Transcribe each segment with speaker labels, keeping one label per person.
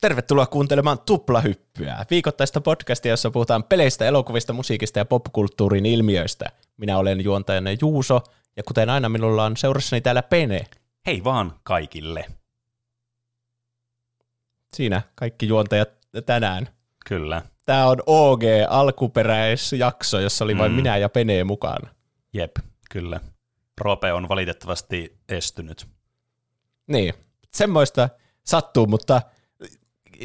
Speaker 1: Tervetuloa kuuntelemaan Tuplahyppyä, viikoittaista podcastia, jossa puhutaan peleistä, elokuvista, musiikista ja popkulttuurin ilmiöistä. Minä olen juontajanne Juuso, ja kuten aina minulla on seurassani täällä Pene.
Speaker 2: Hei vaan kaikille.
Speaker 1: Siinä kaikki juontajat tänään.
Speaker 2: Kyllä.
Speaker 1: Tämä on OG alkuperäisjakso, jossa oli vain mm. minä ja Pene mukana.
Speaker 2: Jep, kyllä. Rope on valitettavasti estynyt.
Speaker 1: Niin, semmoista sattuu, mutta –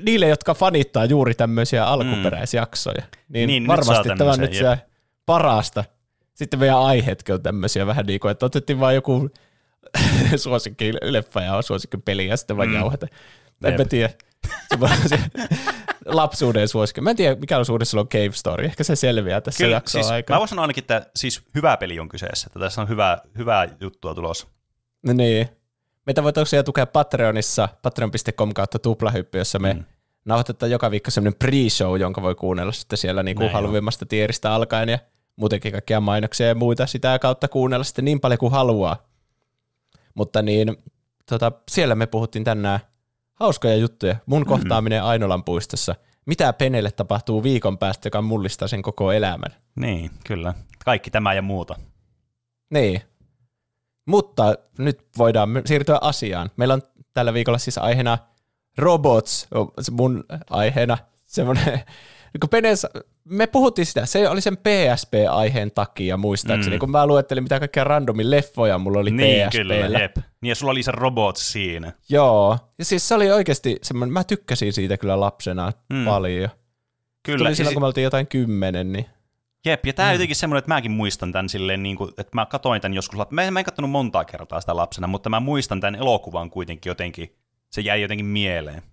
Speaker 1: niille, jotka fanittaa juuri tämmöisiä alkuperäisjaksoja, niin, niin varmasti tämä on nyt se parasta. Sitten meidän aiheetkin on tämmöisiä vähän niin kuin, että otettiin vain joku suosikki leffa ja suosikki peli ja sitten vaan mm. jauhata. En mä tiedä. Se lapsuuden suosikki. Mä en tiedä, mikä on suhde on Cave Story. Ehkä se selviää tässä Kyllä, jaksoa
Speaker 2: siis,
Speaker 1: aikana.
Speaker 2: Mä voin sanoa ainakin, että siis hyvä peli on kyseessä. Että tässä on hyvä, hyvää juttua tulossa.
Speaker 1: No niin. Meitä voi tosiaan tukea Patreonissa, patreon.com kautta tuplahyppy, jossa me mm. nauhoitetaan joka viikko semmoinen pre-show, jonka voi kuunnella sitten siellä niin kuin halvimmasta tieristä alkaen ja muutenkin kaikkia mainoksia ja muita sitä kautta kuunnella sitten niin paljon kuin haluaa. Mutta niin, tota, siellä me puhuttiin tänään hauskoja juttuja. Mun mm-hmm. kohtaaminen Ainolan puistossa. Mitä Penelle tapahtuu viikon päästä, joka mullistaa sen koko elämän.
Speaker 2: Niin, kyllä. Kaikki tämä ja muuta.
Speaker 1: Niin. Mutta nyt voidaan siirtyä asiaan. Meillä on tällä viikolla siis aiheena robots, mun aiheena semmoinen, kun Penes, me puhuttiin sitä, se oli sen PSP-aiheen takia muistaakseni, mm. kun mä luettelin mitä kaikkia randomin leffoja mulla oli
Speaker 2: niin,
Speaker 1: PSP.
Speaker 2: Kyllä, jep. Niin ja sulla oli se robot siinä.
Speaker 1: Joo, ja siis se oli oikeasti semmoinen, mä tykkäsin siitä kyllä lapsena mm. paljon. Kyllä. Tuli silloin, kun me oltiin jotain kymmenen, niin
Speaker 2: Jep, ja tämä mm. jotenkin semmoinen, että mäkin muistan tämän silleen, niin kuin, että mä katoin tämän joskus, mä, mä en katsonut montaa kertaa sitä lapsena, mutta mä muistan tämän elokuvan kuitenkin jotenkin, se jäi jotenkin mieleen.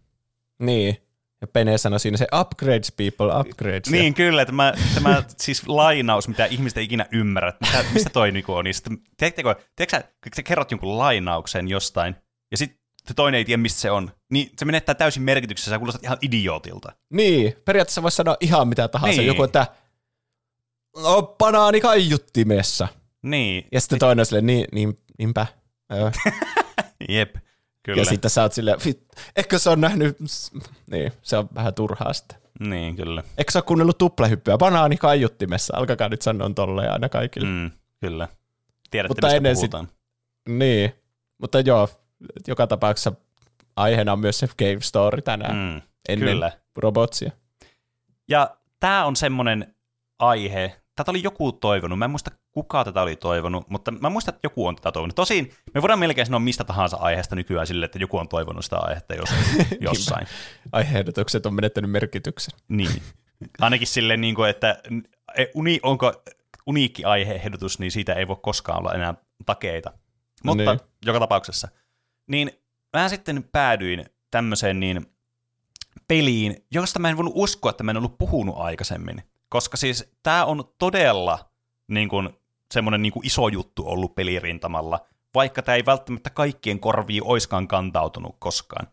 Speaker 1: Niin, ja Pene sanoi siinä se upgrades people, upgrades.
Speaker 2: Niin kyllä, että mä, tämä siis lainaus, mitä ihmiset ei ikinä ymmärrä, mitä, mistä toi niinku on, niin sitten, tiedätkö sä, sä kerrot jonkun lainauksen jostain, ja sitten toinen ei tiedä, mistä se on, niin se menettää täysin merkityksessä, sä kuulostat ihan idiootilta.
Speaker 1: Niin, periaatteessa voisi sanoa ihan mitä tahansa, niin. joku, että no, banaani kaiuttimessa.
Speaker 2: Niin.
Speaker 1: Ja sitten toinen on silleen, niin, niin, niinpä.
Speaker 2: Jep, kyllä.
Speaker 1: Ja sitten sä oot silleen, ehkä se on nähnyt, niin, se on vähän turhaa sitten.
Speaker 2: Niin, kyllä.
Speaker 1: Eikö sä ole kuunnellut tuplahyppyä banaani kaiuttimessa? Alkakaa nyt sanoa tolleen aina kaikille.
Speaker 2: Mm, kyllä. Tiedätte, mutta mistä ennen puhutaan.
Speaker 1: Sit, niin, mutta joo, joka tapauksessa aiheena on myös se Game Story tänään. Mm, ennen kyllä. robotsia.
Speaker 2: Ja tämä on semmoinen aihe, tätä oli joku toivonut, mä en muista kuka tätä oli toivonut, mutta mä muistan, että joku on tätä toivonut. Tosin me voidaan melkein sanoa mistä tahansa aiheesta nykyään sille, että joku on toivonut sitä aihetta jos, jossain.
Speaker 1: Aiheehdotukset on menettänyt merkityksen.
Speaker 2: Niin. Ainakin silleen, niin kuin, että e, uni, onko uniikki aiheehdotus, niin siitä ei voi koskaan olla enää takeita. Mutta niin. joka tapauksessa. Niin mä sitten päädyin tämmöiseen niin peliin, josta mä en voinut uskoa, että mä en ollut puhunut aikaisemmin. Koska siis tämä on todella niin kuin, semmoinen niin kuin iso juttu ollut pelirintamalla, vaikka tämä ei välttämättä kaikkien korviin oiskaan kantautunut koskaan.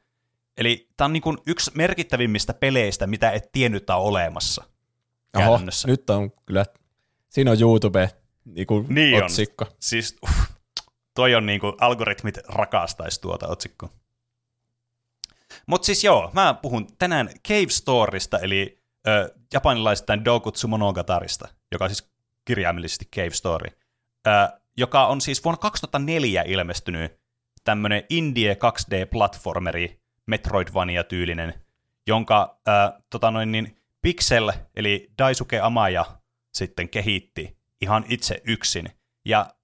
Speaker 2: Eli tämä on niin kuin yksi merkittävimmistä peleistä, mitä et tiennyt on olemassa.
Speaker 1: Oho, nyt on kyllä, siinä on YouTube niin kuin niin otsikko.
Speaker 2: On. Siis uh, toi on niin kuin, algoritmit rakastaisi tuota otsikkoa. Mutta siis joo, mä puhun tänään Cave Storysta, eli ö, japanilaistain Dokutsu Monogatarista, joka on siis kirjaimellisesti Cave Story, ö, joka on siis vuonna 2004 ilmestynyt tämmöinen indie 2D-platformeri, Metroidvania-tyylinen, jonka ö, tota noin, niin Pixel, eli Daisuke Amaya, sitten kehitti ihan itse yksin. Ja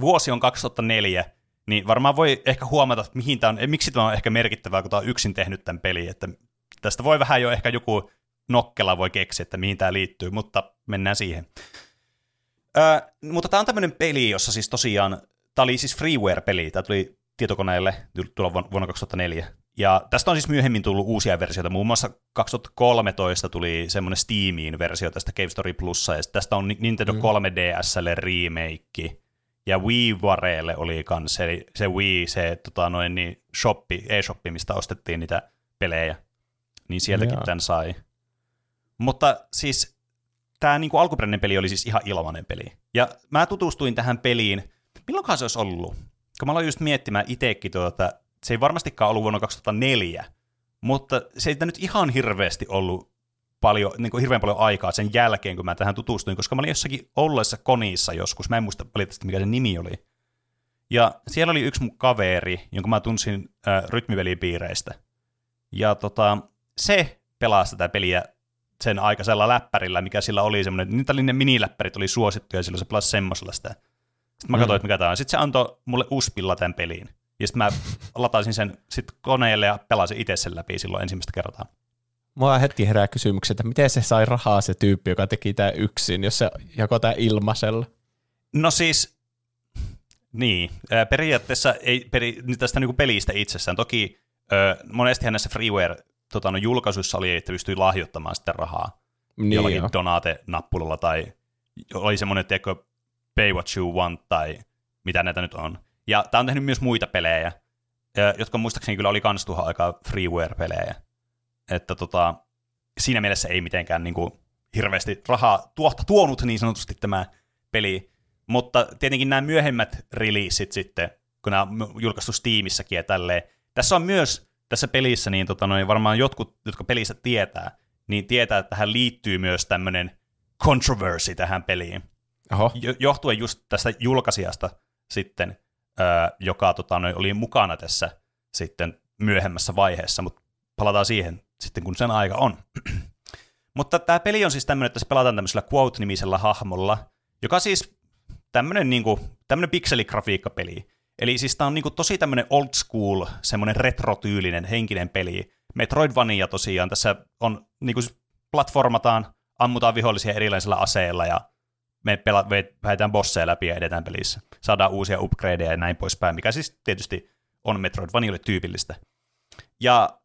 Speaker 2: vuosi on 2004, niin varmaan voi ehkä huomata, että mihin tämä on, miksi tämä on ehkä merkittävää, kun tämä on yksin tehnyt tämän pelin, että tästä voi vähän jo ehkä joku nokkela voi keksiä, että mihin tämä liittyy, mutta mennään siihen. Öö, mutta tämä on tämmöinen peli, jossa siis tosiaan, tämä oli siis freeware-peli, tämä tuli tietokoneelle tulla vuonna 2004. Ja tästä on siis myöhemmin tullut uusia versioita, muun muassa 2013 tuli semmoinen Steamiin versio tästä Cave Story Plussa, ja tästä on Nintendo mm. 3DSlle remake, ja WiiWareelle oli kans se, se Wii, se tota, noin, niin, shoppi, e-shoppi, mistä ostettiin niitä pelejä. Niin sieltäkin Jaa. tämän sai. Mutta siis tämä niinku alkuperäinen peli oli siis ihan ilmainen peli. Ja mä tutustuin tähän peliin, milloinkaan se olisi ollut? Kun mä aloin just miettimään itsekin, tuota, se ei varmastikaan ollut vuonna 2004, mutta se ei nyt ihan hirveästi ollut paljon, niin kuin hirveän paljon aikaa sen jälkeen, kun mä tähän tutustuin, koska mä olin jossakin olleessa konissa joskus, mä en muista valitettavasti mikä se nimi oli. Ja siellä oli yksi mun kaveri, jonka mä tunsin äh, rytmivelipiireistä. Ja tota, se pelasi tätä peliä sen aikaisella läppärillä, mikä sillä oli semmoinen, niitä oli ne miniläppärit oli suosittuja, ja silloin se pelasi semmoisella sitä. Sitten mä katsoin, mm. että mikä tämä on. Sitten se antoi mulle uspilla tämän peliin. Ja sitten mä lataisin sen sit koneelle ja pelasin itse sen läpi silloin ensimmäistä kertaa.
Speaker 1: Mua heti herää kysymys, että miten se sai rahaa se tyyppi, joka teki tämä yksin, jos se jakoi tämä ilmaisella?
Speaker 2: No siis, niin, periaatteessa ei peri, tästä niinku pelistä itsessään. Toki monesti näissä freeware tota, no, julkaisuissa oli, että pystyi lahjoittamaan sitten rahaa niin jollakin jo. donate-nappulalla tai oli semmoinen, tiedätkö, pay what you want tai mitä näitä nyt on. Ja tämä on tehnyt myös muita pelejä, jotka muistaakseni kyllä oli kans tuohon aikaa freeware-pelejä. Että tota, siinä mielessä ei mitenkään niin kuin, hirveästi rahaa tuotta tuonut niin sanotusti tämä peli. Mutta tietenkin nämä myöhemmät releasit sitten, kun nämä on julkaistu Steamissäkin ja tälleen. Tässä on myös tässä pelissä, niin tota noin, varmaan jotkut, jotka pelistä tietää, niin tietää, että tähän liittyy myös tämmöinen controversy tähän peliin. Oho. Johtuen just tästä julkaisijasta sitten, joka tota, noin, oli mukana tässä sitten myöhemmässä vaiheessa, mutta palataan siihen sitten, kun sen aika on. mutta tämä peli on siis tämmöinen, että se pelataan tämmöisellä Quote-nimisellä hahmolla, joka siis tämmöinen, niin kuin, tämmöinen pikseligrafiikkapeli. Eli siis tämä on niin kuin, tosi tämmöinen old school, semmoinen retrotyylinen henkinen peli. Metroidvania tosiaan, tässä on niin kuin, platformataan, ammutaan vihollisia erilaisilla aseilla ja me pela- bosseja läpi ja edetään pelissä. Saadaan uusia upgradeja ja näin poispäin, mikä siis tietysti on Metroidvanialle tyypillistä. Ja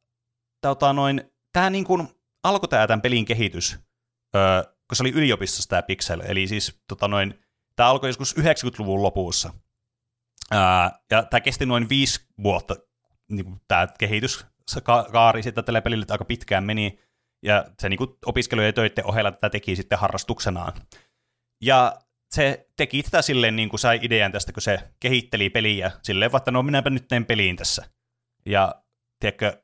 Speaker 2: tota, noin, tämä niin kuin, alkoi tämä tämän pelin kehitys, öö, kun se oli yliopistossa tämä Pixel, eli siis tota, noin, tämä alkoi joskus 90-luvun lopussa. Ja tämä kesti noin viisi vuotta, niin kuin tämä kehitys, se kaari sitten tälle pelille aika pitkään meni, ja se niin kuin opiskelu- ja töiden ohella tätä teki sitten harrastuksenaan. Ja se teki tätä silleen, niin kuin sai idean tästä, kun se kehitteli peliä silleen, että no minäpä nyt teen peliin tässä. Ja tiedätkö,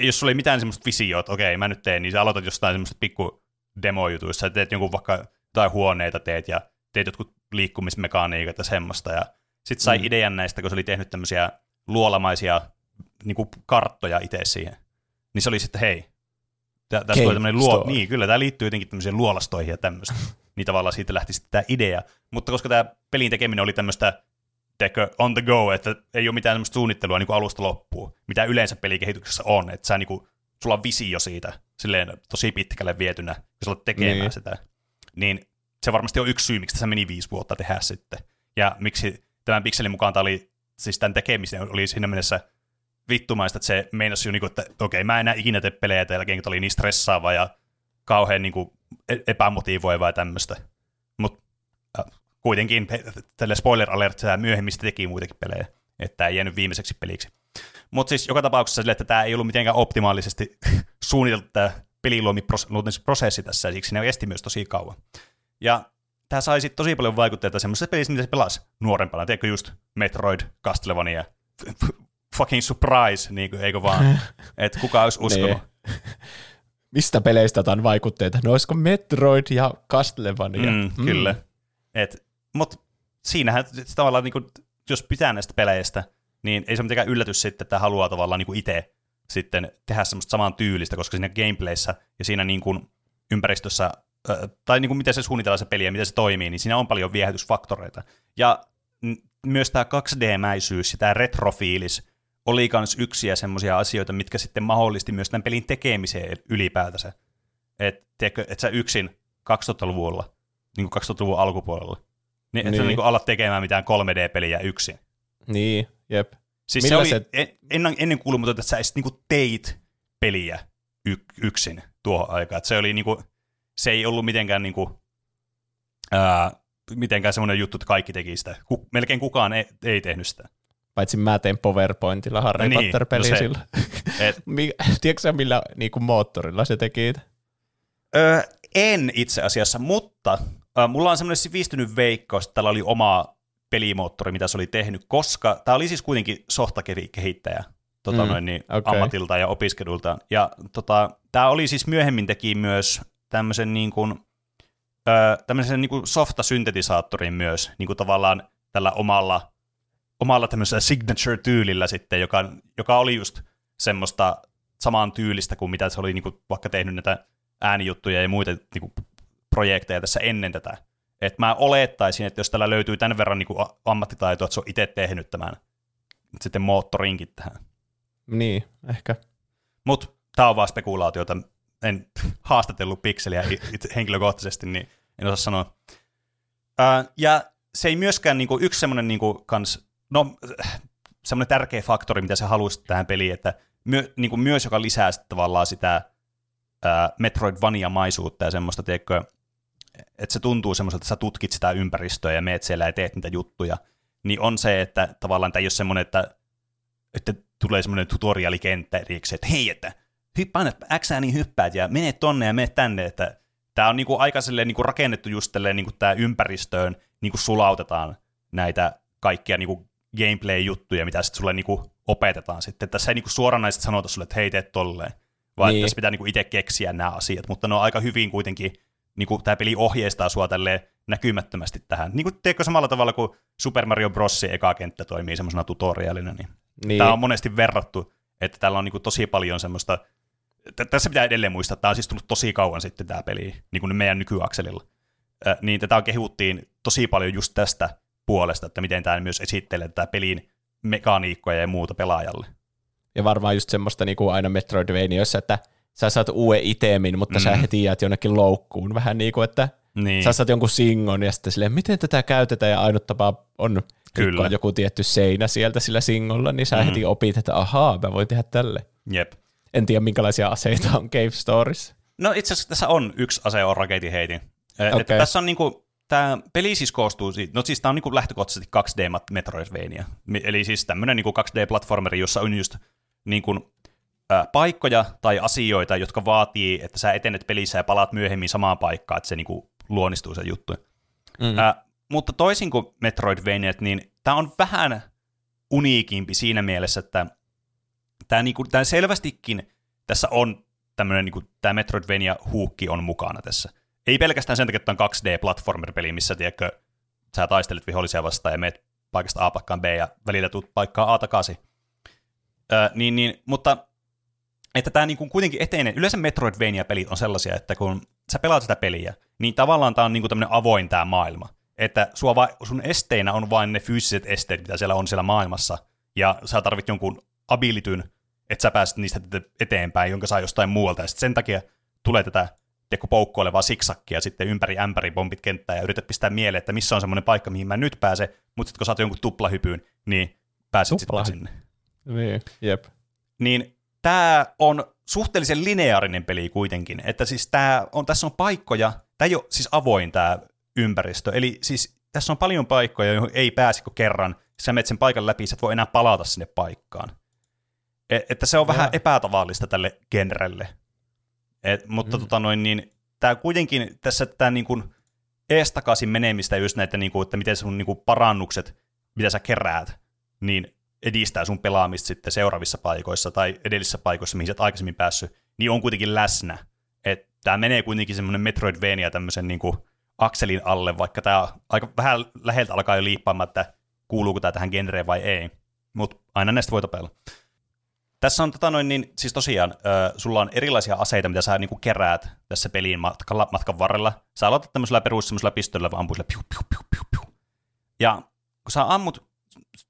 Speaker 2: jos sulla ei mitään semmoista visioa, että okei, mä nyt teen, niin sä aloitat jostain semmoista pikku demojutuista, sä teet jonkun vaikka tai huoneita teet ja teet jotkut liikkumismekaniikat ja semmoista. Ja sitten sai mm. idean näistä, kun se oli tehnyt tämmöisiä luolamaisia niin kuin karttoja itse siihen. Niin se oli sitten, hei, tässä tulee tämmöinen luo... Niin, kyllä, tämä liittyy jotenkin tämmöisiin luolastoihin ja tämmöistä. niin tavallaan siitä lähti sitten tämä idea. Mutta koska tämä pelin tekeminen oli tämmöistä teko on the go, että ei ole mitään semmoista suunnittelua niin kuin alusta loppuun, mitä yleensä pelikehityksessä on, että sä niin kuin, sulla on visio siitä silleen tosi pitkälle vietynä, kun sä olet tekemään niin. sitä. Niin se varmasti on yksi syy, miksi tässä meni viisi vuotta tehdä sitten. Ja miksi tämän pikselin mukaan tämä oli, siis tämän tekemisen oli siinä mielessä vittumaista, että se meinasi jo, niin kuin, että okei, mä en enää ikinä tee pelejä tämän jälkeen, kun oli niin stressaava ja kauhean niin kuin, e-, epämotivoivaa ja tämmöistä. Mutta kuitenkin tälle spoiler alert myöhemmistä teki muitakin pelejä, että tämä ei jäänyt viimeiseksi peliksi. Mutta siis joka tapauksessa sille, että tämä ei ollut mitenkään optimaalisesti suunniteltu tämä peliluomiprosessi tässä, siksi ne esti myös tosi kauan. Ja tämä sai sitten tosi paljon vaikutteita semmoisessa pelissä, mitä se pelasi nuorempana. Tiedätkö just Metroid, Castlevania, fucking surprise, niin kuin, eikö vaan? Että kuka olisi uskonut.
Speaker 1: Mistä peleistä otan vaikutteita? No olisiko Metroid ja Castlevania? Mm,
Speaker 2: mm. Kyllä. Et mutta siinähän tavallaan, niin kuin, jos pitää näistä peleistä, niin ei se ole mitenkään yllätys sitten, että haluaa tavallaan niin itse sitten tehdä semmoista saman tyylistä, koska siinä gameplayssä ja siinä niin kuin ympäristössä, tai niin kuin miten se suunnitellaan se peli ja miten se toimii, niin siinä on paljon viehätysfaktoreita. Ja myös tämä 2D-mäisyys ja tämä retrofiilis oli myös yksiä semmoisia asioita, mitkä sitten mahdollisti myös tämän pelin tekemiseen ylipäätänsä. Että et sä yksin 2000-luvulla, niin kuin 2000-luvun alkupuolella, niin, niin. että niin alat tekemään mitään 3D-peliä yksin.
Speaker 1: Niin, jep.
Speaker 2: Siis Millä se oli se... ennen, ennen kuulumaton, että sä edes niinku teit peliä y- yksin tuohon aikaan. Että se, oli niinku, se ei ollut mitenkään niinku, ää, mitenkään semmoinen juttu, että kaikki teki sitä. melkein kukaan ei, ei tehnyt sitä.
Speaker 1: Paitsi mä tein PowerPointilla Harry niin, Potter-peliä no sillä. Et... Tiedätkö sä, millä niin kuin moottorilla se teki?
Speaker 2: Öö, en itse asiassa, mutta äh, mulla on semmoinen sivistynyt veikkaus, että tällä oli oma pelimoottori, mitä se oli tehnyt, koska tämä oli siis kuitenkin softakehittäjä tota mm, noin, niin, okay. ammatilta ja opiskelulta. Ja tota, tämä oli siis myöhemmin teki myös tämmöisen niin kuin, ö, tämmöisen niin kuin softa-syntetisaattorin myös, niin kuin tavallaan tällä omalla, omalla tämmöisellä signature-tyylillä sitten, joka, joka oli just semmoista samaan tyylistä kuin mitä se oli niin kuin vaikka tehnyt näitä äänijuttuja ja muita niin kuin projekteja tässä ennen tätä. Et mä olettaisin, että jos tällä löytyy tämän verran niin kuin ammattitaitoa, että se on itse tehnyt tämän sitten moottorinkin tähän.
Speaker 1: Niin, ehkä.
Speaker 2: Mutta tämä on vaan spekulaatiota. En haastatellut pikseliä henkilökohtaisesti, niin en osaa sanoa. Ää, ja se ei myöskään niinku, yksi semmoinen niinku, kans, no, semmoinen tärkeä faktori, mitä se halusi tähän peliin, että myö, niinku, myös joka lisää sitten tavallaan sitä ää, Metroidvania-maisuutta ja semmoista, tiedätkö, että se tuntuu semmoiselta, että sä tutkit sitä ympäristöä ja meet siellä ja teet niitä juttuja, niin on se, että tavallaan tämä ei ole semmoinen, että, että tulee semmoinen tutorialikenttä erikseen, että hei, että hyppää X niin hyppäät ja mene tonne ja mene tänne, että tämä on niinku aika niinku rakennettu just tälleen niinku tämä ympäristöön niinku sulautetaan näitä kaikkia niinku gameplay-juttuja, mitä sitten sulle niinku opetetaan sitten. Tässä ei niinku suoranaisesti sanota sulle, että hei, teet tolleen, vaan niin. tässä pitää niinku itse keksiä nämä asiat, mutta ne on aika hyvin kuitenkin, niinku tämä peli ohjeistaa sua tälleen näkymättömästi tähän. Niin kuin teekö samalla tavalla kuin Super Mario Bros. eka kenttä toimii semmoisena tutorialina, niin, niin. tämä on monesti verrattu, että täällä on niin kuin tosi paljon semmoista, tässä pitää edelleen muistaa, että tämä on siis tullut tosi kauan sitten tämä peli, niin kuin meidän nykyakselilla. Äh, niin tätä kehuttiin tosi paljon just tästä puolesta, että miten tämä myös esittelee tätä pelin mekaniikkoja ja muuta pelaajalle.
Speaker 1: Ja varmaan just semmoista niin kuin aina Metroidvaniassa, että sä saat uuden itemin, mutta mm. sä heti jäät jonnekin loukkuun. Vähän niin kuin, että niin. Sä saat jonkun singon ja sitten silleen, miten tätä käytetään ja ainut tapa on Kyllä. joku tietty seinä sieltä sillä singolla, niin sä mm. heti opit, että ahaa, mä voin tehdä tälle.
Speaker 2: Jep.
Speaker 1: En tiedä, minkälaisia aseita on Cave Stories.
Speaker 2: No itse asiassa tässä on yksi ase, on Raketin heitin. Okay. Että tässä on niinku, tämä peli siis koostuu, siitä, no siis tämä on niinku lähtökohtaisesti 2D Metroidvania. Eli siis tämmöinen niinku 2D-platformeri, jossa on just niinku, ää, paikkoja tai asioita, jotka vaatii, että sä etenet pelissä ja palaat myöhemmin samaan paikkaan, että se niinku luonnistuu se juttu. Mm. Ää, mutta toisin kuin Metroidvania, niin tämä on vähän uniikimpi siinä mielessä, että tämä, niinku, tämä selvästikin tässä on tämmöinen, niinku, tämä Metroidvania-huukki on mukana tässä. Ei pelkästään sen takia, että on 2D-platformer-peli, missä tiedätkö, sä taistelet vihollisia vastaan ja meet paikasta A paikkaan B ja välillä tuut paikkaa A takaisin. Öö, niin, niin, mutta että tämä niinku kuitenkin etenee. Yleensä Metroidvania-pelit on sellaisia, että kun sä pelaat sitä peliä, niin tavallaan tämä on niinku tämmöinen avoin tämä maailma. Että sua va- sun esteinä on vain ne fyysiset esteet, mitä siellä on siellä maailmassa, ja sä tarvit jonkun abilityn, että sä pääset niistä eteenpäin, jonka saa jostain muualta, ja sen takia tulee tätä teko poukkoilevaa siksakkia sitten ympäri ämpäri bombit kenttää ja yrität pistää mieleen, että missä on semmoinen paikka, mihin mä nyt pääsen, mutta sitten kun saat jonkun tuplahypyyn, niin pääset Tupla. sitten sinne.
Speaker 1: Niin, jep.
Speaker 2: Niin tämä on suhteellisen lineaarinen peli kuitenkin, että siis tää on, tässä on paikkoja, tämä ei ole siis avoin tämä ympäristö, eli siis tässä on paljon paikkoja, joihin ei pääse kuin kerran, sä menet sen paikan läpi, sä et voi enää palata sinne paikkaan. Et, että se on ja. vähän epätavallista tälle genrelle. Et, mutta mm. tota noin, niin, tämä kuitenkin, tässä tämä niin kuin eestakaisin menemistä just näitä, niin kuin, että miten sun niin kuin parannukset, mitä sä keräät, niin edistää sun pelaamista sitten seuraavissa paikoissa tai edellisissä paikoissa, mihin sä et aikaisemmin päässyt, niin on kuitenkin läsnä. Että tämä menee kuitenkin semmoinen Metroidvania tämmöisen niin kuin akselin alle, vaikka tämä aika vähän läheltä alkaa jo liippaamaan, että kuuluuko tämä tähän genreen vai ei. Mutta aina näistä voi tapella. Tässä on tota noin, niin, siis tosiaan, äh, sulla on erilaisia aseita, mitä sä niinku keräät tässä peliin matkalla, matkan varrella. Sä aloitat tämmöisellä perus semmoisella vaan ampuu piu, piu, piu, piu, piu. Ja kun sä ammut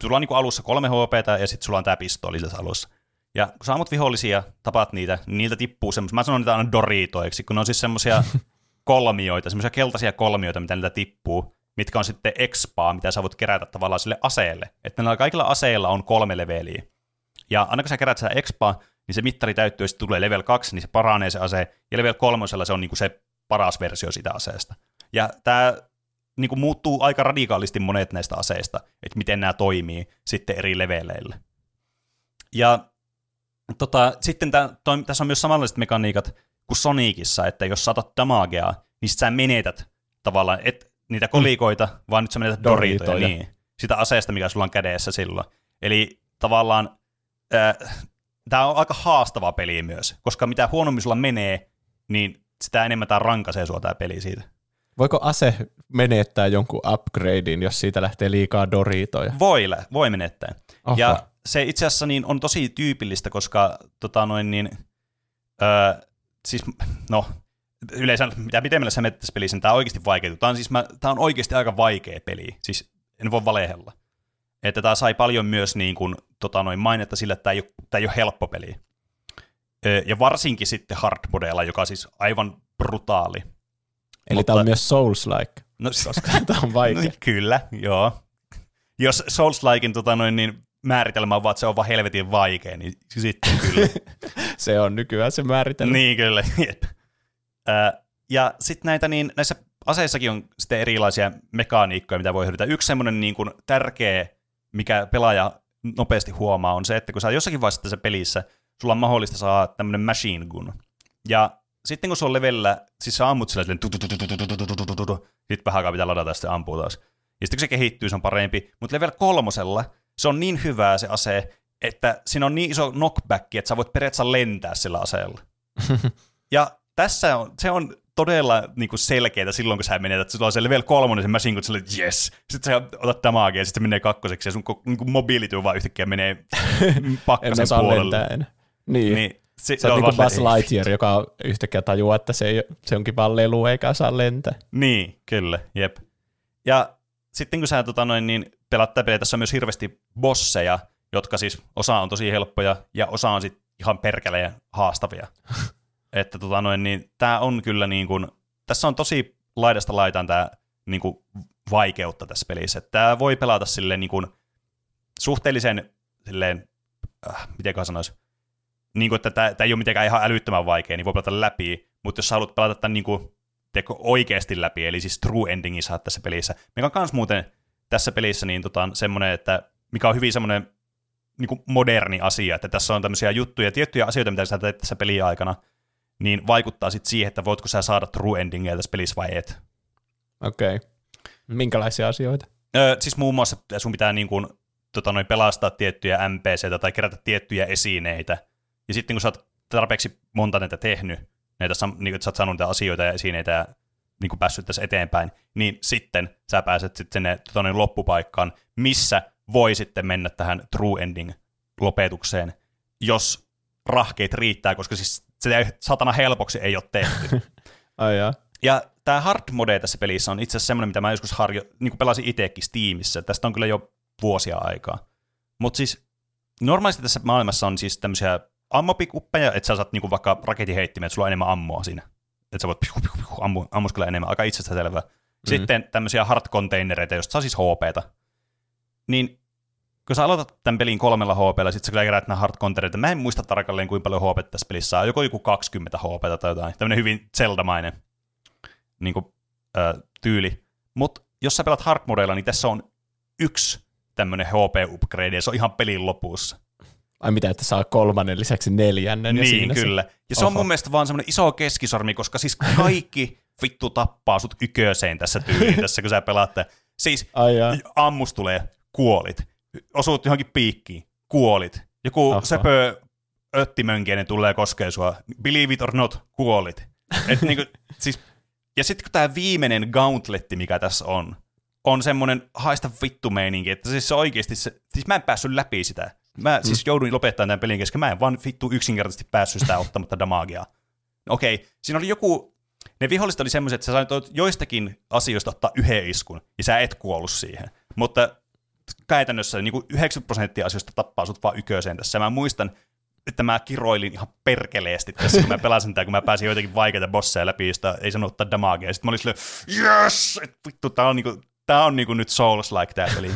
Speaker 2: sulla on niin kuin alussa kolme HP ja sitten sulla on tämä pistooli tässä alussa. Ja kun sä ammut vihollisia, tapaat niitä, niin niiltä tippuu semmoisia, mä sanon niitä aina doritoiksi, kun ne on siis semmoisia kolmioita, semmoisia keltaisia kolmioita, mitä niitä tippuu, mitkä on sitten expaa, mitä sä voit kerätä tavallaan sille aseelle. Että näillä kaikilla aseilla on kolme leveliä. Ja aina kun sä kerät sitä expaa, niin se mittari täyttyy, ja sitten tulee level 2, niin se paranee se ase, ja level kolmosella se on niin kuin se paras versio sitä aseesta. Ja tämä niin kuin muuttuu aika radikaalisti monet näistä aseista, että miten nämä toimii sitten eri leveleillä. Ja tota, sitten tää, toi, tässä on myös samanlaiset mekaniikat kuin Sonicissa, että jos saatat damagea, niin sä menetät tavallaan, et niitä kolikoita, mm. vaan nyt sä menetät doritoja, doritoja. Niin, sitä aseesta, mikä sulla on kädessä silloin. Eli tavallaan tämä on aika haastava peli myös, koska mitä huonommin sulla menee, niin sitä enemmän tämä rankaisee sua tämä peli siitä.
Speaker 1: Voiko ase menettää jonkun upgradein, jos siitä lähtee liikaa doritoja?
Speaker 2: Voi, voi menettää. Oho. Ja se itse asiassa niin on tosi tyypillistä, koska tota noin niin, öö, siis no, yleensä mitä pitemmälle sä menet tässä pelissä, niin tämä on oikeasti vaikea. Tämä on, siis, mä, tämä on oikeasti aika vaikea peli, siis en voi valehella. Että tämä sai paljon myös niin kuin, tota noin, mainetta sillä, että tämä ei ole, tämä ei ole helppo peli. Ja varsinkin sitten hardmodeilla, joka on siis aivan brutaali.
Speaker 1: Eli Mutta, tämä on myös Souls-like, no, koska tämä on vaikea. No,
Speaker 2: kyllä, joo. Jos Souls-likein tota noin, niin määritelmä on vaan, että se on vaan helvetin vaikea, niin sitten kyllä.
Speaker 1: se on nykyään se määritelmä.
Speaker 2: Niin, kyllä. Jep. ja sitten näitä, niin, näissä aseissakin on sitten erilaisia mekaniikkoja, mitä voi hyödyntää. Yksi semmoinen niin kuin tärkeä, mikä pelaaja nopeasti huomaa, on se, että kun sä jossakin vaiheessa tässä pelissä, sulla on mahdollista saada tämmöinen machine gun. Ja sitten kun se on levellä, siis sä ammut sillä silleen, sitten vähän aikaa pitää ladata ja sitten ampuu taas. Ja sitten kun se kehittyy, se on parempi. Mutta level kolmosella se on niin hyvää se ase, että siinä on niin iso knockback, että sä voit periaatteessa lentää sillä aseella. ja tässä on, se on todella niin kuin selkeää silloin, kun sä menet, että sulla on se level kolmonen, se machine, olet, yes. Sitten sä otat damagea, ja sitten se menee kakkoseksi, ja sun niin kuin mobility vaan yhtäkkiä menee pakkasen puolelle.
Speaker 1: Enää. Niin. niin se, se on niin kuin Buzz Lightyear, joka yhtäkkiä tajuaa, että se, ei, se onkin vaan lelu eikä saa lentää.
Speaker 2: Niin, kyllä, jep. Ja sitten kun sä tota noin, niin pelaat peliä, tässä on myös hirveästi bosseja, jotka siis osa on tosi helppoja ja osa on sitten ihan perkeleen haastavia. että tota noin, niin tää on kyllä niin kuin, tässä on tosi laidasta laitaan tää niin kuin vaikeutta tässä pelissä. Tämä voi pelata silleen niin kuin suhteellisen silleen, äh, miten sanoisi, niin kuin, että tämä ei ole mitenkään ihan älyttömän vaikea, niin voi pelata läpi, mutta jos sä haluat pelata tämän niin kuin, teko oikeasti läpi, eli siis true endingin saat tässä pelissä, mikä on myös muuten tässä pelissä niin tota, semmoinen, että mikä on hyvin semmoinen niin moderni asia, että tässä on tämmöisiä juttuja, tiettyjä asioita, mitä sä teet tässä peliä aikana, niin vaikuttaa sitten siihen, että voitko sä saada true endingia tässä pelissä vai et.
Speaker 1: Okei. Okay. Minkälaisia asioita?
Speaker 2: Öö, siis muun muassa sun pitää niin kuin, tota, noin pelastaa tiettyjä NPCitä tai kerätä tiettyjä esineitä, ja sitten kun sä oot tarpeeksi monta näitä tehnyt, näitä, niin että sä oot saanut näitä asioita ja esineitä ja niin kuin päässyt tässä eteenpäin, niin sitten sä pääset sitten sinne tuonne loppupaikkaan, missä voi sitten mennä tähän true ending lopetukseen, jos rahkeet riittää, koska siis se satana helpoksi ei ole tehty.
Speaker 1: Ai jaa.
Speaker 2: Ja tämä hard mode tässä pelissä on itse asiassa semmoinen, mitä mä joskus harjo, niin kuin pelasin itsekin Steamissa. Tästä on kyllä jo vuosia aikaa. Mutta siis normaalisti tässä maailmassa on siis tämmöisiä ammopikuppeja, että sä saat niinku vaikka raketiheittimen, että sulla on enemmän ammoa siinä. Että sä voit piu, piu, piu, ammu, ammuskella enemmän, aika itsestään selvää. Mm-hmm. Sitten tämmöisiä hard-containereita, joista saa siis HPta. Niin kun sä aloitat tämän pelin kolmella HPlla, sit sä kyllä kerät nämä hard containereita. Mä en muista tarkalleen, kuinka paljon HP tässä pelissä on. Joko joku 20 HP tai jotain. Tämmöinen hyvin Zelda-mainen niin kuin, äh, tyyli. Mutta jos sä pelat hard modeilla, niin tässä on yksi tämmöinen HP-upgrade, ja se on ihan pelin lopussa.
Speaker 1: Ai mitä, että saa kolmannen lisäksi neljännen.
Speaker 2: Niin, ja siinä kyllä. Se... Ja se Oho. on mun mielestä vaan semmoinen iso keskisormi, koska siis kaikki vittu tappaa sut yköseen tässä tyyliin, tässä kun sä pelaatte. Siis Ai ammus tulee, kuolit. Osuut johonkin piikkiin, kuolit. Joku Oho. sepö öttimönkienen tulee koskee sua. Believe it or not, kuolit. Et niinku, siis, ja sitten kun tämä viimeinen gauntletti, mikä tässä on, on semmoinen haista vittu meininki, että siis se oikeasti, se, siis mä en päässyt läpi sitä. Mä mm. siis jouduin lopettamaan tämän pelin kesken. Mä en vaan vittu yksinkertaisesti päässyt sitä ottamatta damagea. Okei, okay. siinä oli joku... Ne viholliset oli semmoiset, että sä sait joistakin asioista ottaa yhden iskun, ja sä et kuollut siihen. Mutta käytännössä niin kuin 90 prosenttia asioista tappaa sut vaan yköiseen tässä. Mä muistan, että mä kiroilin ihan perkeleesti tässä, kun mä pelasin tää, kun mä pääsin joitakin vaikeita bosseja läpi, josta ei sanonut ottaa damagea. Sitten mä olin silleen, yes! Vittu, tää on, niinku, tää on niinku nyt Souls-like tää peli.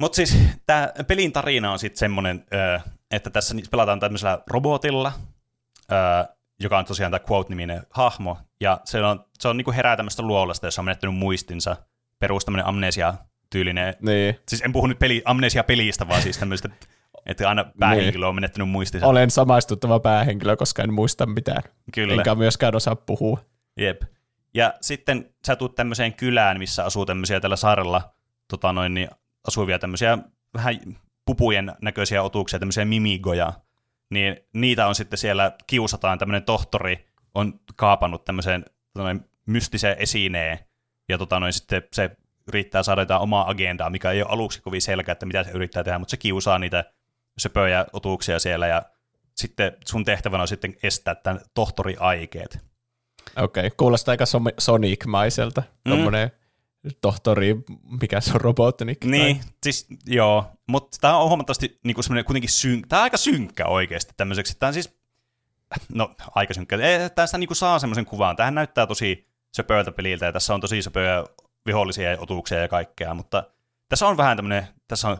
Speaker 2: Mutta siis tämä pelin tarina on sitten semmoinen, että tässä pelataan tämmöisellä robotilla, joka on tosiaan tämä Quote-niminen hahmo, Ja se on, se on niinku herää tämmöistä luolasta, jossa on menettänyt muistinsa. Perus tämmöinen amnesia-tyylinen.
Speaker 1: Niin.
Speaker 2: Siis en puhu nyt peli, amnesia-pelistä, vaan siis tämmöistä, että aina päähenkilö on menettänyt muistinsa.
Speaker 1: Olen samaistuttava päähenkilö, koska en muista mitään.
Speaker 2: Kyllä.
Speaker 1: Enkä myöskään osaa puhua.
Speaker 2: Jep. Ja sitten sä tuut tämmöiseen kylään, missä asuu tämmöisiä tällä saarella tota noin, niin asuvia tämmöisiä vähän pupujen näköisiä otuksia, tämmöisiä mimigoja. Niin niitä on sitten siellä, kiusataan, tämmöinen tohtori on kaapannut tämmöiseen tota noin, mystiseen esineen, ja tota noin, sitten se yrittää saada jotain omaa agendaa, mikä ei ole aluksi kovin selkeä, että mitä se yrittää tehdä, mutta se kiusaa niitä söpöjä otuksia siellä, ja sitten sun tehtävänä on sitten estää tämän tohtori aikeet.
Speaker 1: Okei, okay. kuulostaa aika Sonic-maiselta. Mm. Tohtori, mikä se on, Robotnik?
Speaker 2: Niin, tai? siis joo, mutta tämä on huomattavasti niin kuin kuitenkin syn... Tämä on aika synkkä oikeasti tämmöiseksi. Tämä on siis, no aika synkkä. Tästä niin kuin saa semmoisen kuvan. Tähän näyttää tosi peliltä ja tässä on tosi söpöjä vihollisia ja otuksia ja kaikkea, mutta tässä on vähän tämmöinen, tässä on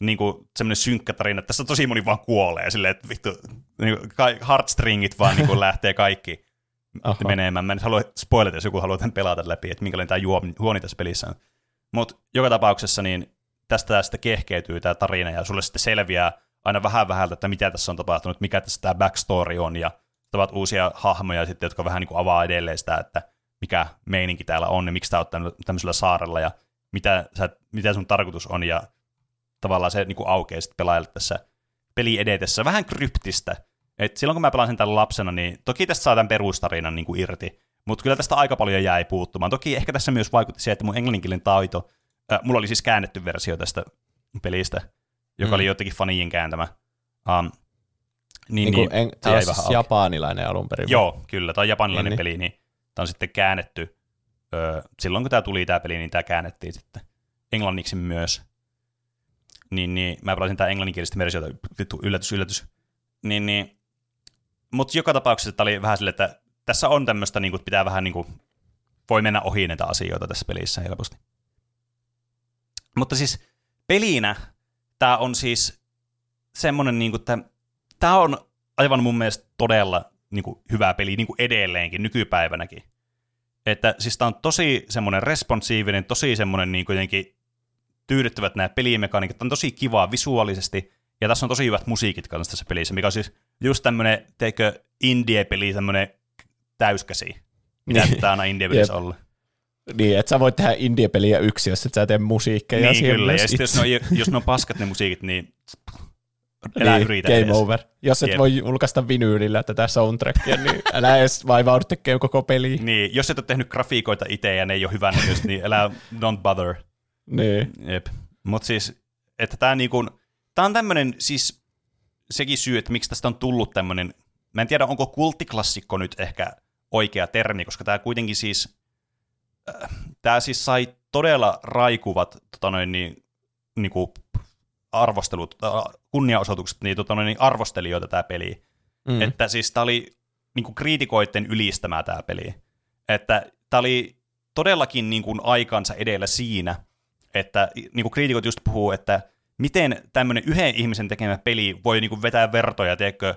Speaker 2: niin kuin semmoinen synkkä tarina, että tässä tosi moni vaan kuolee silleen, että vittu, niin kuin, heartstringit vaan niin kuin lähtee kaikki Aha. menemään. Mä en halua spoilata, jos joku haluaa tämän pelata läpi, että minkälainen tämä juoni tässä pelissä on. Mutta joka tapauksessa niin tästä tästä kehkeytyy tämä tarina, ja sulle sitten selviää aina vähän vähältä, että mitä tässä on tapahtunut, mikä tässä tämä backstory on, ja tavat uusia hahmoja sitten, jotka vähän niin kuin avaa edelleen sitä, että mikä meininki täällä on, ja miksi tämä on tämmöisellä saarella, ja mitä, sä, mitä sun tarkoitus on, ja tavallaan se niin kuin aukeaa sitten pelaajalle tässä peli edetessä. Vähän kryptistä, et silloin kun mä pelasin tämän lapsena, niin toki tästä saa tämän perustarinan niin kuin irti, mutta kyllä tästä aika paljon jäi puuttumaan. Toki ehkä tässä myös vaikutti se, että mun englanninkielinen taito, äh, mulla oli siis käännetty versio tästä pelistä, joka mm. oli jotenkin fanien kääntämä. Um,
Speaker 1: niin, niin, niin en, tämä on siis japanilainen alun perin.
Speaker 2: Joo, kyllä, tämä on japanilainen niin, peli, niin tämä on sitten käännetty. Öö, silloin kun tämä tuli tämä peli, niin tämä käännettiin sitten englanniksi myös. Niin, niin mä pelasin tämä englanninkielistä versiota, yllätys, yllätys. Niin, niin mutta joka tapauksessa tämä oli vähän silleen, että tässä on tämmöistä, niin kuin, pitää vähän niin kuin, voi mennä ohi näitä asioita tässä pelissä helposti. Mutta siis pelinä tämä on siis semmoinen, niin kuin, että tämä on aivan mun mielestä todella niin kuin, hyvä peli niin kuin edelleenkin, nykypäivänäkin. Että siis tämä on tosi semmoinen responsiivinen, tosi semmoinen niin jotenkin tyydyttävät nämä pelimekaniikat, on tosi kivaa visuaalisesti, ja tässä on tosi hyvät musiikit kanssa tässä pelissä, mikä on siis just tämmönen, teikö, indie-peli, tämmönen täyskäsi. Mitä pitää aina indie-pelissä yep. olla.
Speaker 1: Niin, että sä voit tehdä indie-peliä yksi, jos et sä tee musiikkeja.
Speaker 2: Niin, kyllä. Ja sitten jos, ne on, jos ne on paskat ne musiikit, niin älä niin, yritä
Speaker 1: Game edes. over. Jos et yep. voi julkaista vinyylillä tätä soundtrackia, niin älä edes vaivaudu tekemään koko peli.
Speaker 2: Niin, jos et ole tehnyt grafiikoita itse ja ne ei ole hyvän niin älä don't bother.
Speaker 1: Niin.
Speaker 2: Jep. Mutta siis, että tämä niinku, tää on tämmöinen siis sekin syy, että miksi tästä on tullut tämmöinen, mä en tiedä onko kulttiklassikko nyt ehkä oikea termi, koska tämä kuitenkin siis, äh, tämä siis sai todella raikuvat tota noin, niin, niin kuin arvostelut, äh, kunniaosoitukset niin, tota niin arvostelijoita tämä peli. Mm. Että siis tämä oli niin kuin kriitikoiden ylistämää tämä peli. Että tämä oli todellakin niin kuin aikansa edellä siinä, että niin kuin kriitikot just puhuu, että miten tämmöinen yhden ihmisen tekemä peli voi niinku vetää vertoja, tiedätkö,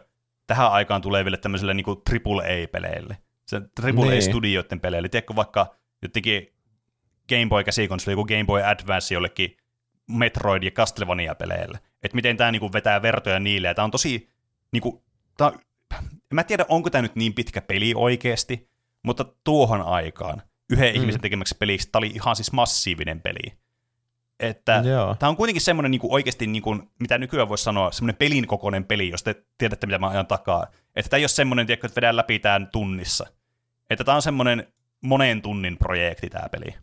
Speaker 2: tähän aikaan tuleville tämmöisille niinku AAA-peleille. Se AAA-studioiden niin. peleille. Tiedätkö, vaikka jotenkin Game Boy käsikonsoli, joku Game Boy Advance jollekin Metroid- ja Castlevania-peleille. Että miten tämä niinku vetää vertoja niille. Tämä on tosi, niinku, tää on, mä tiedä, onko tämä nyt niin pitkä peli oikeasti, mutta tuohon aikaan yhden mm. ihmisen tekemäksi peliksi tämä oli ihan siis massiivinen peli. Että tämä on kuitenkin semmoinen niin kuin oikeasti, niin kuin, mitä nykyään voisi sanoa, semmoinen pelin kokoinen peli, jos te tiedätte, mitä mä ajan takaa. Että tämä ei ole semmoinen, tiedätkö, että vedään läpi tämän tunnissa. Että tämä on semmoinen monen tunnin projekti tämä peli.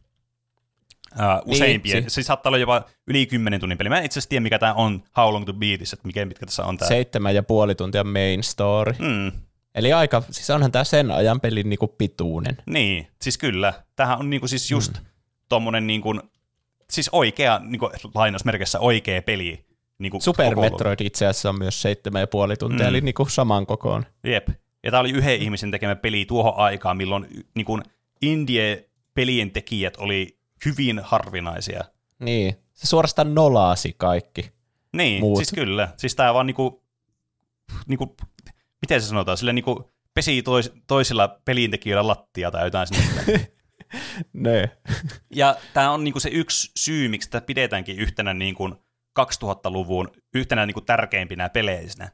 Speaker 2: Uh, useimpia. Niin, se saattaa olla jopa yli 10 tunnin peli. Mä en itse asiassa tiedä, mikä tämä on How Long to Beat, että mikä mitkä tässä on tämä.
Speaker 1: Seitsemän ja puoli tuntia main story.
Speaker 2: Mm.
Speaker 1: Eli aika, siis onhan tämä sen ajan pelin niinku pituinen.
Speaker 2: Niin, siis kyllä. Tämähän on niinku siis just mm. tommonen niinku siis oikea, niin kuin, lainausmerkissä oikea peli. Niin kuin
Speaker 1: Super Metroid itse asiassa on myös seitsemän ja puoli tuntia, mm. eli niin kuin saman kokoon.
Speaker 2: Jep. Ja tämä oli yhden ihmisen tekemä peli tuohon aikaan, milloin niin kuin indie-pelien tekijät oli hyvin harvinaisia.
Speaker 1: Niin, se suorastaan nolaasi kaikki.
Speaker 2: Niin, Muut. siis kyllä. Siis tämä vaan niinku, niinku, miten se sanotaan, sille niinku pesi tois, toisilla pelintekijöillä lattia tai jotain sinne.
Speaker 1: ne.
Speaker 2: Ja tämä on niinku se yksi syy, miksi tätä pidetäänkin yhtenä niinku 2000-luvun yhtenä niinku tärkeimpinä peleisinä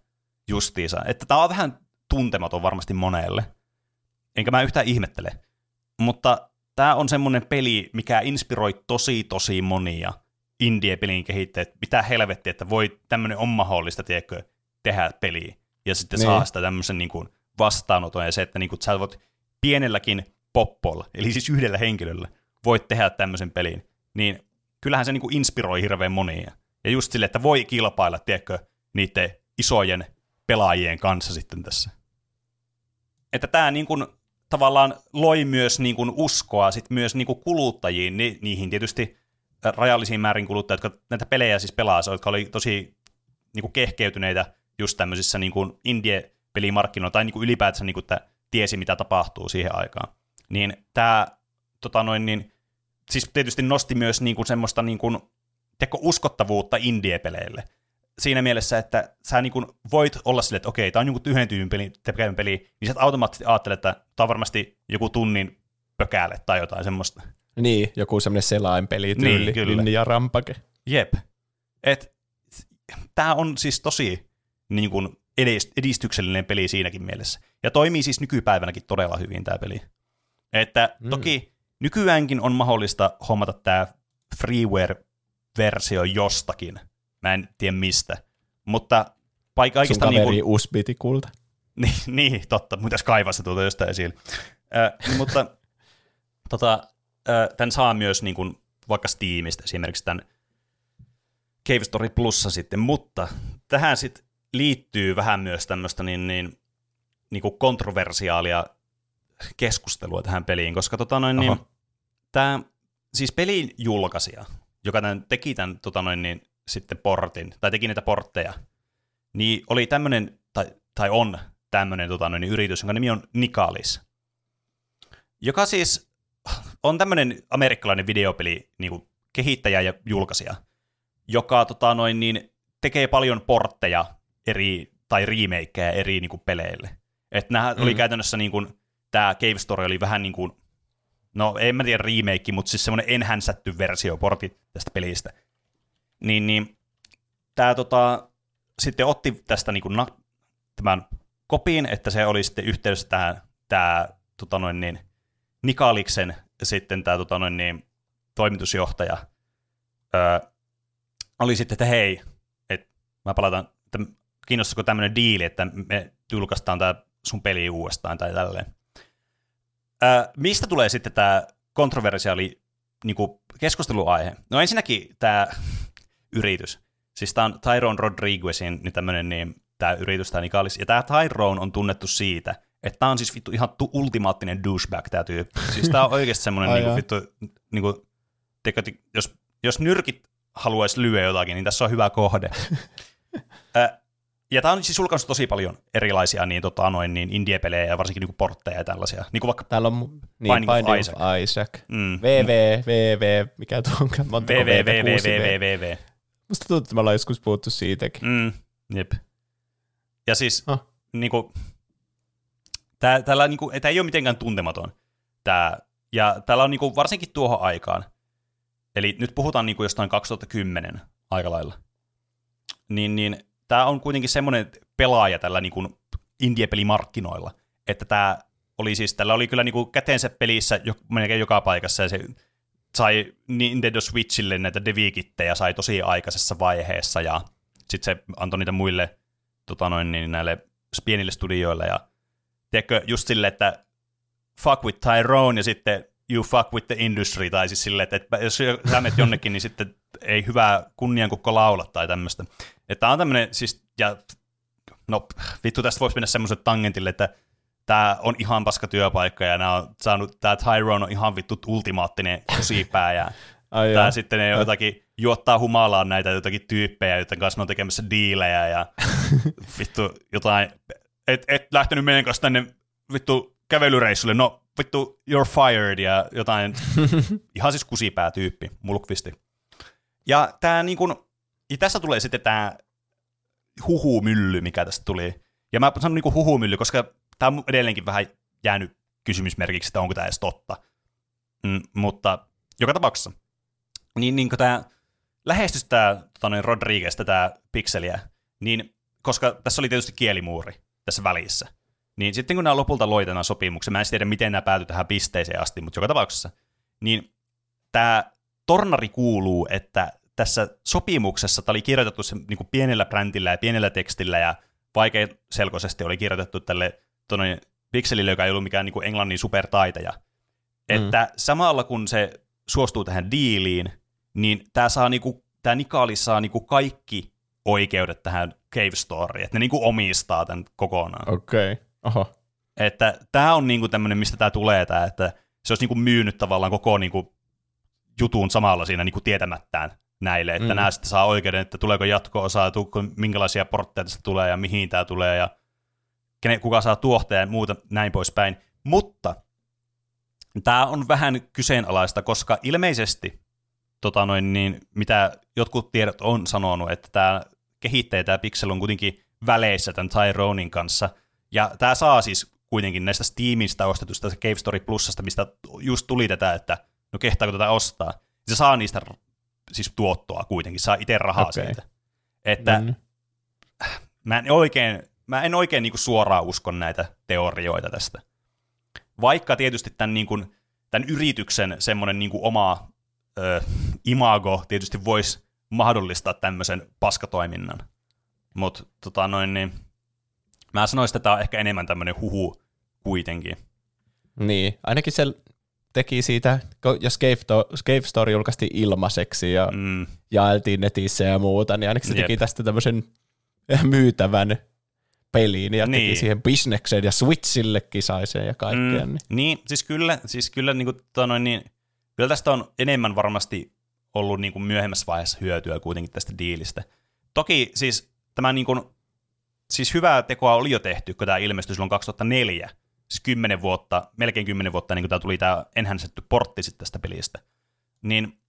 Speaker 2: justiinsa. Että tämä on vähän tuntematon varmasti monelle. Enkä mä yhtään ihmettele. Mutta tämä on semmoinen peli, mikä inspiroi tosi tosi monia indie-pelin kehittäjät. Mitä helvettiä, että voi tämmöinen on mahdollista, tiedätkö, tehdä peliä. Ja sitten niin. saa sitä tämmöisen niin kuin vastaanoton ja se, että niin kuin, sä voit pienelläkin poppolla, eli siis yhdellä henkilöllä, voit tehdä tämmöisen pelin, niin kyllähän se niin kuin inspiroi hirveän monia. Ja just sille, että voi kilpailla, tiedätkö, niiden isojen pelaajien kanssa sitten tässä. Että tämä niin kuin, tavallaan loi myös niin kuin uskoa sit myös niin kuin kuluttajiin, ni, niihin tietysti rajallisiin määrin kuluttajat, jotka näitä pelejä siis pelaa, jotka oli tosi niin kuin kehkeytyneitä just tämmöisissä niin kuin indie-pelimarkkinoilla, tai niin kuin ylipäätänsä niin kuin, että tiesi, mitä tapahtuu siihen aikaan. Niin tämä tota noin, niin, siis tietysti nosti myös niin kuin semmoista niin kuin, uskottavuutta indie-peleille. Siinä mielessä, että sä niin kuin voit olla silleen, että okei, tämä on joku yhden tyypin peli, peli, niin sä automaattisesti ajattelet, että tämä on varmasti joku tunnin pökäle tai jotain semmoista.
Speaker 1: Niin, joku semmoinen selainpeli tyyli, niin, kyllä. ja rampake.
Speaker 2: Jep. Et, tämä on siis tosi niin kuin, edistyksellinen peli siinäkin mielessä. Ja toimii siis nykypäivänäkin todella hyvin tämä peli. Että mm. toki nykyäänkin on mahdollista hommata tämä freeware-versio jostakin. Mä en tiedä mistä. Mutta paikka
Speaker 1: Sun kaveri niin kuin... kulta.
Speaker 2: Niin, niin, totta. Mitäs kaivaa se tuolta jostain esille. Äh, mutta tota, äh, tämän saa myös niin kuin, vaikka Steamista esimerkiksi tämän Cave Story Plussa sitten, mutta tähän sitten liittyy vähän myös tämmöistä niin, niin, niin kuin kontroversiaalia keskustelua tähän peliin, koska tota noin, niin, tämä siis pelin julkaisija, joka tämän, teki tämän tota noin, niin, sitten portin, tai teki niitä portteja, niin oli tämmöinen, tai, tai on tämmöinen tota noin, niin yritys, jonka nimi on Nikalis, joka siis on tämmöinen amerikkalainen videopeli niin kuin kehittäjä ja julkaisija, joka tota noin, niin, tekee paljon portteja eri, tai remakeja eri niin kuin, peleille. Että nämä mm. oli käytännössä niin kuin, tämä Cave Story oli vähän niin kuin, no en mä tiedä remake, mutta siis semmoinen enhänsätty versio porti tästä pelistä. Niin, niin tämä tota, sitten otti tästä niin kuin, na, tämän kopiin, että se oli sitten yhteydessä tähän tämä tota noin niin, Nikaliksen sitten tämä tota noin niin, toimitusjohtaja öö, oli sitten, että hei, että mä palataan, että kiinnostaisiko tämmöinen diili, että me julkaistaan tämä sun peli uudestaan tai tälleen. Ää, mistä tulee sitten tämä kontroversiaali niin keskusteluaihe? No ensinnäkin tämä yritys. Siis tämä on Tyrone Rodriguezin niin tämmöinen niin, tämä yritys, tämä Nikalis. Ja tämä Tyrone on tunnettu siitä, että tämä on siis vittu ihan tu- ultimaattinen douchebag tämä tyyppi. Siis tämä on oikeasti semmoinen niin kuin, vittu, niin kuin, teikö, jos, jos nyrkit haluaisi lyödä jotakin, niin tässä on hyvä kohde. Ja tämä on siis julkaissut tosi paljon erilaisia niin, tota, noin, niin indie-pelejä ja varsinkin niin portteja ja tällaisia. Niin kuin vaikka
Speaker 1: Täällä on niin, Binding, Binding of Isaac. Isaac. Mm. VV, VV, mikä tuo onkaan?
Speaker 2: VV, VV, VV, VV.
Speaker 1: Musta tuntuu, että me ollaan joskus puhuttu siitäkin.
Speaker 2: Mm, jep. Ja siis, oh. niin kuin, tää, täällä, niin kuin, tää ei ole mitenkään tuntematon. Tää, ja täällä on niin kuin, varsinkin tuohon aikaan, eli nyt puhutaan niin kuin jostain 2010 aika lailla, niin, niin tämä on kuitenkin semmoinen pelaaja tällä niin kuin indie-pelimarkkinoilla, että tämä oli siis, tällä oli kyllä niin kuin käteensä pelissä jo, melkein joka paikassa, ja se sai Nintendo Switchille näitä devikittejä sai tosi aikaisessa vaiheessa, ja sitten se antoi niitä muille tota noin, niin näille pienille studioille, ja tiedätkö, just silleen, että fuck with Tyrone, ja sitten you fuck with the industry, tai siis silleen, että, jos sä menet jonnekin, niin sitten ei hyvää kunniankukko laula tai tämmöistä. Että on tämmöinen, siis, ja no vittu tästä voisi mennä semmoiselle tangentille, että tämä on ihan paska työpaikka ja nämä on saanut, tämä Tyrone on ihan vittu ultimaattinen kusipää ja Ai tämä sitten ne jotakin juottaa humalaan näitä jotakin tyyppejä, joiden kanssa ne on tekemässä diilejä ja vittu jotain, et, et lähtenyt meidän kanssa tänne vittu kävelyreissulle, no vittu you're fired ja jotain, ihan siis kusipää tyyppi, mulkvisti. Ja tää niin kun, ja tässä tulee sitten tämä huhumylly, mikä tästä tuli. Ja mä sanon niinku huhumylly, koska tämä on edelleenkin vähän jäänyt kysymysmerkiksi, että onko tämä edes totta. Mm, mutta joka tapauksessa, niin, niin tämä lähestys tämä tota noin Rodriguez, tätä pikseliä, niin koska tässä oli tietysti kielimuuri tässä välissä, niin sitten kun nämä lopulta loi tämän sopimuksen, mä en tiedä, miten nämä päätyi tähän pisteeseen asti, mutta joka tapauksessa, niin tämä tornari kuuluu, että tässä sopimuksessa tämä oli kirjoitettu se, niin pienellä brändillä ja pienellä tekstillä ja vaikeaselkoisesti oli kirjoitettu tälle tonne pikselille, joka ei ollut mikään niin kuin englannin supertaitaja. Mm. Että samalla kun se suostuu tähän diiliin, niin tämä saa niinku, tämä Nikali saa niinku kaikki oikeudet tähän Cave Storyin, että ne niinku omistaa tämän kokonaan.
Speaker 1: Okei, okay. oho.
Speaker 2: Että tämä on niinku tämmöinen, mistä tämä tulee, tää, että se olisi niinku myynyt tavallaan koko niinku jutun samalla siinä niinku tietämättään näille, että mm. nämä sitten saa oikeuden, että tuleeko jatko-osaa, minkälaisia portteja tästä tulee ja mihin tämä tulee ja kene, kuka saa tuotteen ja muuta näin poispäin. Mutta tämä on vähän kyseenalaista, koska ilmeisesti, tota noin, niin, mitä jotkut tiedot on sanonut, että tämä kehittäjä, tämä Pixel on kuitenkin väleissä tämän Tyronein kanssa, ja tämä saa siis kuitenkin näistä Steamista ostetusta Cave Story Plusasta, mistä just tuli tätä, että no kehtaako tätä ostaa, se saa niistä siis tuottoa kuitenkin, saa itse rahaa okay. siitä. Että mm. mä en oikein, mä en oikein niin kuin suoraan uskon näitä teorioita tästä. Vaikka tietysti tämän, niin kuin, tämän yrityksen semmoinen niin kuin oma ö, imago tietysti voisi mahdollistaa tämmöisen paskatoiminnan. Mutta tota noin, niin, mä sanoisin, että tämä on ehkä enemmän tämmöinen huhu kuitenkin.
Speaker 1: Niin, ainakin se teki siitä, jos Cave Story julkaistiin ilmaiseksi ja mm. jaeltiin netissä ja muuta, niin ainakin se Jep. teki tästä tämmöisen myytävän peliin ja niin. teki siihen bisnekseen ja Switchillekin sai sen ja kaikkea. Mm.
Speaker 2: Niin. niin, siis kyllä, siis kyllä, niin kuin, tota noin, niin, kyllä tästä on enemmän varmasti ollut niin kuin myöhemmässä vaiheessa hyötyä kuitenkin tästä diilistä. Toki siis tämä niin kuin, siis hyvää tekoa oli jo tehty, kun tämä ilmestyi silloin 2004, siis kymmenen vuotta, melkein kymmenen vuotta, niin kuin tämä tuli tämä enhänsetty portti sitten tästä pelistä. Niin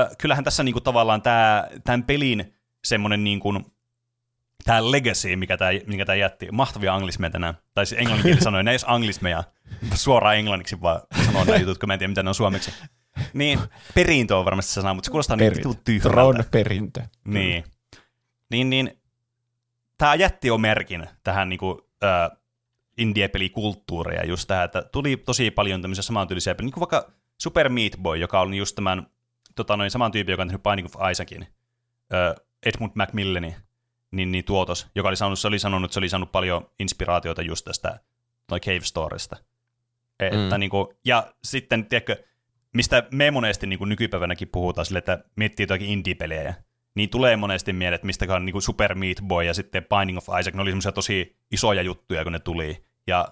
Speaker 2: äh, kyllähän tässä niin kuin, tavallaan tämä, tämän pelin semmoinen niin kuin, tämä legacy, mikä tämä, mikä tämä jätti, mahtavia anglismeja tänään, tai siis englanninkieli sanoi, ne ei anglismeja, suoraan englanniksi vaan sanoo näitä jutut, kun mä en tiedä, mitä ne on suomeksi. Niin, perintö on varmasti se sana, mutta se kuulostaa perintö. niin tyhmältä.
Speaker 1: Tron perintö.
Speaker 2: Niin. Niin, niin tämä jätti jo merkin tähän niinku, äh, indie-pelikulttuuria just tähän, että tuli tosi paljon tämmöisiä samantyylisiä pelejä, niin kuin vaikka Super Meat Boy, joka oli just tämän tota, noin, saman tyypin, joka on tehnyt Binding of Isaacin, äh, Edmund Macmillani, niin, niin tuotos, joka oli sanonut, se oli sanonut, että se oli saanut paljon inspiraatiota just tästä noin Cave Storesta. Että mm. niin kuin, ja sitten, tiedätkö, mistä me monesti niin kuin nykypäivänäkin puhutaan sille, että miettii jotakin indie-pelejä, niin tulee monesti mieleen, että mistäkään niin kuin Super Meat Boy ja sitten Binding of Isaac, ne oli semmoisia tosi isoja juttuja, kun ne tuli, ja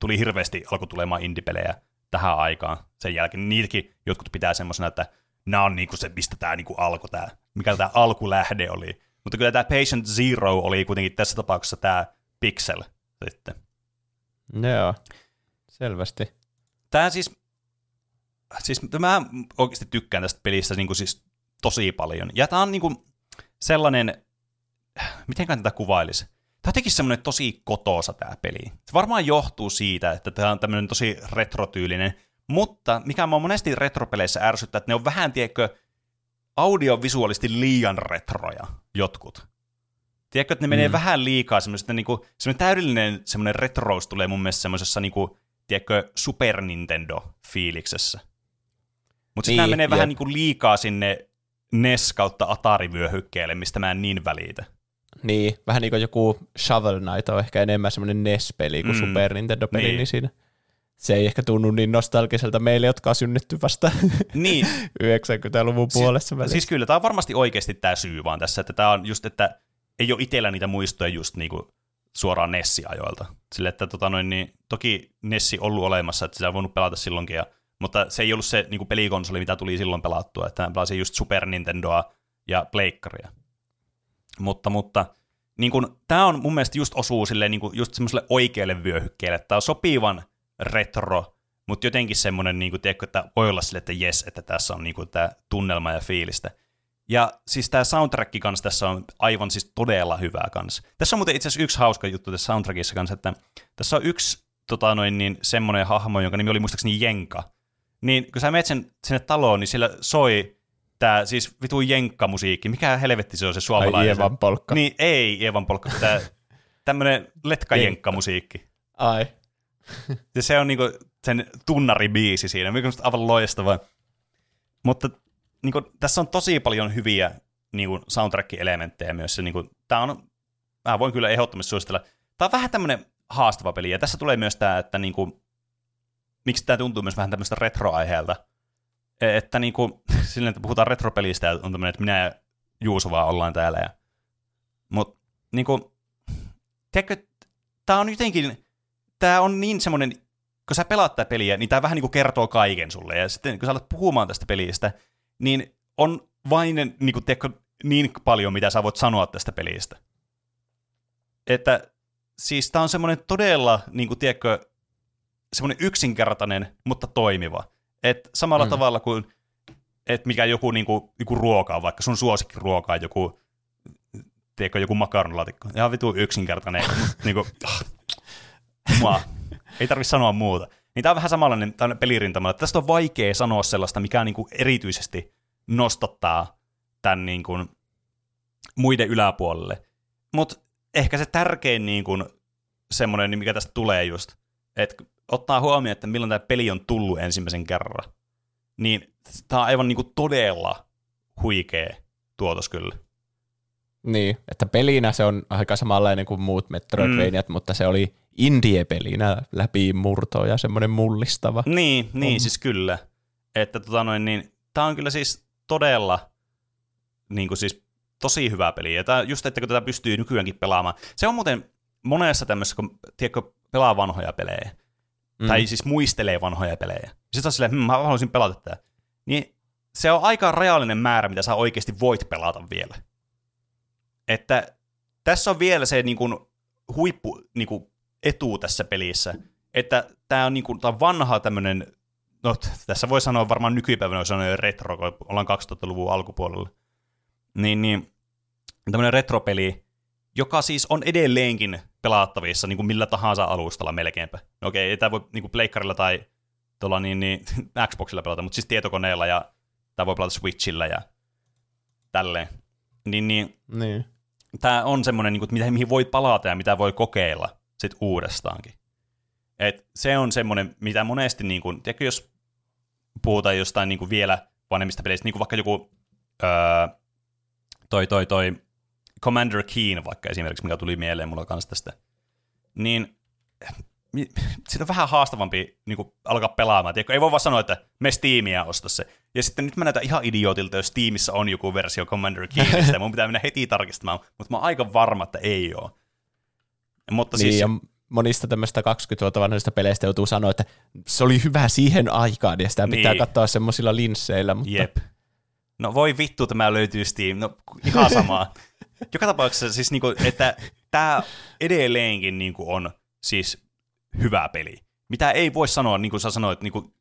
Speaker 2: tuli hirveästi, alkoi tulemaan indie-pelejä tähän aikaan sen jälkeen. Niitäkin jotkut pitää semmoisena, että nämä on niinku se, mistä tämä niinku alkoi, tää, mikä tämä alkulähde oli. Mutta kyllä tämä Patient Zero oli kuitenkin tässä tapauksessa tämä Pixel sitten.
Speaker 1: Joo, selvästi.
Speaker 2: Tämä siis, siis mä oikeasti tykkään tästä pelistä niin kuin siis tosi paljon. Ja tämä on niin kuin sellainen, miten tätä kuvailisi? Tämä teki semmoinen tosi kotoosa tämä peli. Se varmaan johtuu siitä, että tämä on tämmöinen tosi retrotyylinen, mutta mikä mä monesti retropeleissä ärsyttää, että ne on vähän, tiedätkö, audiovisuaalisesti liian retroja jotkut. Tiedätkö, että ne menee mm. vähän liikaa semmoista, niin kuin, semmoinen täydellinen semmoinen retrous tulee mun mielestä semmoisessa, niin kuin, tiedätkö, Super Nintendo-fiiliksessä. Mutta sitten niin, menee jep. vähän niin kuin liikaa sinne NES kautta Atari-vyöhykkeelle, mistä mä en niin välitä.
Speaker 1: Niin, vähän niin kuin joku Shovel Knight on ehkä enemmän semmoinen NES-peli kuin mm. Super Nintendo-peli, niin. niin siinä se ei ehkä tunnu niin nostalgiselta meille, jotka on synnetty vasta niin. 90-luvun puolessa
Speaker 2: välissä. Siis kyllä, tämä on varmasti oikeasti tämä syy vaan tässä, että tämä on just, että ei ole itsellä niitä muistoja just niinku suoraan Nessi-ajoilta. Sille, että tota noin, niin, toki Nessi ollut olemassa, että sitä on voinut pelata silloinkin, ja, mutta se ei ollut se niinku pelikonsoli, mitä tuli silloin pelattua, että pelasin just Super Nintendoa ja Pleikkaria. Mutta, mutta niin tämä on mun mielestä just osuu silleen, niin just semmoiselle oikealle vyöhykkeelle, että tämä on sopivan – retro, mutta jotenkin semmoinen, niin kuin, tiedätkö, että voi olla sille, että jes, että tässä on niin kuin, tämä tunnelma ja fiilistä. Ja siis tämä soundtrack kanssa tässä on aivan siis todella hyvä kanssa. Tässä on muuten itse asiassa yksi hauska juttu tässä soundtrackissa kanssa, että tässä on yksi tota noin, niin, semmoinen hahmo, jonka nimi oli muistaakseni Jenka. Niin kun sä menet sen, sinne taloon, niin siellä soi tämä siis vitu jenkkamusiikki. Mikä helvetti se on se suomalainen?
Speaker 1: Ai Ievan polkka.
Speaker 2: Niin, ei Ievan polkka. Tämä tämmöinen letkajenkkamusiikki.
Speaker 1: Ai.
Speaker 2: Ja se on niinku sen tunnaribiisi siinä, mikä on aivan loistava. Mutta niinku, tässä on tosi paljon hyviä niinku, soundtrack-elementtejä myös. Niinku, tää on, mä voin kyllä ehdottomasti suositella. Tämä on vähän tämmöinen haastava peli, ja tässä tulee myös tämä, että niinku, miksi tämä tuntuu myös vähän tämmöistä retroaiheelta. E, että niinku, silleen, että puhutaan retropelistä, ja on tämmöinen, että minä ja Juuso vaan ollaan täällä. Ja... Mutta niinku, tämä on jotenkin, tämä on niin semmoinen, kun sä pelaat tätä peliä, niin tämä vähän niin kuin kertoo kaiken sulle. Ja sitten kun sä alat puhumaan tästä pelistä, niin on vain niin, kuin, tiedätkö, niin paljon, mitä sä voit sanoa tästä pelistä. Että siis tämä on semmoinen todella, niin kuin, tiedätkö, semmoinen yksinkertainen, mutta toimiva. Et samalla mm. tavalla kuin, että mikä joku, niin kuin, joku ruoka on, vaikka sun suosikkiruoka on joku tiedätkö, joku makaronilaatikko. Ihan vitu yksinkertainen. niinku, mua. Ei tarvi sanoa muuta. Niin tämä on vähän samanlainen pelirintama, että tästä on vaikea sanoa sellaista, mikä niinku erityisesti nostattaa tämän niinku muiden yläpuolelle. Mutta ehkä se tärkein niinku semmoinen, mikä tästä tulee just, että ottaa huomioon, että milloin tämä peli on tullut ensimmäisen kerran, niin tämä on aivan niinku todella huikea tuotos kyllä.
Speaker 1: Niin, että pelinä se on aika samanlainen kuin muut Metroidvaniat, mm. mutta se oli indie-pelinä läpi murtoa ja semmoinen mullistava.
Speaker 2: Niin, niin siis kyllä. Että tota noin, niin, tämä on kyllä siis todella niin kuin siis tosi hyvä peli. Ja tää, just, että kun tätä pystyy nykyäänkin pelaamaan. Se on muuten monessa tämmöisessä, kun tiedätkö, pelaa vanhoja pelejä. Mm. Tai siis muistelee vanhoja pelejä. Sitten on silleen, hm, mä haluaisin pelata tätä. Niin se on aika rajallinen määrä, mitä sä oikeasti voit pelata vielä että tässä on vielä se niin kuin, huippu niin kuin, etu tässä pelissä, että tämä on, niin kuin, tämä on vanha tämmöinen, no tässä voi sanoa varmaan nykypäivänä on sanoa retro, kun ollaan 2000-luvun alkupuolella, niin, niin tämmöinen retropeli, joka siis on edelleenkin pelattavissa niin kuin millä tahansa alustalla melkeinpä. No okei, ei tämä voi niin kuin pleikkarilla tai tuolla niin, niin, Xboxilla pelata, mutta siis tietokoneella ja tämä voi pelata Switchillä ja tälleen. Niin, niin,
Speaker 1: niin
Speaker 2: tämä on semmoinen, niin kuin, mihin voi palata ja mitä voi kokeilla sit uudestaankin. Et se on semmoinen, mitä monesti, niin kuin, tiedätkö, jos puhutaan jostain niin vielä vanhemmista peleistä, niin kuin vaikka joku öö, toi, toi, toi Commander Keen vaikka esimerkiksi, mikä tuli mieleen mulla kanssa tästä, niin siitä on vähän haastavampi niin kuin, alkaa pelaamaan. Tiedätkö? Ei voi vaan sanoa, että me Steamia osta se. Ja sitten nyt mä näytän ihan idiotilta, jos Steamissa on joku versio Commander Keenistä, mun pitää mennä heti tarkistamaan, mutta mä oon aika varma, että ei ole.
Speaker 1: Mutta niin, siis... ja monista tämmöistä 20 vuotta vanhoista peleistä joutuu sanoa, että se oli hyvä siihen aikaan, ja sitä pitää niin. katsoa semmoisilla linsseillä. Mutta...
Speaker 2: Jep. No voi vittu, tämä löytyy Steam. No ihan samaa. Joka tapauksessa siis, niinku, että tämä edelleenkin niinku on siis hyvä peli. Mitä ei voi sanoa, niin kuin sä sanoit, niin kuin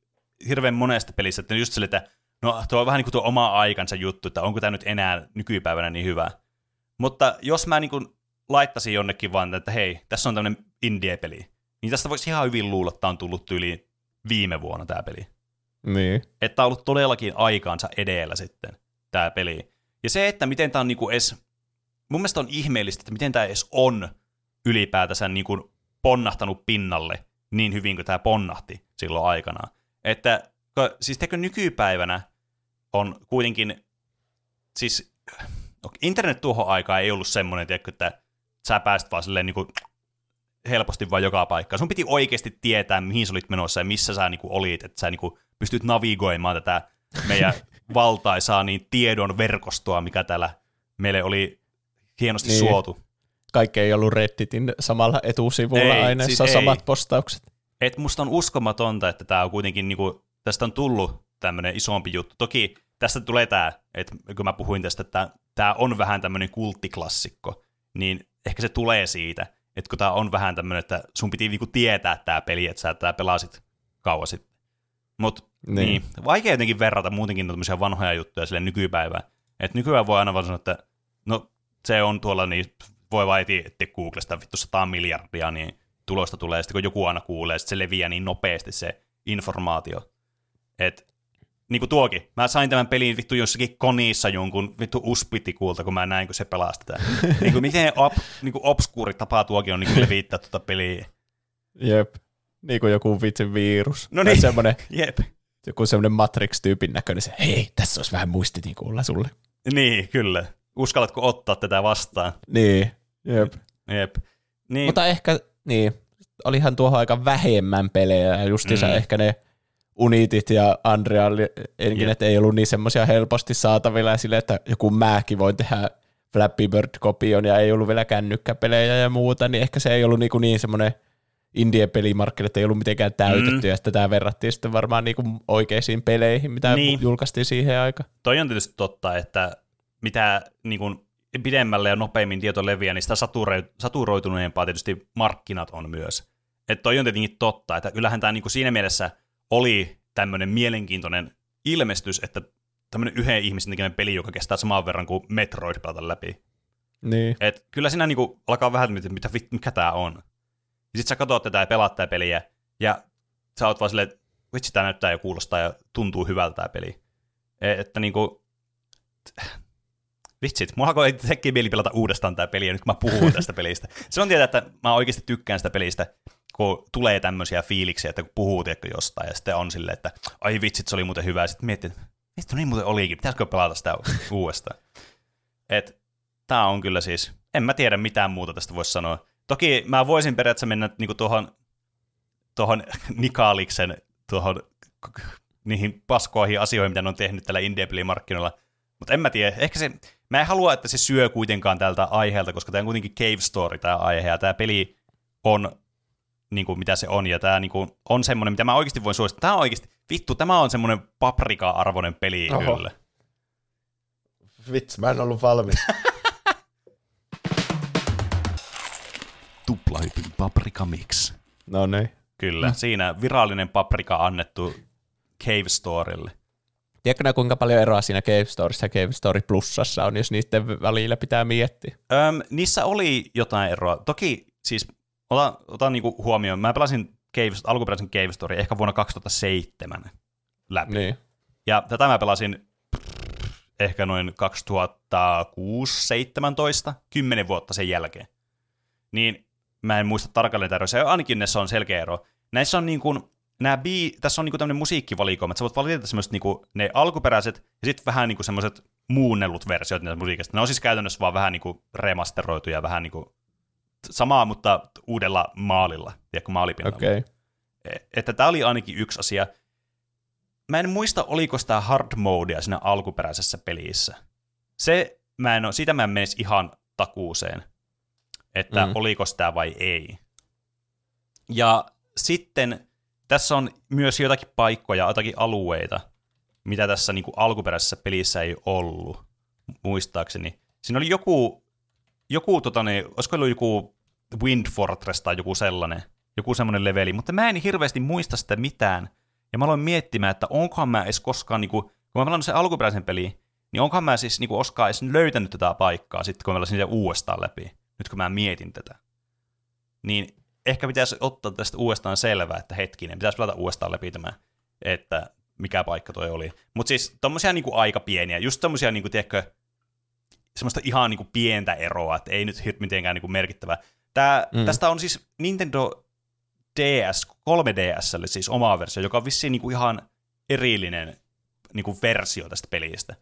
Speaker 2: hirveän monesta pelissä, että just sille, että no tuo on vähän niin kuin tuo oma aikansa juttu, että onko tämä nyt enää nykypäivänä niin hyvä. Mutta jos mä niin kuin laittaisin jonnekin vaan, että hei, tässä on tämmöinen indie-peli, niin tästä voisi ihan hyvin luulla, että tämä on tullut yli viime vuonna tämä peli.
Speaker 1: Niin.
Speaker 2: Että on ollut todellakin aikaansa edellä sitten tämä peli. Ja se, että miten tämä on niinku edes, mun mielestä on ihmeellistä, että miten tämä edes on ylipäätänsä niinku ponnahtanut pinnalle niin hyvin kuin tämä ponnahti silloin aikanaan. Että siis tekö nykypäivänä on kuitenkin, siis internet tuohon aikaan ei ollut semmoinen, tiedätkö, että sä pääsit vaan silleen niin kuin helposti vaan joka paikkaan. Sun piti oikeasti tietää, mihin sä olit menossa ja missä sä niin kuin olit, että sä niin kuin pystyt navigoimaan tätä meidän valtaisaa niin tiedon verkostoa, mikä täällä meille oli hienosti niin. suotu
Speaker 1: kaikki ei ollut Redditin samalla etusivulla ei, aineessa siis samat ei. postaukset.
Speaker 2: Et musta on uskomatonta, että tämä on kuitenkin, niinku, tästä on tullut tämmöinen isompi juttu. Toki tästä tulee tämä, että kun mä puhuin tästä, että tämä on vähän tämmöinen kulttiklassikko, niin ehkä se tulee siitä, että kun tämä on vähän tämmöinen, että sun piti niinku tietää tämä peli, että sä tää pelasit kauan sitten. Mutta niin. niin. vaikea jotenkin verrata muutenkin tämmöisiä vanhoja juttuja sille nykypäivään. Et nykyään voi aina vaan sanoa, että no se on tuolla, niin voi vaan etsiä Googlesta vittu 100 miljardia, niin tulosta tulee, sitten kun joku aina kuulee, sitten se leviää niin nopeasti se informaatio. Et niin kuin tuokin. Mä sain tämän pelin vittu jossakin konissa jonkun vittu uspitikuulta, kun mä näin, kun se pelastetaan. niin kuin miten op, niin kuin obskuuri tapaa tuokin on niin kuin levittää tuota peliä.
Speaker 1: Jep. Niin kuin joku vitsin virus.
Speaker 2: No niin, semmoinen,
Speaker 1: jep. Joku semmoinen Matrix-tyypin näköinen se, hei, tässä olisi vähän muistitikuulla sulle.
Speaker 2: Niin, kyllä. Uskallatko ottaa tätä vastaan?
Speaker 1: Niin, jep.
Speaker 2: Jep.
Speaker 1: Niin. Mutta ehkä, niin, olihan tuohon aika vähemmän pelejä, justiinsa mm. ehkä ne Unitit ja Unreal Enginet yep. ei ollut niin semmoisia helposti saatavilla sille, että joku mäkin voi tehdä Flappy Bird-kopion ja ei ollut vielä kännykkäpelejä ja muuta, niin ehkä se ei ollut niin, niin semmoinen indie-pelimarkkinat ei ollut mitenkään täytetty, mm. ja sitten tämä verrattiin sitten varmaan niin kuin oikeisiin peleihin, mitä niin. julkaistiin siihen aikaan.
Speaker 2: Toi on tietysti totta, että mitä niin kuin pidemmälle ja nopeammin tieto leviää, niin sitä saturoituneempaa tietysti markkinat on myös. Että toi on tietenkin totta, että kyllähän tämä niin kuin siinä mielessä – oli tämmöinen mielenkiintoinen ilmestys, että tämmöinen yhden ihmisen tekemä peli, joka kestää saman verran kuin Metroid pelata läpi.
Speaker 1: Niin.
Speaker 2: Et kyllä siinä niinku alkaa vähän, mitä, mitä mikä tämä on. Ja sit sä katsot tätä ja pelaat tätä peliä, ja sä oot vaan silleen, että vitsi, tää näyttää ja kuulostaa ja tuntuu hyvältä tämä peli. E, että niinku, vitsit, mulla alkoi tekee mieli pelata uudestaan tämä peli, ja nyt kun mä puhun tästä pelistä. Se on tietää, että mä oikeasti tykkään sitä pelistä, kun tulee tämmöisiä fiiliksiä, että kun puhuu tiedätkö, jostain, ja sitten on silleen, että ai vitsit, se oli muuten hyvä, ja sitten miettii, että niin muuten olikin, pitäisikö pelata sitä uudestaan. Et tää on kyllä siis, en mä tiedä mitään muuta tästä voisi sanoa. Toki mä voisin periaatteessa mennä niinku tuohon, tuohon Nikaaliksen tuohon niihin paskoihin asioihin, mitä ne on tehnyt tällä indie markkinoilla mutta en mä tiedä, ehkä se, mä en halua, että se syö kuitenkaan tältä aiheelta, koska tämä on kuitenkin Cave Story tämä aihe, ja tämä peli on niin kuin, mitä se on, ja tämä niin kuin, on semmoinen, mitä mä oikeasti voin suosittaa. Tämä on oikeasti, vittu, tämä on semmoinen paprika-arvoinen peli Oho. kyllä.
Speaker 3: Vitsi, mä en ollut valmis.
Speaker 2: Tuplahypyn paprika mix.
Speaker 1: No niin.
Speaker 2: Kyllä, mm. siinä virallinen paprika annettu Cave Storylle.
Speaker 1: Tiedätkö kuinka paljon eroa siinä Cave Storyssa ja Cave Story Plusassa on, jos niiden välillä pitää miettiä?
Speaker 2: Öm, niissä oli jotain eroa. Toki siis ota, ota niinku huomioon, mä pelasin Cave, alkuperäisen Cave Story ehkä vuonna 2007 läpi.
Speaker 1: Niin.
Speaker 2: Ja tätä mä pelasin ehkä noin 2006-17, kymmenen vuotta sen jälkeen. Niin mä en muista tarkalleen tätä eroa. Ainakin näissä on selkeä ero. Näissä on niin kuin, nämä bi, tässä on niinku tämmöinen musiikkivalikoima, että sä voit valita semmoiset niinku, ne alkuperäiset ja sitten vähän niinku semmoiset muunnellut versiot näistä musiikista. Ne on siis käytännössä vaan vähän niinku remasteroituja, vähän niinku samaa, mutta uudella maalilla, tiedätkö, maalipinnalla.
Speaker 1: Okay.
Speaker 2: Että tämä oli ainakin yksi asia. Mä en muista, oliko sitä hard modea siinä alkuperäisessä pelissä. Se, mä en ole, siitä mä en menisi ihan takuuseen, että mm. oliko sitä vai ei. Ja sitten tässä on myös jotakin paikkoja, jotakin alueita, mitä tässä niin kuin alkuperäisessä pelissä ei ollut, muistaakseni. Siinä oli joku, joku tota, niin, olisiko ollut joku Wind Fortress tai joku sellainen, joku semmoinen leveli, mutta mä en hirveästi muista sitä mitään. Ja mä aloin miettimään, että onkohan mä edes koskaan, niin kuin, kun mä pelannut sen alkuperäisen peliin, niin onkohan mä siis niin kuin, koskaan edes löytänyt tätä paikkaa sitten, kun mä pelasin sitä uudestaan läpi, nyt kun mä mietin tätä. Niin ehkä pitäisi ottaa tästä uudestaan selvää, että hetkinen, pitäisi pelata uudestaan läpi tämä, että mikä paikka toi oli. Mutta siis tommosia niinku aika pieniä, just tommosia niinku, tiedätkö, semmoista ihan niinku pientä eroa, että ei nyt mitenkään niinku merkittävää. Tää, mm. Tästä on siis Nintendo DS, 3DSlle siis oma versio, joka on vissiin niinku ihan erillinen niinku versio tästä pelistä.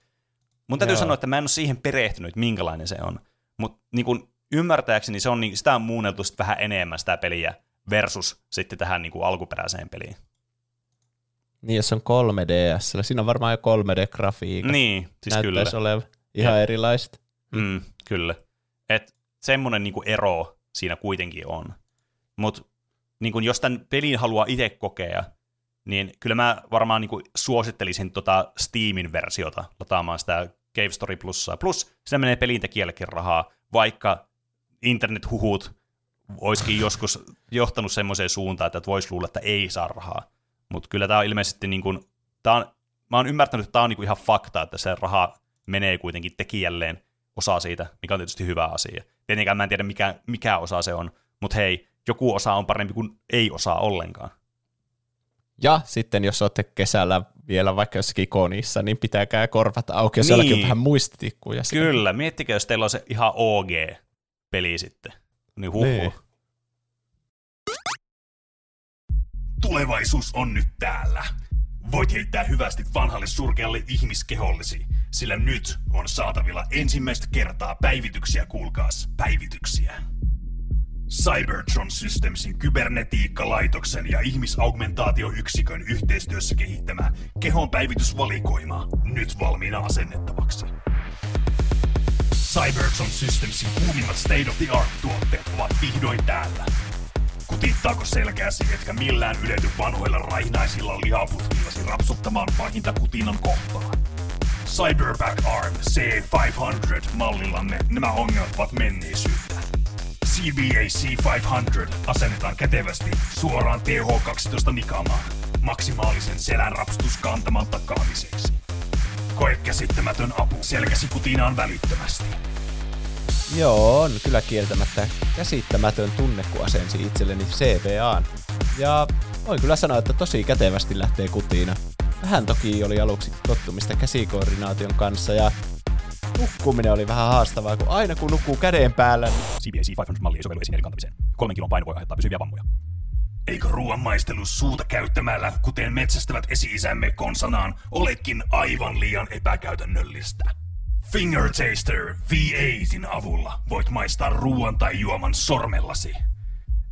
Speaker 2: Mun täytyy Joo. sanoa, että mä en ole siihen perehtynyt, minkälainen se on. Mutta niinku, ymmärtääkseni se on, niin, sitä on muunneltu vähän enemmän sitä peliä versus sitten tähän niin kuin alkuperäiseen peliin.
Speaker 1: Niin, jos on 3DS, siinä on varmaan jo 3D-grafiikka.
Speaker 2: Niin, siis Näyttäisi
Speaker 1: kyllä. olevan ihan ja, erilaista.
Speaker 2: Mm, kyllä. Et semmoinen niin ero siinä kuitenkin on. Mutta niin jos tämän pelin haluaa itse kokea, niin kyllä mä varmaan niin suosittelisin tota Steamin versiota lataamaan sitä Cave Story Plussaa. Plus sitä menee pelintekijällekin rahaa, vaikka internethuhut olisikin joskus johtanut semmoiseen suuntaan, että voisi luulla, että ei saa rahaa. Mutta kyllä tämä on ilmeisesti niin kuin, tää on, mä oon ymmärtänyt, että tämä on niin ihan fakta, että se raha
Speaker 4: menee kuitenkin tekijälleen osa siitä, mikä on tietysti hyvä asia. Tietenkään mä en tiedä, mikä, mikä osa se on, mutta hei, joku osa on parempi kuin ei osaa ollenkaan.
Speaker 1: Ja sitten jos olette kesällä vielä vaikka jossakin konissa, niin pitäkää korvat auki, jos
Speaker 4: Niin.
Speaker 1: on vähän muistitikkuja.
Speaker 4: Kyllä, miettikää, jos teillä on se ihan OG-peli sitten. Niin huhu.
Speaker 1: Niin.
Speaker 2: Tulevaisuus on nyt täällä. Voit heittää hyvästi vanhalle surkealle ihmiskehollesi, sillä nyt on saatavilla ensimmäistä kertaa päivityksiä, kuulkaas, päivityksiä. Cybertron Systemsin kybernetiikkalaitoksen ja ihmisaugmentaatioyksikön yhteistyössä kehittämä kehon päivitysvalikoima nyt valmiina asennettavaksi. Cybertron Systemsin kuumimmat state-of-the-art-tuotteet ovat vihdoin täällä. Kutittaako selkääsi, etkä millään ylety vanhoilla raihnaisilla lihaputkillasi rapsuttamaan pahinta kutinan kohtaa? Cyberback Arm C500-mallillanne nämä ongelmat ovat menneisyyttä. CBA C500 asennetaan kätevästi suoraan TH12 nikamaan maksimaalisen selän rapstuskantaman takaamiseksi. Koe käsittämätön apu selkäsi kutinaan välittömästi.
Speaker 1: Joo, on kyllä kieltämättä käsittämätön tunne, kun asensi itselleni CBAn. Ja voin kyllä sanoa, että tosi kätevästi lähtee kutiina. Vähän toki oli aluksi tottumista käsikoordinaation kanssa ja nukkuminen oli vähän haastavaa, kun aina kun nukkuu käden päällä, niin
Speaker 2: CBA C500-malli ei sovellu esineiden kantamiseen. Kolmen kilon paino voi aiheuttaa pysyviä vammoja. Eikö ruoan maistelu suuta käyttämällä, kuten metsästävät esi-isämme konsanaan, olekin aivan liian epäkäytännöllistä? Finger Taster V8in avulla voit maistaa ruoan tai juoman sormellasi.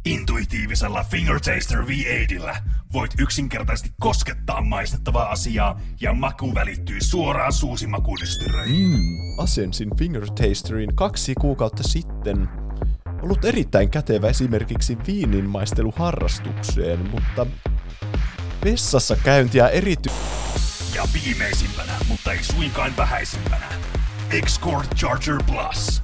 Speaker 2: Intuitiivisella Finger Taster V8llä voit yksinkertaisesti koskettaa maistettavaa asiaa ja maku välittyy suoraan suusimakunystyröihin.
Speaker 1: asensin Finger Tasterin kaksi kuukautta sitten. Ollut erittäin kätevä esimerkiksi viininmaisteluharrastukseen, mutta vessassa käyntiä erity...
Speaker 2: Ja viimeisimpänä, mutta ei suinkaan vähäisimpänä, X-Core Charger Plus.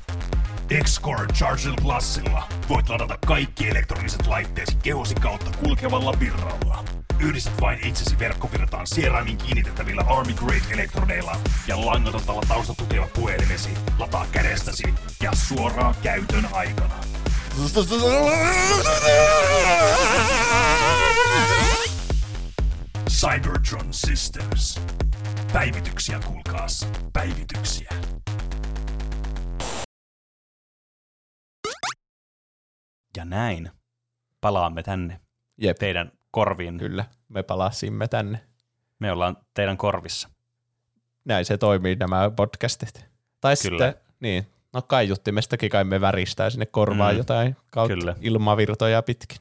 Speaker 2: X-Core Charger Plusilla voit ladata kaikki elektroniset laitteesi kehosi kautta kulkevalla virralla. Yhdistät vain itsesi verkkovirtaan Sieraimin kiinnitettävillä Army Grade elektrodeilla ja langatotalla taustatukeva puhelimesi lataa kädestäsi ja suoraan käytön aikana. Cybertron Systems. Päivityksiä, kuulkaas. Päivityksiä.
Speaker 4: Ja näin palaamme tänne
Speaker 1: Jep,
Speaker 4: teidän korviin.
Speaker 1: kyllä, me palasimme tänne.
Speaker 4: Me ollaan teidän korvissa.
Speaker 1: Näin se toimii nämä podcastit. Tai
Speaker 4: Kyllä.
Speaker 1: sitten, niin, no kaiuttimestakin kai me väristää sinne korvaan
Speaker 4: Mm,
Speaker 1: jotain kautta
Speaker 4: kyllä.
Speaker 1: ilmavirtoja pitkin.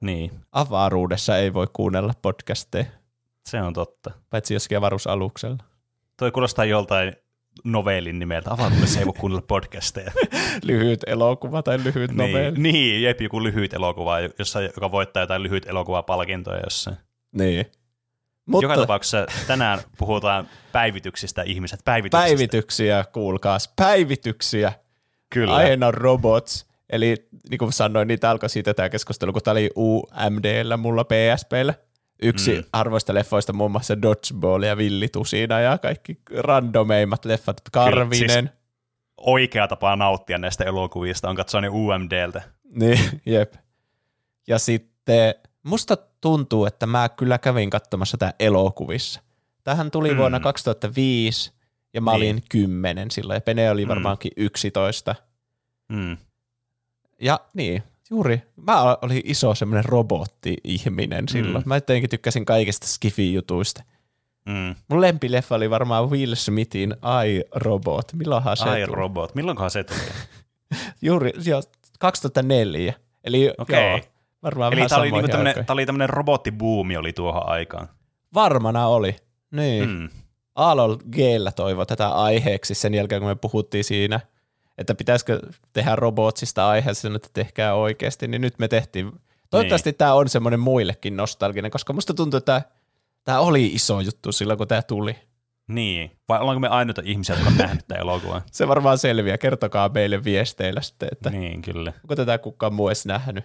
Speaker 4: Niin,
Speaker 1: Avaruudessa ei voi kuunnella podcasteja,
Speaker 4: se on totta.
Speaker 1: paitsi jossakin avaruusaluksella.
Speaker 4: Toi kuulostaa joltain novellin nimeltä. Avaruudessa ei voi kuunnella podcasteja.
Speaker 1: lyhyt elokuva tai lyhyt novelli.
Speaker 4: niin, niin, jep, joku lyhyt elokuva, jossa, joka voittaa jotain lyhyt elokuvapalkintoja jossain.
Speaker 1: Niin.
Speaker 4: Mutta, Joka tapauksessa tänään puhutaan päivityksistä ihmiset. Päivityksistä.
Speaker 1: päivityksiä, kuulkaas, päivityksiä.
Speaker 4: Kyllä.
Speaker 1: Aiheena on robots. Eli niin kuin sanoin, niitä alkoi siitä tämä keskustelu, kun tämä oli UMDllä, mulla PSPllä. Yksi
Speaker 4: Mm.
Speaker 1: mm. harvoista leffoista muun muassa Dodgeball ja Villitusina ja kaikki randomeimmat leffat. Karvinen.
Speaker 4: siis- Oikea tapa nauttia näistä elokuvista on katsoa ne UMDltä.
Speaker 1: Niin, jep. Ja sitten musta tuntuu, että mä kyllä kävin katsomassa tämä elokuvissa. Tähän tuli
Speaker 4: Mm.
Speaker 1: mm. vuonna 2005 ja mä
Speaker 4: Niin.
Speaker 1: olin 10 silloin ja Pene oli
Speaker 4: Mm.
Speaker 1: varmaankin 11.
Speaker 4: Mm.
Speaker 1: Ja niin, juuri. Mä olin iso semmoinen robotti-ihminen silloin.
Speaker 4: Mm.
Speaker 1: Mä jotenkin tykkäsin kaikista Skifi-jutuista.
Speaker 4: Mm.
Speaker 1: Mun lempileffa oli varmaan Will Smithin I, Robot. Milloinhan se
Speaker 4: Ai
Speaker 1: tuli?
Speaker 4: robot. Milloinkohan se tuli?
Speaker 1: Juuri, jo, 2004. Eli
Speaker 4: Okei.
Speaker 1: joo, varmaan
Speaker 4: Eli tämä oli, niinku tämmönen, tää oli tämmönen robottibuumi oli tuohon aikaan.
Speaker 1: Varmana oli. Niin. Mm. Aalol G-llä toivoi tätä aiheeksi sen jälkeen, kun me puhuttiin siinä, että pitäisikö tehdä robotsista aihe sen, että tehkää oikeasti, niin nyt me tehtiin. Toivottavasti niin. tämä on semmoinen muillekin nostalginen, koska musta tuntuu, että tämä oli iso juttu silloin, kun tämä tuli.
Speaker 4: Niin. Vai ollaanko me ainoita ihmisiä, jotka on nähnyt tämän elokuvan?
Speaker 1: Se varmaan selviää. Kertokaa meille viesteillä sitten, että niin.
Speaker 4: kyllä.
Speaker 1: onko tätä kukaan muu edes nähnyt.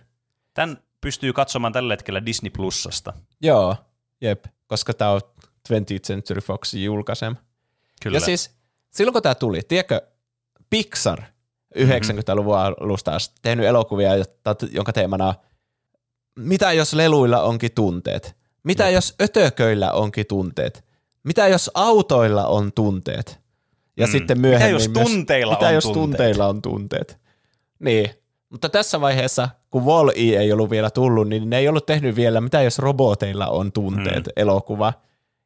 Speaker 4: Tän pystyy katsomaan tällä hetkellä Disney Plusasta.
Speaker 1: Joo, jep, koska tämä on 20th Century Foxin julkaisema.
Speaker 4: Kyllä.
Speaker 1: Ja siis silloin kun tämä tuli, tiedätkö, Pixar 90-luvun alusta asti tehnyt elokuvia, jonka teemana on, mitä jos leluilla onkin tunteet? Mitä jos ötököillä onkin tunteet? Mitä jos autoilla on tunteet? Ja
Speaker 2: Mm.
Speaker 1: sitten
Speaker 2: Mitä
Speaker 1: myöhemmin
Speaker 2: jos
Speaker 1: myös-
Speaker 2: tunteilla
Speaker 1: mitä
Speaker 2: on
Speaker 1: jos
Speaker 2: tunteet?
Speaker 1: tunteilla on tunteet? Niin. Mutta tässä vaiheessa, kun wall ei ollut vielä tullut, niin ne ei ollut tehnyt vielä, mitä jos roboteilla on tunteet, mm. elokuva.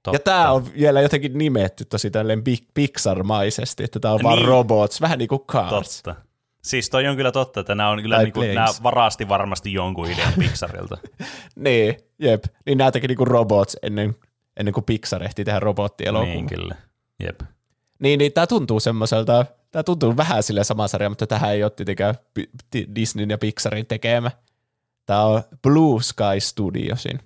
Speaker 2: Totta.
Speaker 1: Ja tämä on vielä jotenkin nimetty tosi tälleen Pixar-maisesti, että tämä on vaan
Speaker 2: Niin.
Speaker 1: robots, vähän niin kuin Cars.
Speaker 2: Totta. Siis toi on kyllä totta, että nämä on kyllä niinku, nämä varasti varmasti jonkun idean Pixarilta.
Speaker 1: Niin, jep. Niin nämä teki niinku robots ennen, ennen kuin Pixar ehti tehdä robottielokuva.
Speaker 2: niin kyllä. Jep.
Speaker 1: Niin, niin tämä tuntuu semmoiselta, tämä tuntuu vähän sille sama sarja, mutta tähän ei ole tietenkään Disneyn ja Pixarin tekemä. Tämä on Blue Sky Studiosin.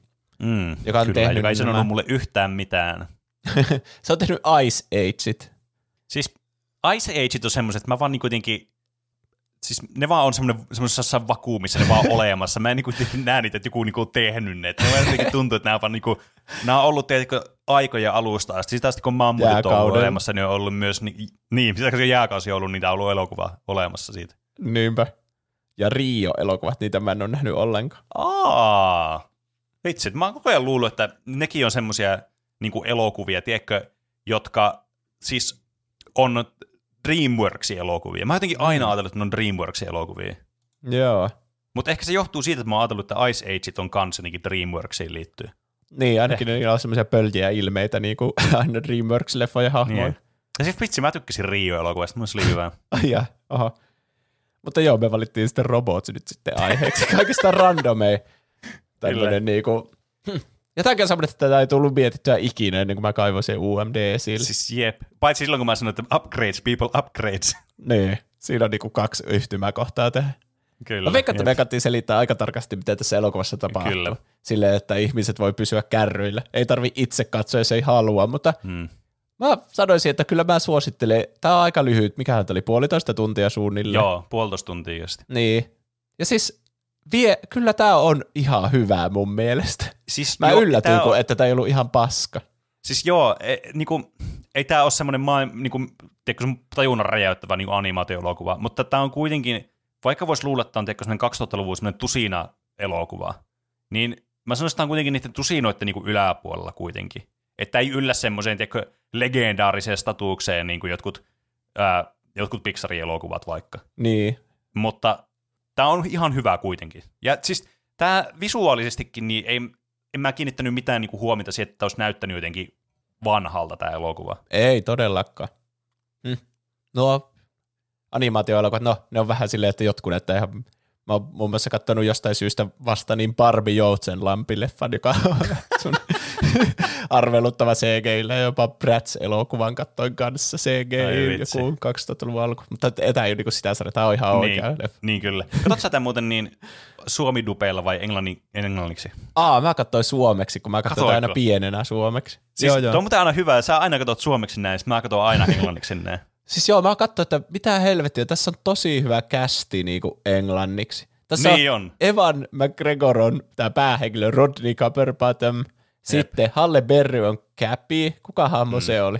Speaker 2: Mm,
Speaker 1: Joka on
Speaker 2: kyllä,
Speaker 1: tehnyt
Speaker 2: joka ei
Speaker 1: nämä-
Speaker 2: sanonut mulle yhtään mitään.
Speaker 1: Se on tehnyt Ice Ageit.
Speaker 2: Siis Ice Ageit on semmoiset, että mä vaan niinku jotenkin, siis ne vaan on semmoinen, semmoisessa vakuumissa, ne vaan olemassa. Mä en niinku näe niitä, että joku niinku on tehnyt ne. Ne jotenkin tuntuu, että nämä on vaan niinku, nämä on ollut tiedätkö, aikoja alusta asti. Sitä asti kun mammutit on ollut olemassa, niin on ollut myös, ni, niin, sitä jääkausi on ollut, niin on ollut elokuva olemassa siitä.
Speaker 1: Niinpä. Ja Rio-elokuvat, niitä mä en ole nähnyt ollenkaan.
Speaker 2: Aa, vitsi, mä oon koko ajan luullut, että nekin on semmoisia niinku elokuvia, tiedätkö, jotka siis on Dreamworksin elokuvia. Mä oon jotenkin aina ajatellut, että ne on Dreamworksin elokuvia.
Speaker 1: Joo.
Speaker 2: Mutta ehkä se johtuu siitä, että mä oon ajatellut, että Ice Age on kanssa Dreamworksiin liittyy.
Speaker 1: Niin, ainakin eh. niillä on semmoisia pöljiä ilmeitä, niin kuin aina Dreamworks-leffojen hahmoja.
Speaker 2: Niin. Ja siis vitsi, mä tykkäsin Rio-elokuvasta, mun se oli hyvä.
Speaker 1: Jaa, oho. Mutta joo, me valittiin sitten robots nyt sitten aiheeksi. Kaikista randomei. Tämmöinen niinku... on semmoinen, että tätä ei tullut mietittyä ikinä ennen kuin mä kaivoin sen UMD esille.
Speaker 2: Siis jep. Paitsi silloin, kun mä sanoin, että upgrades, people upgrades.
Speaker 1: Niin, siinä on niinku kaksi yhtymäkohtaa tähän.
Speaker 2: Kyllä.
Speaker 1: Mä veikkaan, että me kattiin selittää aika tarkasti, mitä tässä elokuvassa tapahtuu.
Speaker 2: Kyllä.
Speaker 1: Silleen, että ihmiset voi pysyä kärryillä. Ei tarvi itse katsoa, jos ei halua, mutta
Speaker 2: Hmm.
Speaker 1: mä sanoisin, että kyllä mä suosittelen. Tää on aika lyhyt, mikähän tää oli puolitoista tuntia suunnilleen.
Speaker 2: Joo, puolitoista tuntia just.
Speaker 1: Niin. Ja siis vie, kyllä tää on ihan hyvää mun mielestä.
Speaker 2: Siis,
Speaker 1: Mä
Speaker 2: joo,
Speaker 1: yllätyin,
Speaker 2: tää on-
Speaker 1: että tää ei ollut ihan paska.
Speaker 2: Siis joo, e, niinku, ei tämä ole semmoinen maa, niinku, tiedätkö, sun tajunnan räjäyttävä niinku animaatio-elokuva, mutta tämä on kuitenkin, vaikka voisi luulla, että tämä on tiedätkö, semmoinen 2000-luvun semmoinen tusina-elokuva, niin mä sanoisin, että tämä on kuitenkin niiden tusinoiden niinku yläpuolella kuitenkin. Että ei yllä semmoiseen tiedätkö, legendaariseen statuukseen niin kuin jotkut, ää, jotkut Pixarin elokuvat vaikka.
Speaker 1: Niin.
Speaker 2: Mutta tämä on ihan hyvä kuitenkin. Ja siis tämä visuaalisestikin, niin ei, en mä kiinnittänyt mitään niinku huomiota siihen, että olisi näyttänyt jotenkin vanhalta tämä elokuva.
Speaker 1: Ei todellakaan. Hm. No, animaatioelokuvat, no ne on vähän silleen, että jotkut näyttää ihan Mä oon muun muassa katsonut jostain syystä vasta niin Barbie Joutsenlampi-leffan, joka on sun arveluttava CGI, ja jopa Bratz-elokuvan kattoin kanssa CGI joku 2000-luvun alku. Mutta tämä ei ole niinku sitä sarjaa, tämä on ihan oikea
Speaker 2: niin,
Speaker 1: leffa.
Speaker 2: niin kyllä. Katsotko sä tämän muuten niin suomidupeilla vai englannin, englanniksi?
Speaker 1: Aa, mä katsoin suomeksi, kun mä katsoin aina pienenä suomeksi.
Speaker 2: Siis
Speaker 1: joo, joo.
Speaker 2: Tuo on muuten aina hyvä, sä aina katsot suomeksi näin, mä katson aina englanniksi näin.
Speaker 1: Siis joo, mä katsoin, että mitä helvettiä, tässä on tosi hyvä kästi niinku englanniksi. Tässä
Speaker 2: Niin on.
Speaker 1: Evan McGregor on tämä päähenkilö, Rodney Copperbottom. Sitten Halle Berry on Cappy. Kuka hahmo mm. se oli?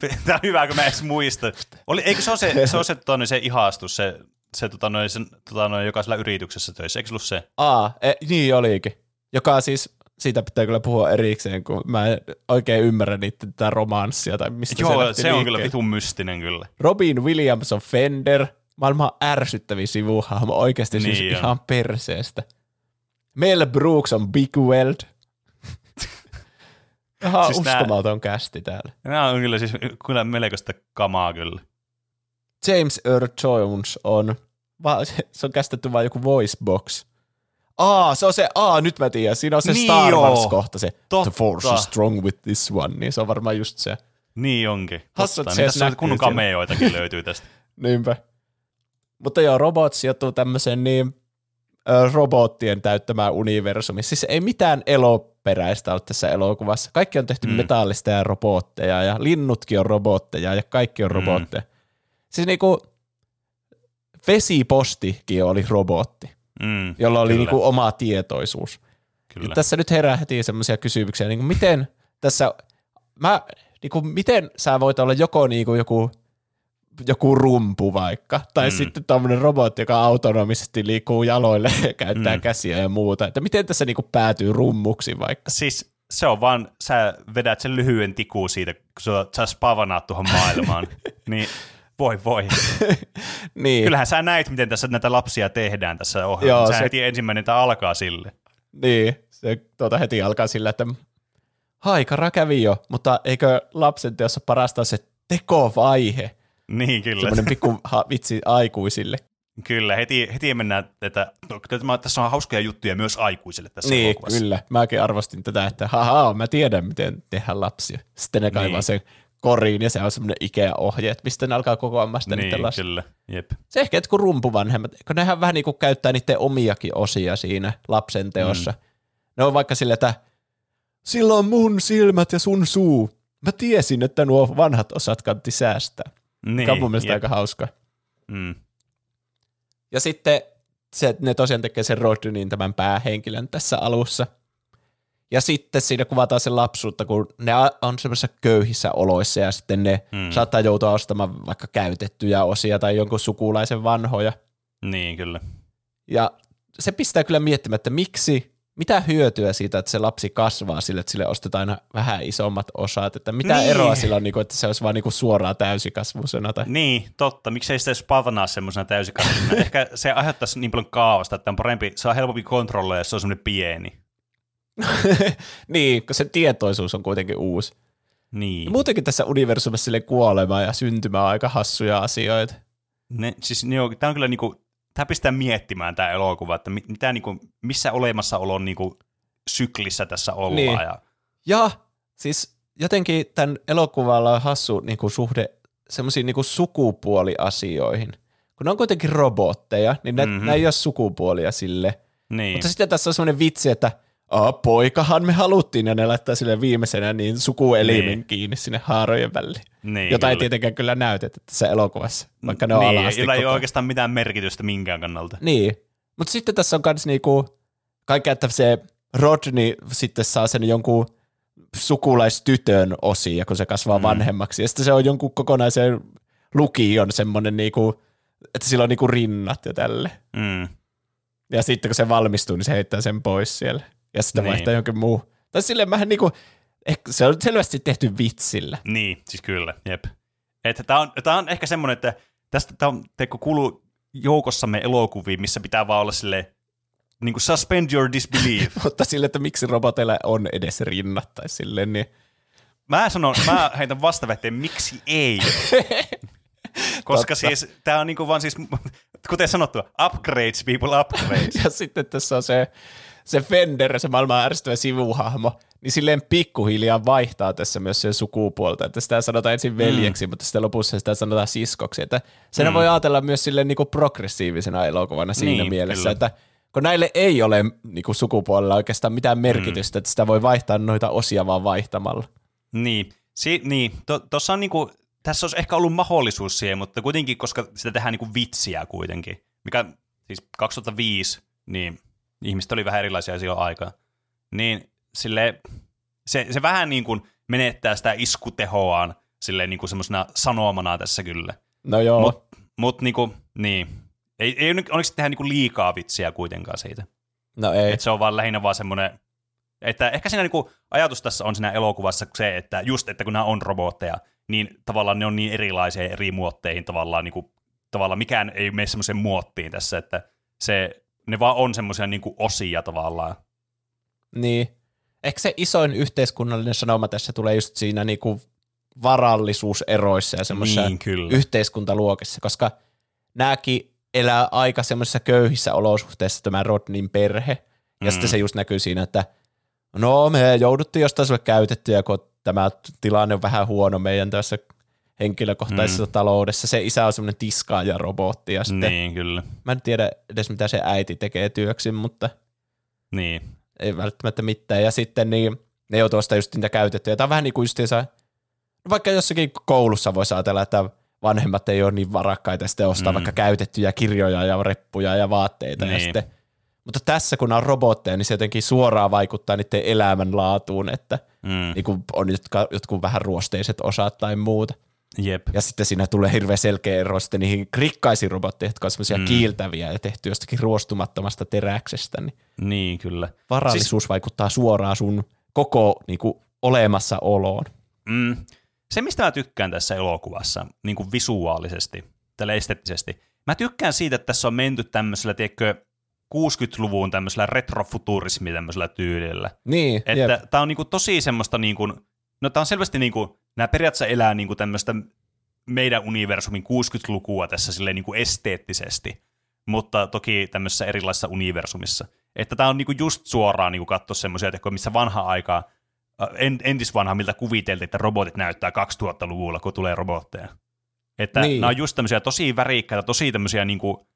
Speaker 2: Tämä on hyvä, kun mä edes muista. Oli, eikö se ole se, se, on se, tota, se ihastus, se, se, tota, noin, se tota, noin, joka siellä yrityksessä töissä, eikö se ollut se?
Speaker 1: Aa, e, niin olikin. Joka siis, siitä pitää kyllä puhua erikseen, kun mä en oikein ymmärrä niitä tätä romanssia tai mistä
Speaker 2: Joo,
Speaker 1: lähti
Speaker 2: se on kyllä vitun mystinen kyllä.
Speaker 1: Robin Williams on Fender, maailman ärsyttävin sivuhahmo, oikeasti niin siis
Speaker 2: Niin on.
Speaker 1: ihan perseestä. Mel Brooks on Big Weld. Ihan
Speaker 2: Siis
Speaker 1: siis
Speaker 2: nää-
Speaker 1: uskomaton kästi täällä.
Speaker 2: Nämä on kyllä siis kyllä melkoista kamaa kyllä.
Speaker 1: James Earl Jones on, se on kästetty vain joku voice box. Aa, se on se, aa, nyt mä tiedän, siinä on se
Speaker 2: Niin
Speaker 1: Star Wars-kohta, se
Speaker 2: totta.
Speaker 1: The Force is strong with this one, niin se on varmaan just se.
Speaker 2: Niin onkin.
Speaker 1: Hassu,
Speaker 2: Niin tässä
Speaker 1: näkyy
Speaker 2: kunnon kameoitakin löytyy tästä.
Speaker 1: Niinpä. Mutta joo, robot sijoittuu tämmöiseen niin robottien täyttämään universumi. Siis ei mitään eloperäistä ole tässä elokuvassa. Kaikki on tehty mm. metallista ja robotteja ja linnutkin on robotteja ja kaikki on
Speaker 2: Mm.
Speaker 1: robotteja. Siis niinku vesipostikin oli robotti,
Speaker 2: Mm,
Speaker 1: jolla oli
Speaker 2: kyllä,
Speaker 1: niinku oma tietoisuus.
Speaker 2: Kyllä.
Speaker 1: Ja tässä nyt herää heti semmoisia kysymyksiä, niin kuin miten tässä, mä niin kuin, miten sä voit olla joko niin kuin joku, joku rumpu vaikka, tai mm. sitten tämmöinen robotti, joka autonomisesti liikkuu jaloille ja käyttää mm. käsiä ja muuta. Että miten tässä niin kuin päätyy rummuksi vaikka?
Speaker 2: Siis se on vaan, sä vedät sen lyhyen tikuun siitä, kun sä, sä spavanaat tuohon maailmaan. niin voi voi.
Speaker 1: niin.
Speaker 2: Kyllähän sä näit, miten tässä näitä lapsia tehdään tässä ohjelmassa. Sä se... heti ensimmäinen tämä alkaa sille.
Speaker 1: Niin, se tuota heti alkaa sillä, että haikara kävi jo, mutta eikö lapsen teossa parasta se tekovaihe?
Speaker 2: Niin, kyllä.
Speaker 1: Semmoinen pikku ha, vitsi aikuisille.
Speaker 2: Kyllä, heti, heti mennään, että no, tässä on hauskoja juttuja myös aikuisille tässä
Speaker 1: Niin,
Speaker 2: elokuvassa.
Speaker 1: kyllä. Mäkin arvostin tätä, että haha, mä tiedän, miten tehdään lapsia. Sitten ne kaivaa niin. sen koriin ja se on semmoinen Ikea-ohje, että mistä ne alkaa kokoamaan sitä
Speaker 2: niin,
Speaker 1: niiden lasta.
Speaker 2: kyllä, jep.
Speaker 1: Se ehkä kun rumpuvanhemmat, kun nehän vähän niin kuin käyttää niiden omiakin osia siinä lapsen teossa. Mm. Ne on vaikka sille, että sillä on mun silmät ja sun suu. Mä tiesin, että nuo vanhat osat kantti säästää. Niin, Mikä on mun mielestä jep. aika hauska.
Speaker 2: Mm.
Speaker 1: Ja sitten se, ne tosiaan tekee sen Rodnin tämän päähenkilön tässä alussa. Ja sitten siinä kuvataan se lapsuutta, kun ne on semmoisissa köyhissä oloissa ja sitten ne hmm. saattaa joutua ostamaan vaikka käytettyjä osia tai jonkun sukulaisen vanhoja.
Speaker 2: Niin, kyllä.
Speaker 1: Ja se pistää kyllä miettimään, että miksi, mitä hyötyä siitä, että se lapsi kasvaa sille, että sille ostetaan aina vähän isommat osat, että mitä niin. eroa sillä on, niinku, että se olisi vaan niinku suoraan täysikasvuisena. Tai...
Speaker 2: Niin, totta. Miksei sitä spavanaa semmoisena täysikasvuisena? Ehkä se aiheuttaisi niin paljon kaavasta, että on parempi, se on helpompi kontrolloida, jos se on semmoinen pieni.
Speaker 1: niin, kun se tietoisuus on kuitenkin uusi.
Speaker 2: Niin. Ja
Speaker 1: muutenkin tässä universumissa sille kuolema ja syntymä on aika hassuja asioita.
Speaker 2: Ne, siis ne on, tämä on kyllä niinku, tämä pistää miettimään tämä elokuva, että mitä niinku, missä olemassaolon niinku syklissä tässä ollaan. Niin. Ja...
Speaker 1: ja siis jotenkin tämän elokuvalla on hassu niinku suhde semmoisiin niinku sukupuoliasioihin. Kun ne on kuitenkin robotteja, niin ne, mm-hmm. ne ei ole sukupuolia sille.
Speaker 2: Niin.
Speaker 1: Mutta sitten tässä on semmoinen vitsi, että Aa, poikahan me haluttiin, ja ne laittaa sille viimeisenä niin sukuelimen niin. kiinni sinne haarojen väliin.
Speaker 2: Niin,
Speaker 1: jota kyllä. ei tietenkään kyllä näytetä tässä elokuvassa, vaikka ne on
Speaker 2: niin, Jolla ei ole oikeastaan mitään merkitystä minkään kannalta.
Speaker 1: Niin, mutta sitten tässä on myös niinku, kaikkea, että se Rodney sitten saa sen jonkun sukulaistytön osia, kun se kasvaa mm. vanhemmaksi. Ja sitten se on jonkun kokonaisen lukion semmoinen, niinku, että sillä on niinku rinnat ja tälle.
Speaker 2: Mm.
Speaker 1: Ja sitten kun se valmistuu, niin se heittää sen pois siellä ja sitten niin. vaihtaa jonkin muu. Tai silleen vähän niinku, ehkä se on selvästi tehty vitsillä.
Speaker 2: Niin, siis kyllä, jep. Että tää on, tää on ehkä semmoinen, että tästä tää on, teikö kuuluu joukossamme elokuviin, missä pitää vaan olla silleen, niin kuin suspend your disbelief.
Speaker 1: Mutta sille, että miksi roboteilla on edes rinnat tai silleen, niin...
Speaker 2: Mä sanon, mä heitän vastaväitteen, miksi ei? Koska Totta. siis tämä on niinku vaan siis, kuten sanottu, upgrades people upgrades.
Speaker 1: ja sitten tässä on se se Fender, se maailman ärsyttävä sivuhahmo, niin silleen pikkuhiljaa vaihtaa tässä myös sen sukupuolta, että sitä sanotaan ensin veljeksi, mm. mutta sitten lopussa sitä sanotaan siskoksi, että sen mm. voi ajatella myös silleen niin kuin progressiivisena elokuvana siinä niin, mielessä, kyllä. että kun näille ei ole niin kuin sukupuolella oikeastaan mitään merkitystä, mm. että sitä voi vaihtaa noita osia vaan vaihtamalla.
Speaker 2: Niin, si- niin. tuossa on niinku, tässä olisi ehkä ollut mahdollisuus siihen, mutta kuitenkin, koska sitä tehdään niinku vitsiä kuitenkin, mikä siis 2005, niin ihmiset oli vähän erilaisia silloin aikaa, niin sille, se, se vähän niin kuin menettää sitä iskutehoaan silleen niin kuin semmoisena sanomana tässä kyllä.
Speaker 1: No joo.
Speaker 2: Mutta mut niin kuin, niin. Ei, ei onneksi tehdä niin kuin liikaa vitsiä kuitenkaan siitä.
Speaker 1: No ei.
Speaker 2: Et se on vaan lähinnä vaan semmoinen, että ehkä siinä niin kuin ajatus tässä on siinä elokuvassa se, että just, että kun nämä on robotteja, niin tavallaan ne on niin erilaisia eri muotteihin tavallaan, niin kuin, tavallaan mikään ei mene semmoiseen muottiin tässä, että se ne vaan on semmoisia niinku osia tavallaan.
Speaker 1: Niin. Ehkä se isoin yhteiskunnallinen sanoma tässä tulee just siinä niinku varallisuuseroissa ja semmoisissa niin, yhteiskuntaluokissa, koska nämäkin elää aika semmoisissa köyhissä olosuhteissa tämä Rodnin perhe. Ja mm. sitten se just näkyy siinä, että no me jouduttiin jostain sulle käytettyä, kun tämä tilanne on vähän huono meidän tässä henkilökohtaisessa mm. taloudessa. Se isä on semmoinen tiskaaja robotti. Ja sitten,
Speaker 2: niin, kyllä.
Speaker 1: Mä en tiedä edes mitä se äiti tekee työksi, mutta
Speaker 2: niin.
Speaker 1: ei välttämättä mitään. Ja sitten niin, ne joutuu sitä just niitä käytettyjä. Tämä on vähän niin kuin justiinsa, vaikka jossakin koulussa voisi ajatella, että vanhemmat ei ole niin varakkaita sitten ostaa mm. vaikka käytettyjä kirjoja ja reppuja ja vaatteita. Niin. Ja sitten, Mutta tässä kun on robotteja, niin se jotenkin suoraan vaikuttaa niiden elämänlaatuun, että
Speaker 2: Mm.
Speaker 1: niin kuin on jotkut vähän ruosteiset osat tai muuta.
Speaker 2: Jep.
Speaker 1: Ja sitten siinä tulee hirveän selkeä ero sitten niihin rikkaisiin robotteihin, jotka on semmoisia mm. kiiltäviä ja tehty jostakin ruostumattomasta teräksestä, niin
Speaker 2: Niin, kyllä.
Speaker 1: varallisuus siis, vaikuttaa suoraan sun koko niin kuin, olemassaoloon.
Speaker 2: Mm, se, mistä mä tykkään tässä elokuvassa, niin kuin visuaalisesti, tällä esteettisesti, mä tykkään siitä, että tässä on menty tämmöisellä, tiedätkö, 60-luvun tämmöisellä retrofuturismi tämmöisellä tyylillä.
Speaker 1: Niin,
Speaker 2: Että tää on niinku tosi semmoista niinku, no tää on selvästi niinku, nämä periaatteessa elää niinku tämmöistä meidän universumin 60-lukua tässä silleen niinku esteettisesti, mutta toki tämmöisessä erilaisessa universumissa. Että tää on niinku just suoraan niinku katsoa semmoisia, että missä vanha aikaa, äh, en, entisvanha, miltä kuviteltiin, että robotit näyttää 2000-luvulla, kun tulee robotteja. Että
Speaker 1: Niin.
Speaker 2: niin. nämä on just tämmöisiä tosi värikkäitä, tosi tämmöisiä niinku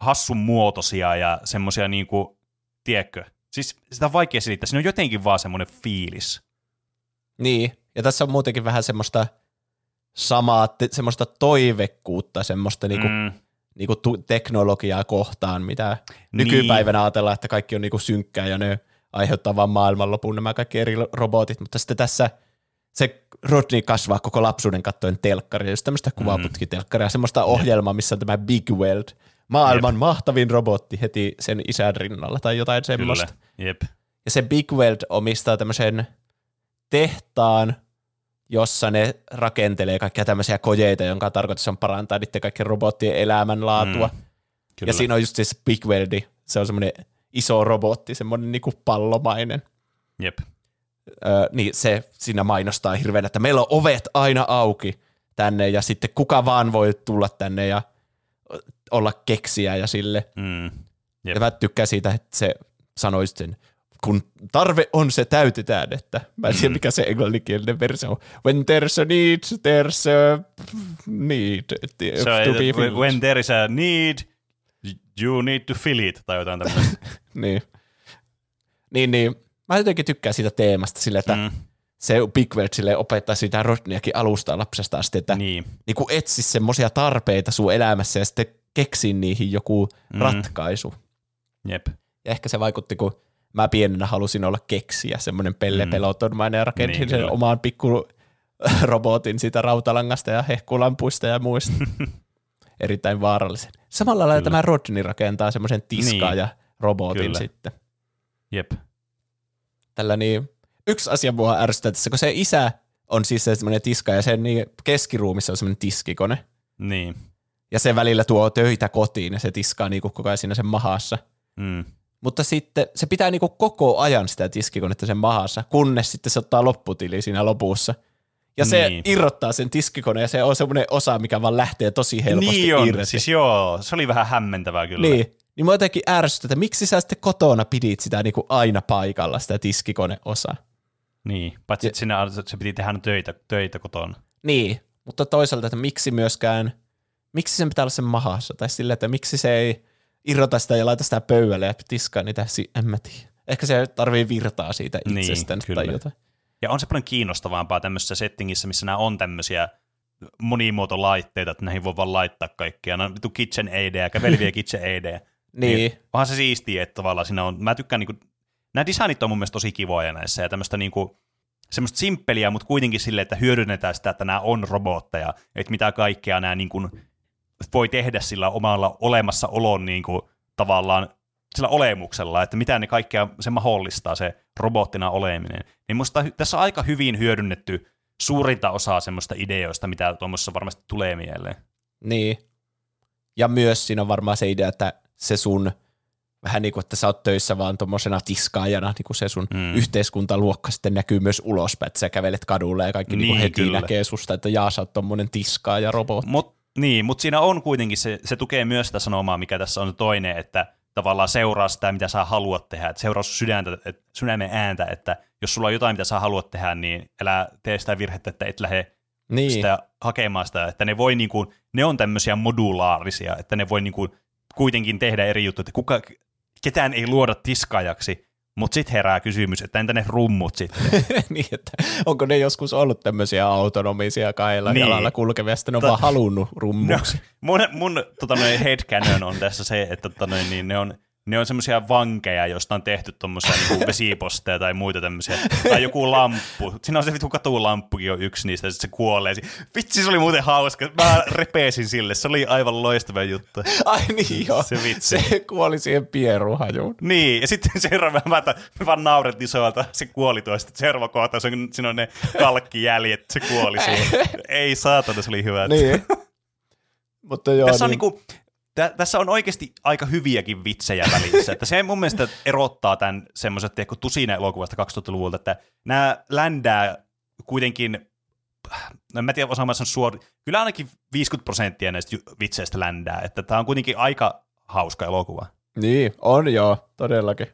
Speaker 2: hassun muotoisia ja semmoisia niinku, tiedätkö, siis sitä on vaikea selittää, siinä on jotenkin vaan semmoinen fiilis.
Speaker 1: Niin, ja tässä on muutenkin vähän semmoista samaa, te, semmoista toivekkuutta, semmoista niinku, mm. Niinku tu, teknologiaa kohtaan, mitä
Speaker 2: Niin.
Speaker 1: nykypäivänä ajatellaan, että kaikki on niinku synkkää ja ne aiheuttaa vaan maailmanlopun nämä kaikki eri robotit, mutta sitten tässä se Rodney kasvaa koko lapsuuden kattoen telkkaria, just tämmöistä
Speaker 2: Mm.
Speaker 1: kuvaputkitelkkaria, semmoista ohjelmaa, missä on tämä Big Weld, maailman mahtavin robotti heti sen isän rinnalla tai jotain semmoista.
Speaker 2: jep.
Speaker 1: Ja se Big Weld omistaa tämmöisen tehtaan, jossa ne rakentelee kaikkia tämmöisiä kojeita, jonka tarkoitus on parantaa niiden kaikkien robottien elämänlaatua. Mm,
Speaker 2: Kyllä.
Speaker 1: ja siinä on just siis Big Weldi, se on semmoinen iso robotti, semmoinen niinku pallomainen.
Speaker 2: Jep.
Speaker 1: Öö, niin se siinä mainostaa hirveän, että meillä on ovet aina auki tänne ja sitten kuka vaan voi tulla tänne ja olla keksiä ja sille.
Speaker 2: Mm. Jep.
Speaker 1: Ja mä tykkään siitä, että se sanoi sen, kun tarve on, se täytetään, että mä en tiedä,
Speaker 2: Mm.
Speaker 1: mikä se englanninkielinen versio on. When there's a need, there's a need
Speaker 2: So,
Speaker 1: to be filled.
Speaker 2: when there is a need, you need to fill it, tai jotain tämmöistä.
Speaker 1: Niin. niin, niin. Mä jotenkin tykkään siitä teemasta sille, että mm. se Big Weld sille opettaa sitä Rodneyakin alusta lapsesta asti, että niin.
Speaker 2: Niin.
Speaker 1: Kuin etsi semmoisia tarpeita sun elämässä ja sitten keksi niihin joku. Mm. ratkaisu.
Speaker 2: Jep.
Speaker 1: Ja ehkä se vaikutti, kun mä pienenä halusin olla keksiä, semmoinen Pelle
Speaker 2: Mm.
Speaker 1: Pelotonmainen ja rakensin
Speaker 2: Niin,
Speaker 1: niin, sen
Speaker 2: kyllä.
Speaker 1: omaan pikku robotin siitä rautalangasta ja hehkulampuista ja muista. Erittäin vaarallisen. Samalla lailla tämä Rodney rakentaa semmoisen tiskaa
Speaker 2: Niin.
Speaker 1: ja robotin
Speaker 2: Kyllä.
Speaker 1: sitten.
Speaker 2: Jep.
Speaker 1: Tällä niin, yksi asia mua ärsyttää tässä, kun se isä on siis se semmoinen tiska ja sen niin keskiruumissa on semmoinen tiskikone.
Speaker 2: Niin.
Speaker 1: Ja se välillä tuo töitä kotiin ja se tiskaa niinku koko ajan siinä sen mahassa.
Speaker 2: Mm.
Speaker 1: Mutta sitten se pitää niinku koko ajan sitä tiskikonetta sen mahassa, kunnes sitten se ottaa lopputili siinä lopussa. Ja se
Speaker 2: Niin.
Speaker 1: irrottaa sen tiskikoneen ja se on semmoinen osa, mikä vaan lähtee tosi helposti
Speaker 2: Niin on,
Speaker 1: irti.
Speaker 2: siis joo, se oli vähän hämmentävää kyllä.
Speaker 1: niin. Niin mä jotenkin ärsyttä, että miksi sä sitten kotona pidit sitä niinku aina paikalla, sitä tiskikoneosaa.
Speaker 2: Niin, paitsi että sinne se piti tehdä töitä, töitä kotona.
Speaker 1: Niin, mutta toisaalta, että miksi myöskään, miksi sen pitää olla sen mahassa, tai sillä, että miksi se ei irrota sitä ja laita sitä pöydälle ja tiskaa niitä, en mä tiedä. Ehkä se tarvii virtaa siitä
Speaker 2: Niin,
Speaker 1: itsestään tai
Speaker 2: kyllä.
Speaker 1: jotain.
Speaker 2: Ja on se paljon kiinnostavampaa tämmöisessä settingissä, missä nämä on tämmöisiä monimuotolaitteita, että näihin voi vaan laittaa kaikkia. Nämä on vittu kitchen aidejä, käveleviä kitchen aidejä.
Speaker 1: Niin,
Speaker 2: Onhan se siistiä, että tavallaan siinä on, mä tykkään niinku, nämä designit on mun mielestä tosi kivoja näissä ja tämmöistä niinku, semmoista simppeliä, mutta kuitenkin silleen, että hyödynnetään sitä, että nämä on robotteja, että mitä kaikkea nämä niinku voi tehdä sillä omalla olemassaolon niinku, tavallaan sillä olemuksella, että mitä ne kaikkea se mahdollistaa, se robottina oleminen. Niin musta tässä on aika hyvin hyödynnetty suurinta osaa semmoista ideoista, mitä tuommoissa varmasti tulee mieleen.
Speaker 1: niin. Ja myös siinä on varmaan se idea, että se sun, vähän niin kuin, että sä oot töissä vaan tuommoisena tiskaajana, niin kuin se sun
Speaker 2: Mm.
Speaker 1: yhteiskuntaluokka sitten näkyy myös ulospäin, että sä kävelet kadulle ja kaikki niin,
Speaker 2: Niin,
Speaker 1: niin heti
Speaker 2: kyllä.
Speaker 1: näkee susta, että jaa, sä oot tommonen tiskaaja robotti.
Speaker 2: Mut, niin, mutta siinä on kuitenkin, se, se tukee myös sitä sanomaa, mikä tässä on toinen, että tavallaan seuraa sitä, mitä sä haluat tehdä, että seuraa sydäntä, et, sydämen ääntä, että jos sulla on jotain, mitä sä haluat tehdä, niin älä tee sitä virhettä, että et lähde
Speaker 1: Niin,
Speaker 2: sitä hakemaan sitä, että ne voi niinku, ne on tämmöisiä modulaarisia, että ne voi niinku kuitenkin tehdä eri juttuja, että kuka, ketään ei luoda tiskaajaksi, mutta sitten herää kysymys, että entä ne rummut sitten?
Speaker 1: niin, että onko ne joskus ollut tämmöisiä autonomisia kahdella
Speaker 2: Niin.
Speaker 1: jalalla kulkevia, sitten ne on
Speaker 2: Ta-
Speaker 1: vaan halunnut
Speaker 2: No,
Speaker 1: rummuksi.
Speaker 2: mun mun tota, headcanon on tässä se, että tota, noin, niin ne on ne on semmoisia vankeja, joista on tehty tommosia niinku vesiposteja tai muita tämmöisiä. Tai joku lamppu. Siinä on se vittu katulamppukin on yksi niistä, ja sit se kuolee. Vitsi, se oli muuten hauska. Mä repesin sille. Se oli aivan loistava juttu.
Speaker 1: Ai niin joo,
Speaker 2: Se vitsi.
Speaker 1: se kuoli siihen pieruhajuun.
Speaker 2: Niin, ja sitten seuraava, mä, että me vaan naurettiin soilta, se kuoli tuosta. Seuraava kohta, se on, siinä on ne kalkkijäljet, se kuoli siihen. Ei saatana, se oli hyvä.
Speaker 1: Niin. Mutta joo,
Speaker 2: tässä on
Speaker 1: niin,
Speaker 2: niinku, tä, tässä on oikeasti aika hyviä,kin vitsejä välissä. että se mun mielestä erottaa tämän semmoiset tiedätkö, tusina elokuvasta 2000-luvulta, että nämä ländää kuitenkin, no en mä tiedä osaamaan sanoa suori, kyllä ainakin 50 prosenttia näistä vitseistä ländää, että tämä on kuitenkin aika hauska elokuva.
Speaker 1: niin, on joo, todellakin.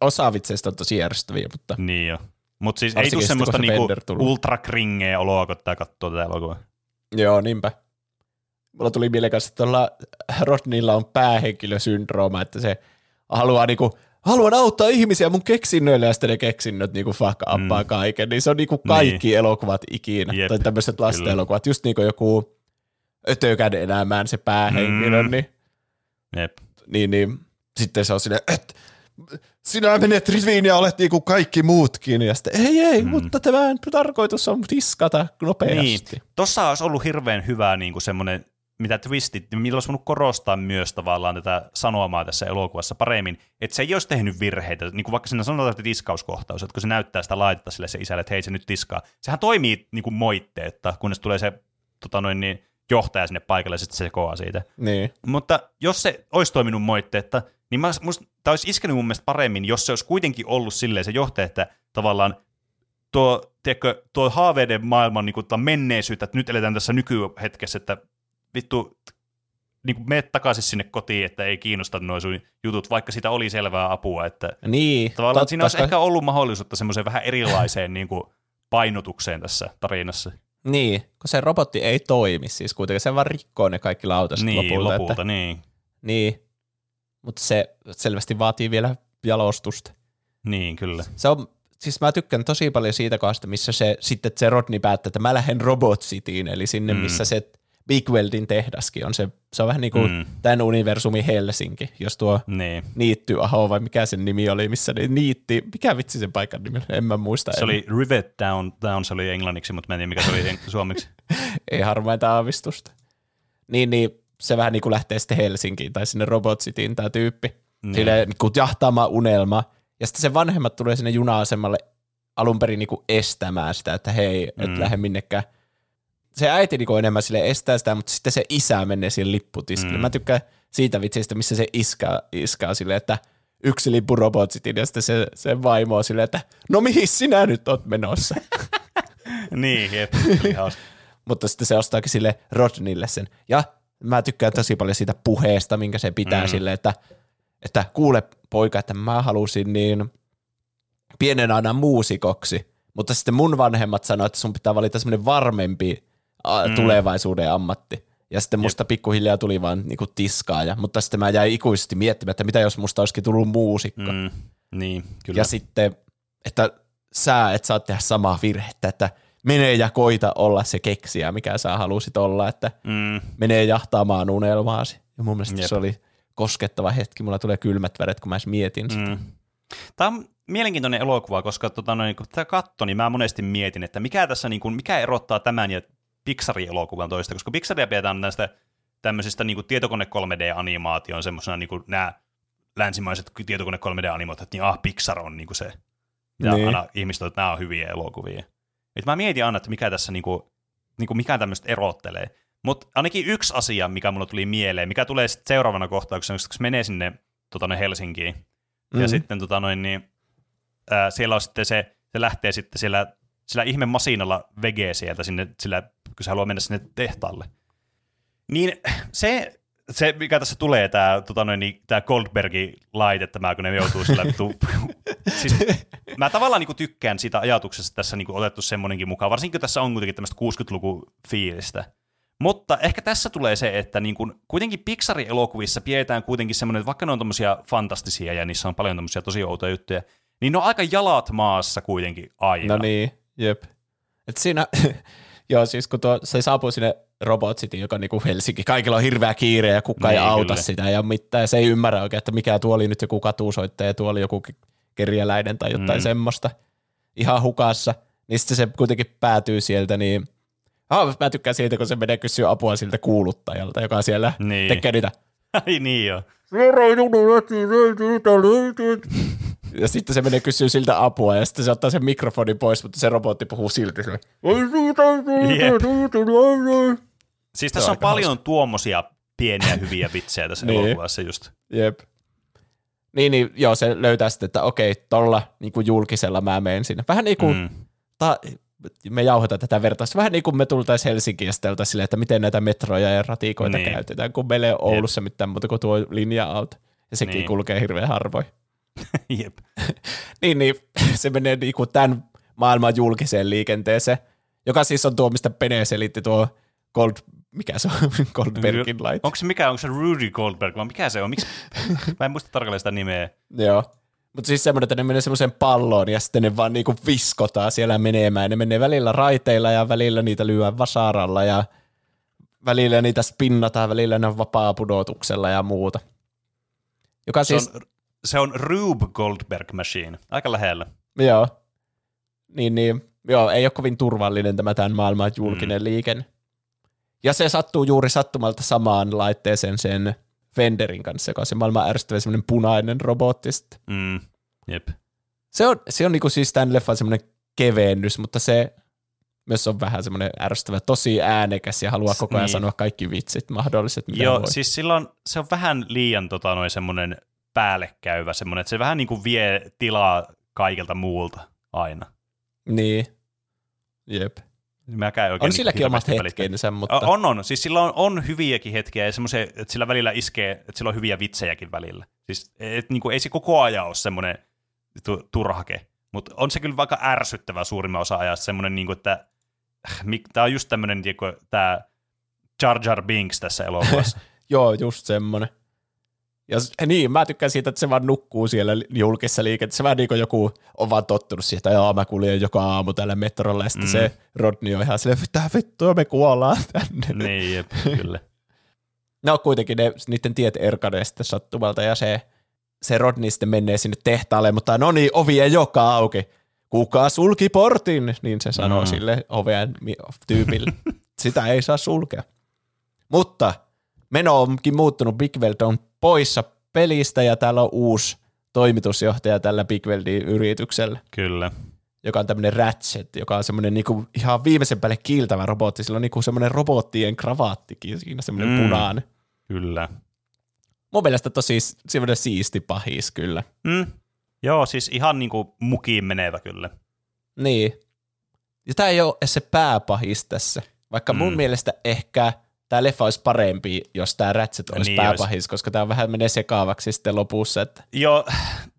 Speaker 1: Osa vitseistä on tosi järjestäviä, mutta
Speaker 2: Niin jo. Mutta siis ei tule semmoista niinku
Speaker 1: Bender tulee.
Speaker 2: ultra kringeä oloa, kun tää katsoo tätä elokuvaa.
Speaker 1: joo, niinpä. Mulla tuli mieleen kanssa, että tuolla Rodnilla on päähenkilösyndrooma, että se haluaa niinku, haluan auttaa ihmisiä mun keksinnöillä ja sitten ne keksinnöt niinku fuck mm. kaiken. Niin se on niinku kaikki niin. elokuvat ikinä.
Speaker 2: Jep,
Speaker 1: tai tämmöiset lasten
Speaker 2: kyllä.
Speaker 1: elokuvat. Just niinku joku ötökän elämään se päähenkilö,
Speaker 2: Mm.
Speaker 1: niin,
Speaker 2: Jep.
Speaker 1: niin, niin sitten se on silleen, että sinä menet riviin ja olet niinku kaikki muutkin. Ja sitten ei, ei, mm. mutta tämän tarkoitus on tiskata nopeasti.
Speaker 2: Niin. Tossa olisi ollut hirveän hyvä niin kuin semmoinen, mitä twistit, millä olisi voinut korostaa myös tavallaan tätä sanomaa tässä elokuvassa paremmin, että se ei olisi tehnyt virheitä, niin kuin vaikka siinä sanotaan, että tiskauskohtaus, että kun se näyttää sitä laitetta sille se isälle, että hei se nyt tiskaa, sehän toimii niin kuin moitteetta, kunnes tulee se tota noin, niin, johtaja sinne paikalle ja sitten se sekoaa siitä.
Speaker 1: Niin.
Speaker 2: Mutta jos se olisi toiminut moitteetta, niin mä, musta, tämä olisi iskenyt mun mielestä paremmin, jos se olisi kuitenkin ollut silleen se johtaja, että tavallaan tuo, tiedätkö, tuo haaveiden maailman niin kuin, menneisyyttä, että nyt eletään tässä nykyhetkessä, että vittu, niin kuin meet takaisin sinne kotiin, että ei kiinnosta nuo sun jutut, vaikka sitä oli selvää apua, että
Speaker 1: Niin,
Speaker 2: tavallaan
Speaker 1: totta,
Speaker 2: siinä olisi ehkä ollut mahdollisuutta semmoiseen vähän erilaiseen niin kuin, painotukseen tässä tarinassa.
Speaker 1: Niin, kun se robotti ei toimi siis kuitenkin, se vaan rikkoo ne kaikki lautaset
Speaker 2: Niin,
Speaker 1: lopulta.
Speaker 2: lopulta,
Speaker 1: että,
Speaker 2: niin.
Speaker 1: niin, mutta se selvästi vaatii vielä jalostusta.
Speaker 2: Niin, kyllä.
Speaker 1: Se on, siis mä tykkään tosi paljon siitä kohdasta, missä se sitten se Rodney päättää, että mä lähden Robot Cityin, eli sinne,
Speaker 2: mm.
Speaker 1: missä se Big Weldin tehdaskin on. Se, se on vähän niin kuin
Speaker 2: Mm.
Speaker 1: tämän universumin Helsinki, jos tuo
Speaker 2: Niin.
Speaker 1: Niitty Aho vai mikä sen nimi oli, missä ne niitti, mikä vitsi sen paikan nimi en mä muista.
Speaker 2: Se
Speaker 1: enää.
Speaker 2: oli Rivet Down, Down se oli englanniksi, mutta mä en tiedä mikä se oli suomeksi.
Speaker 1: ei harmainta aavistusta. Niin, niin se vähän niin kuin lähtee sitten Helsinkiin tai sinne Robot Cityin tämä tyyppi.
Speaker 2: Niin.
Speaker 1: Sille niin kuin jahtaamaan unelma. Ja sitten sen vanhemmat tulee sinne juna-asemalle alun perin niin kuin estämään sitä, että hei, et
Speaker 2: Mm.
Speaker 1: lähde minnekään. Se äiti niin kuin enemmän sille estää sitä, mutta sitten se isä menee siihen lipputiskille.
Speaker 2: Mm.
Speaker 1: Mä tykkään siitä vitsistä, missä se iskä on silleen, että yksi lippu Robot Cityin ja sitten se, se vaimo on silleen, että no mihin sinä nyt oot menossa?
Speaker 2: niin, jep,
Speaker 1: mutta sitten se ostaakin sille Rodnille sen. Ja mä tykkään tosi paljon siitä puheesta, minkä se pitää
Speaker 2: Mm.
Speaker 1: sille, että, että kuule poika, että mä halusin niin pienen aina muusikoksi, mutta sitten mun vanhemmat sanoivat, että sun pitää valita semmoinen varmempi
Speaker 2: Mm.
Speaker 1: tulevaisuuden ammatti. Ja sitten musta pikkuhiljaa tuli vaan niinku tiskaaja, mutta sitten mä jäin ikuisesti miettimään, että mitä jos musta olisikin tullut muusikko.
Speaker 2: Mm, niin, kyllä.
Speaker 1: Ja sitten, että sä et saa tehdä samaa virhettä, että mene ja koita olla se keksijä, mikä sä halusit olla, että
Speaker 2: mm,
Speaker 1: menee jahtaamaan unelmaasi. Ja mun mielestä
Speaker 2: Jep.
Speaker 1: Jep. se oli koskettava hetki. Mulla tulee kylmät väret, kun mä edes mietin sitä.
Speaker 2: mm. Tämä on mielenkiintoinen elokuva, koska tota, noin, kun tätä katto, niin mä monesti mietin, että mikä tässä niin kuin, mikä erottaa tämän ja Pixarin elokuvan toista, koska Pixaria pidetään näistä tämmöisistä niin kuin tietokone 3D-animaation semmoisena niin kuin nämä länsimaiset tietokone 3D-animaatiot, että niin, ah, Pixar on niin kuin se, mitä
Speaker 1: Niin.
Speaker 2: aina ihmiset että nämä on hyviä elokuvia. Et mä mietin aina, että mikä tässä niin kuin, niin kuin mikä tämmöistä erottelee. Mutta ainakin yksi asia, mikä mulle tuli mieleen, mikä tulee sitten seuraavana kohtauksena, kun se menee sinne tota, noin Helsinkiin, mm-hmm. ja sitten tota, noin, niin, ää, siellä on sitten se, se lähtee sitten siellä, sillä ihme masinalla vege sieltä sinne, sillä, kun se haluaa mennä sinne tehtaalle. Niin se, se mikä tässä tulee, tämä tota noin, niin, tää Goldbergin laite, tämä, kun ne joutuu sillä vittu... siis, mä tavallaan niin tykkään siitä ajatuksesta, että tässä niin otettu semmoinenkin mukaan, varsinkin tässä on kuitenkin tämmöistä 60-luvun fiilistä. Mutta ehkä tässä tulee se, että niin kuin, kuitenkin Pixarin elokuvissa pidetään kuitenkin semmoinen, että vaikka ne on tommosia fantastisia ja niissä on paljon tommosia tosi outoja juttuja, niin ne on aika jalat maassa kuitenkin aina.
Speaker 1: No niin, jep. Et siinä, joo siis kun tuo, se saapuu sinne Robot City, joka on niinku Helsinki. Kaikilla on hirveä kiire ja kukaan
Speaker 2: Niin,
Speaker 1: ei auta
Speaker 2: kyllä.
Speaker 1: sitä ja mitään. Ja se ei ymmärrä oikein, että mikä tuo oli nyt joku katusoittaja ja tuo oli joku ke- kerjäläinen tai jotain
Speaker 2: Mm.
Speaker 1: semmoista. Ihan hukassa. Niin sitten se kuitenkin päätyy sieltä, niin Ah, mä tykkään siitä, kun se menee kysyä apua siltä kuuluttajalta, joka siellä
Speaker 2: Niin.
Speaker 1: tekee niitä
Speaker 2: Ai niin joo.
Speaker 1: Ja sitten se menee kysyä siltä apua ja sitten se ottaa sen mikrofonin pois, mutta se robotti puhuu silti. sille,
Speaker 2: Siis tässä
Speaker 1: on
Speaker 2: paljon tuommoisia pieniä hyviä vitsejä tässä
Speaker 1: Niin.
Speaker 2: elokuvassa just.
Speaker 1: Jep. Niin, niin, joo, se löytää sitten, että okei, tolla niin kuin julkisella mä menen sinne. Vähän niin kuin,
Speaker 2: Mm.
Speaker 1: ta, me jauhetaan tätä vertausta, vähän niin kuin me tultaisiin Helsinkiin ja sitten oltaisiin silleen, että miten näitä metroja ja ratikoita
Speaker 2: Niin.
Speaker 1: käytetään, kun meillä ei ole Oulussa mitään muuta kuin tuo linja-auto. Ja sekin
Speaker 2: Niin.
Speaker 1: kulkee hirveän harvoin.
Speaker 2: Jep.
Speaker 1: Niin, niin se menee niin kuin tämän maailman julkiseen liikenteeseen, joka siis on tuo, mistä Pene selitti tuo Gold, mikä se on, Goldbergin laite.
Speaker 2: Onko se mikä, onko se Rudy Goldberg vai mikä se on? Miksi? Mä en muista tarkalleen sitä nimeä.
Speaker 1: Joo. Mutta siis semmoinen, että ne menee semmoiseen palloon ja sitten ne vaan niinku viskotaan siellä menemään. Ne menee välillä raiteilla ja välillä niitä lyödään vasaralla ja välillä niitä spinnataan, välillä ne on vapaa pudotuksella ja muuta. Joka
Speaker 2: Se
Speaker 1: siis,
Speaker 2: on, se on Rube Goldberg Machine. Aika lähellä.
Speaker 1: joo, niin, niin, joo, ei ole kovin turvallinen tämä tämän maailman julkinen mm. liikenne. Ja se sattuu juuri sattumalta samaan laitteeseen sen Fenderin kanssa, joka on se maailman ärsyttävä semmoinen punainen robotti sitten.
Speaker 2: Mm. Jep.
Speaker 1: Se on, se on niinku siis tämän leffan semmoinen kevennys, mutta se myös on vähän semmoinen ärsyttävä, tosi äänekäs ja haluaa koko ajan
Speaker 2: Niin.
Speaker 1: sanoa kaikki vitsit mahdolliset, mitä
Speaker 2: Joo,
Speaker 1: voi.
Speaker 2: siis silloin se on vähän liian tota, noin semmoinen päällekäyvä semmoinen, että se vähän niin kuin vie tilaa kaikelta muulta aina.
Speaker 1: Niin, jep.
Speaker 2: Mäkään ei oikein
Speaker 1: On
Speaker 2: niinku
Speaker 1: silläkin omat hetkensä, mutta
Speaker 2: On, on. Siis sillä on, on hyviäkin hetkiä ja semmoisia, että sillä välillä iskee, että sillä on hyviä vitsejäkin välillä. Siis et, niin kuin, ei se koko ajan ole semmoinen tu- turhake, mutta on se kyllä vaikka ärsyttävä suurimman osa ajasta semmoinen, niin kuin, että tämä on just tämmöinen, tämä Jar Jar Binks tässä elokuvassa.
Speaker 1: joo, just semmoinen. Ja niin, mä tykkään siitä, että se vaan nukkuu siellä julkisessa liikenteessä. Se vähän niin kuin joku on vaan tottunut siihen, että mä kuljen joka aamu tällä metrolla, ja sitten
Speaker 2: Mm.
Speaker 1: se Rodney on ihan silleen, mitä vittua, me kuollaan tänne.
Speaker 2: niin, jep, kyllä.
Speaker 1: No kuitenkin ne, niiden tiet erkanee sitten sattumalta ja se, se Rodney sitten menee sinne tehtaalle, mutta no niin, ovi ei joka auki. Kuka sulki portin? Niin se sanoo
Speaker 2: Mm.
Speaker 1: sille oven tyypille. Sitä ei saa sulkea. Mutta meno onkin muuttunut. Big Weld on poissa pelistä ja täällä on uusi toimitusjohtaja tällä Big Weldin yrityksellä,
Speaker 2: Kyllä.
Speaker 1: joka on tämmöinen Ratchet, joka on semmoinen niinku ihan viimeisen päälle kiiltävä robotti. Sillä on niinku semmoinen robottien kravaattikin siinä, semmoinen
Speaker 2: Mm.
Speaker 1: punainen.
Speaker 2: Kyllä.
Speaker 1: Mun mielestä tosi semmoinen siisti pahis kyllä.
Speaker 2: Mm. Joo, siis ihan niinku mukiin menevä kyllä.
Speaker 1: Niin. Ja tää ei ole se pääpahis tässä. Vaikka mun
Speaker 2: Mm.
Speaker 1: mielestä ehkä tämä leffa olisi parempi, jos tämä Ratchet olisi
Speaker 2: Niin
Speaker 1: pääpahis, koska tämä vähän menee sekaavaksi sitten lopussa. Että
Speaker 2: Joo,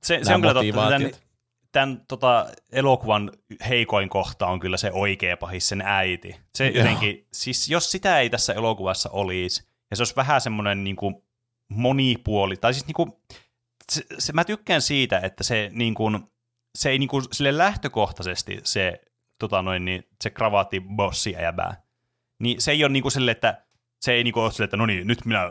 Speaker 2: se, se on kyllä totta. Tämän, tämän tota, elokuvan heikoin kohta on kyllä se oikea pahis, sen äiti. Se
Speaker 1: Joo.
Speaker 2: jotenkin, siis jos sitä ei tässä elokuvassa olisi, ja se olisi vähän semmoinen niin kuin monipuoli, tai siis niin kuin, se, se, mä tykkään siitä, että se, niin kuin, se ei niin kuin, sille lähtökohtaisesti se, tota noin, niin, se kravaatti bossi äbää, niin se ei ole niin kuin sille, että se ei niinku ole silleen, että no niin, nyt minä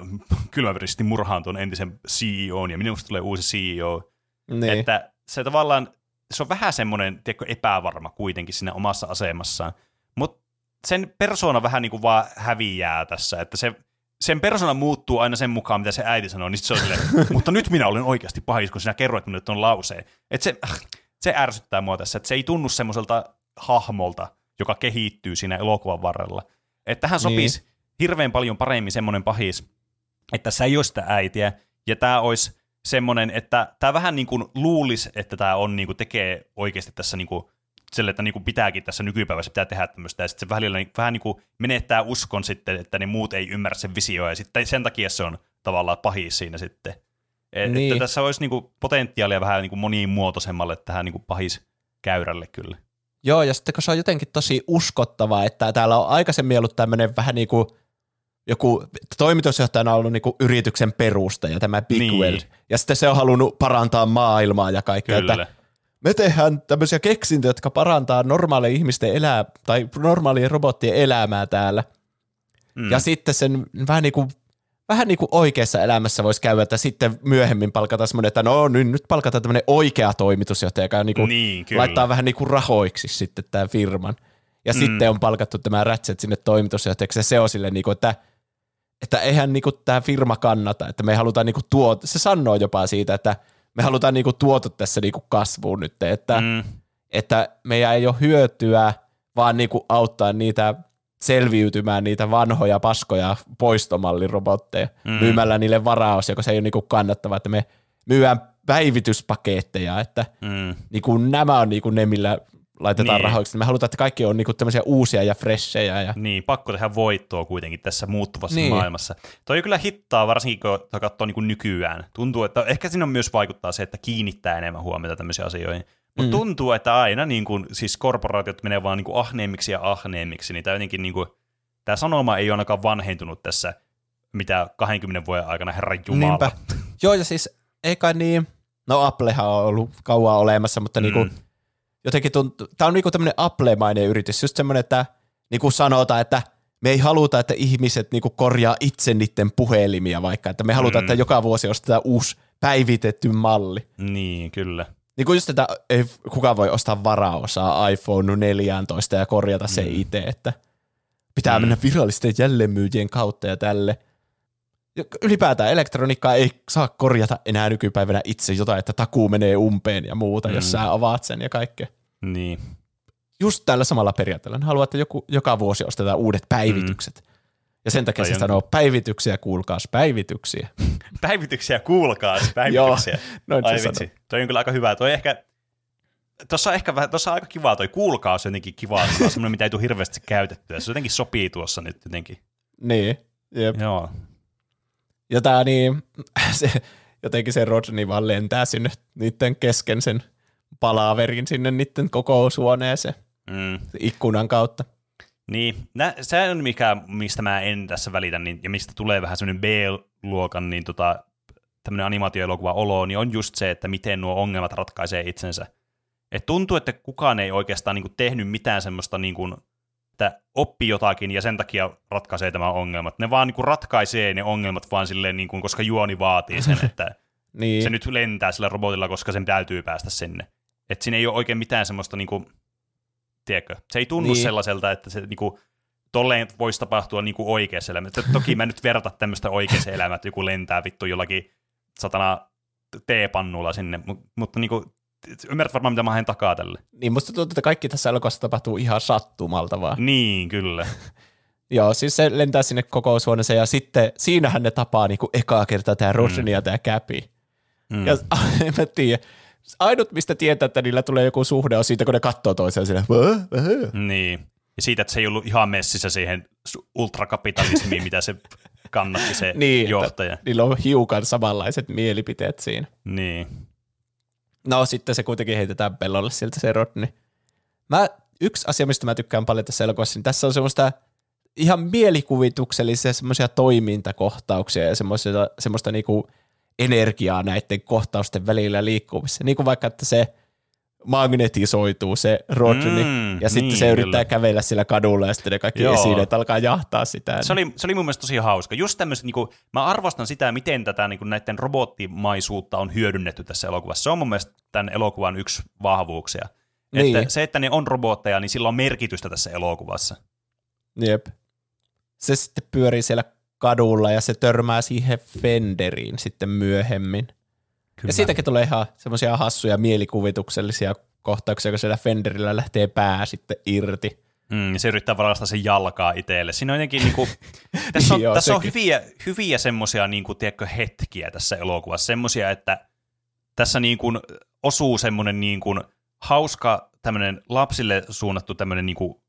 Speaker 2: kylmäverisesti murhaan tuon entisen CEOn ja minusta tulee uusi CEO.
Speaker 1: niin.
Speaker 2: Että se tavallaan, se on vähän semmoinen tiedätkö, epävarma kuitenkin siinä omassa asemassaan, mutta sen persona vähän niin kuin vaan häviää tässä, että se, sen persona muuttuu aina sen mukaan, mitä se äiti sanoo, niin se on silleen, mutta nyt minä olen oikeasti pahis, kun sinä kerroit minulle tuon lauseen. Että se, se ärsyttää mua tässä, että se ei tunnu semmoiselta hahmolta, joka kehittyy siinä elokuvan varrella. Että tähän sopisi niin. Hirveän paljon paremmin semmoinen pahis, että sä ei ole sitä äitiä, ja tämä olisi semmoinen, että tämä vähän niin kuin luulisi, että tämä on niin kuin tekee oikeasti tässä niin kuin sille, että niin kuin pitääkin tässä nykypäivässä pitää tehdä tämmöistä, ja sitten se välillä niin, vähän niin kuin menettää uskon sitten, että ne muut ei ymmärrä sen visioa, ja sitten sen takia se on tavallaan pahis siinä sitten. Et,
Speaker 1: Niin.
Speaker 2: Että tässä olisi niin kuin potentiaalia vähän niin kuin monimuotoisemmalle tähän niin kuin pahis käyrälle kyllä.
Speaker 1: Joo, ja sitten kun se on jotenkin tosi uskottavaa, että täällä on aikaisemmin ollut tämmöinen vähän niin kuin joku toimitusjohtajana on ollut niin kuin yrityksen perustaja, tämä Big
Speaker 2: Niin.
Speaker 1: Weld. Ja sitten se on halunnut parantaa maailmaa ja kaikkea.
Speaker 2: Kyllä.
Speaker 1: Että me tehdään tämmöisiä keksintöjä, jotka parantaa normaalien ihmisten elää, tai normaalien robottien elämää täällä. Mm. Ja sitten sen vähän niin kuin vähän niin kuin oikeassa elämässä voisi käydä, että sitten myöhemmin palkataan semmoinen, että no nyt, nyt palkataan tämmöinen oikea toimitusjohtaja, joka niin kuin
Speaker 2: Niin, kyllä.
Speaker 1: laittaa vähän niin kuin rahoiksi sitten tämän firman. Ja mm. sitten on palkattu tämä Ratchet sinne toimitusjohtajaksi, ja se on silleen, niin kuin, että, että eihän niin kuin tämä firma kannata, että me halutaan niin kuin tuot, se sanoo jopa siitä, että me halutaan niin kuin tuotot tässä niin kuin kasvuun nyt, että, mm. että meidän ei ole hyötyä, vaan niin kuin auttaa niitä selviytymään niitä vanhoja paskoja poistomallirobotteja mm. myymällä niille varaus, joka se ei ole niinku kannattava, että me myydään päivityspaketteja, että mm. niinku nämä on niinku ne, millä laitetaan niin. rahoiksi. Me halutaan, että kaikki on niinku tämmöisiä uusia ja freshejä. Ja...
Speaker 2: Niin, pakko tehdä voittoa kuitenkin tässä muuttuvassa niin. maailmassa. Toi kyllä hittaa, varsinkin kun katsoo niinku nykyään. Tuntuu, että ehkä siinä on myös vaikuttaa se, että kiinnittää enemmän huomiota tämmöisiin asioihin. Mutta mm. tuntuu, että aina niin kun, siis korporaatiot menee vaan niin ahneemmiksi ja ahneemmiksi, niin tämä jotenkin niin tämä sanoma ei ole ainakaan vanhentunut tässä mitä 20 vuoden aikana, herran jumala. Niinpä.
Speaker 1: Joo, ja siis ei kai niin, no Applehan on ollut kauan olemassa, mutta mm. niin kuin, jotenkin tuntuu, tämä on niin kuin tämmöinen Apple-mainen yritys, just semmoinen, että niin kuin sanotaan, että me ei haluta, että ihmiset niin kuin korjaa itse niiden puhelimia vaikka, että me halutaan, mm. että joka vuosi ostetaan uusi päivitetty malli.
Speaker 2: Niin, kyllä.
Speaker 1: Niin kuin just, että ei kukaan voi ostaa varaosaa iPhone 14 ja korjata se mm. itse, että pitää mm. mennä virallisten jälleenmyyjien kautta ja tälle. Ylipäätään elektroniikkaa ei saa korjata enää nykypäivänä itse jotain, että takuu menee umpeen ja muuta, mm. jos sä avaat sen ja kaikkea.
Speaker 2: Niin.
Speaker 1: Just tällä samalla periaatteella. Haluan, että joku, joka vuosi ostetaan uudet päivitykset. Mm. Ja sen takia se sanoo päivityksiä, kuulkaas päivityksiä.
Speaker 2: päivityksiä, kuulkaas päivityksiä. Joo, noin Ai se vitsi. Sanoo. Toi on kyllä aika hyvä. Toi ehkä, tuossa on ehkä vähän, tuossa on aika kivaa toi kuulkaas jotenkin kivaa, on semmoinen, mitä ei tule hirveästi käytettyä. Se jotenkin sopii tuossa nyt jotenkin.
Speaker 1: Niin, jep.
Speaker 2: Joo.
Speaker 1: Ja tää niin, se, jotenkin se Rodney vaan lentää sinne niiden kesken sen palaverin sinne niiden kokoushuoneeseen mm. ikkunan kautta.
Speaker 2: Niin, nä, se on mikä, mistä mä en tässä välitä, niin, ja mistä tulee vähän semmoinen B-luokan niin tota, tämmöinen animaatioelokuva olo, niin on just se, että miten nuo ongelmat ratkaisee itsensä. Et tuntuu, että kukaan ei oikeastaan niin kuin, tehnyt mitään semmoista, niin kuin, että oppi jotakin ja sen takia ratkaisee tämä ongelmat. Ne vaan niin kuin, ratkaisee ne ongelmat vaan silleen, niin kuin, koska juoni vaatii sen, että niin. se nyt lentää sillä robotilla, koska sen täytyy päästä sinne. Että siinä ei ole oikein mitään semmoista niin kuin, tiedätkö, se ei tunnu niin. sellaiselta, että se niinku, tolleen voisi tapahtua niinku oikeassa elämässä. Toki mä nyt verta tämmöistä oikeassa elämää, että joku lentää vittu jollakin satana teepannulla sinne, mutta, mutta niinku, ymmärrät varmaan, mitä mä haen takaa tälle.
Speaker 1: Niin, musta tuntuu, että kaikki tässä elokuvassa tapahtuu ihan sattumalta vaan.
Speaker 2: Niin, kyllä.
Speaker 1: Joo, siis se lentää sinne kokoushuoneeseen ja sitten siinähän ne tapaa niinku ekaa kertaa tämä Rosni mm. ja tämä Käpi. Mm. Ja en mä tiedä, ainut, mistä tietää, että niillä tulee joku suhde, on siitä, kun ne katsoo toisiaan siinä.
Speaker 2: Niin. Ja siitä, että se ei ollut ihan messissä siihen ultrakapitalismiin, mitä se kannatti se niin, johtaja.
Speaker 1: Niillä on hiukan samanlaiset mielipiteet siinä.
Speaker 2: Niin.
Speaker 1: No sitten se kuitenkin heitetään pellolle siltä se Rodney. Mä, yksi asia, mistä mä tykkään paljon tässä elokuvassa, niin tässä on semmoista ihan mielikuvituksellisia semmoisia toimintakohtauksia ja semmoista, semmoista niinku – energiaa näiden kohtausten välillä liikkumissa. Niin kuin vaikka, että se magnetisoituu se Rodney, mm, ja sitten niin, se yrittää kyllä. kävellä sillä kadulla, ja sitten ne kaikki Joo. esineet alkaa jahtaa sitä.
Speaker 2: Se oli, se oli mun mielestä tosi hauska. Just tämmöistä, niin kuin, mä arvostan sitä, miten tätä niin kuin näiden robottimaisuutta on hyödynnetty tässä elokuvassa. Se on mun mielestä tämän elokuvan yksi vahvuuksia. Niin. Että se, että ne on robotteja, niin sillä on merkitystä tässä elokuvassa.
Speaker 1: Jep. Se sitten pyörii siellä kadulla ja se törmää siihen Fenderiin sitten myöhemmin. Kyllä. Ja siitäkin tulee ihan semmoisia hassuja mielikuvituksellisia kohtauksia, kun siellä Fenderillä lähtee pää sitten irti.
Speaker 2: Mm, se yrittää varastaa sen jalkaa itselle. Siinä on jotenkin niinku, tässä on, Joo, tässä on hyviä, hyviä semmoisia niinku, tiedätkö, hetkiä tässä elokuvassa. Semmoisia, että tässä niinku osuu semmoinen niinku, hauska tämmöinen lapsille suunnattu tämmöinen niinku,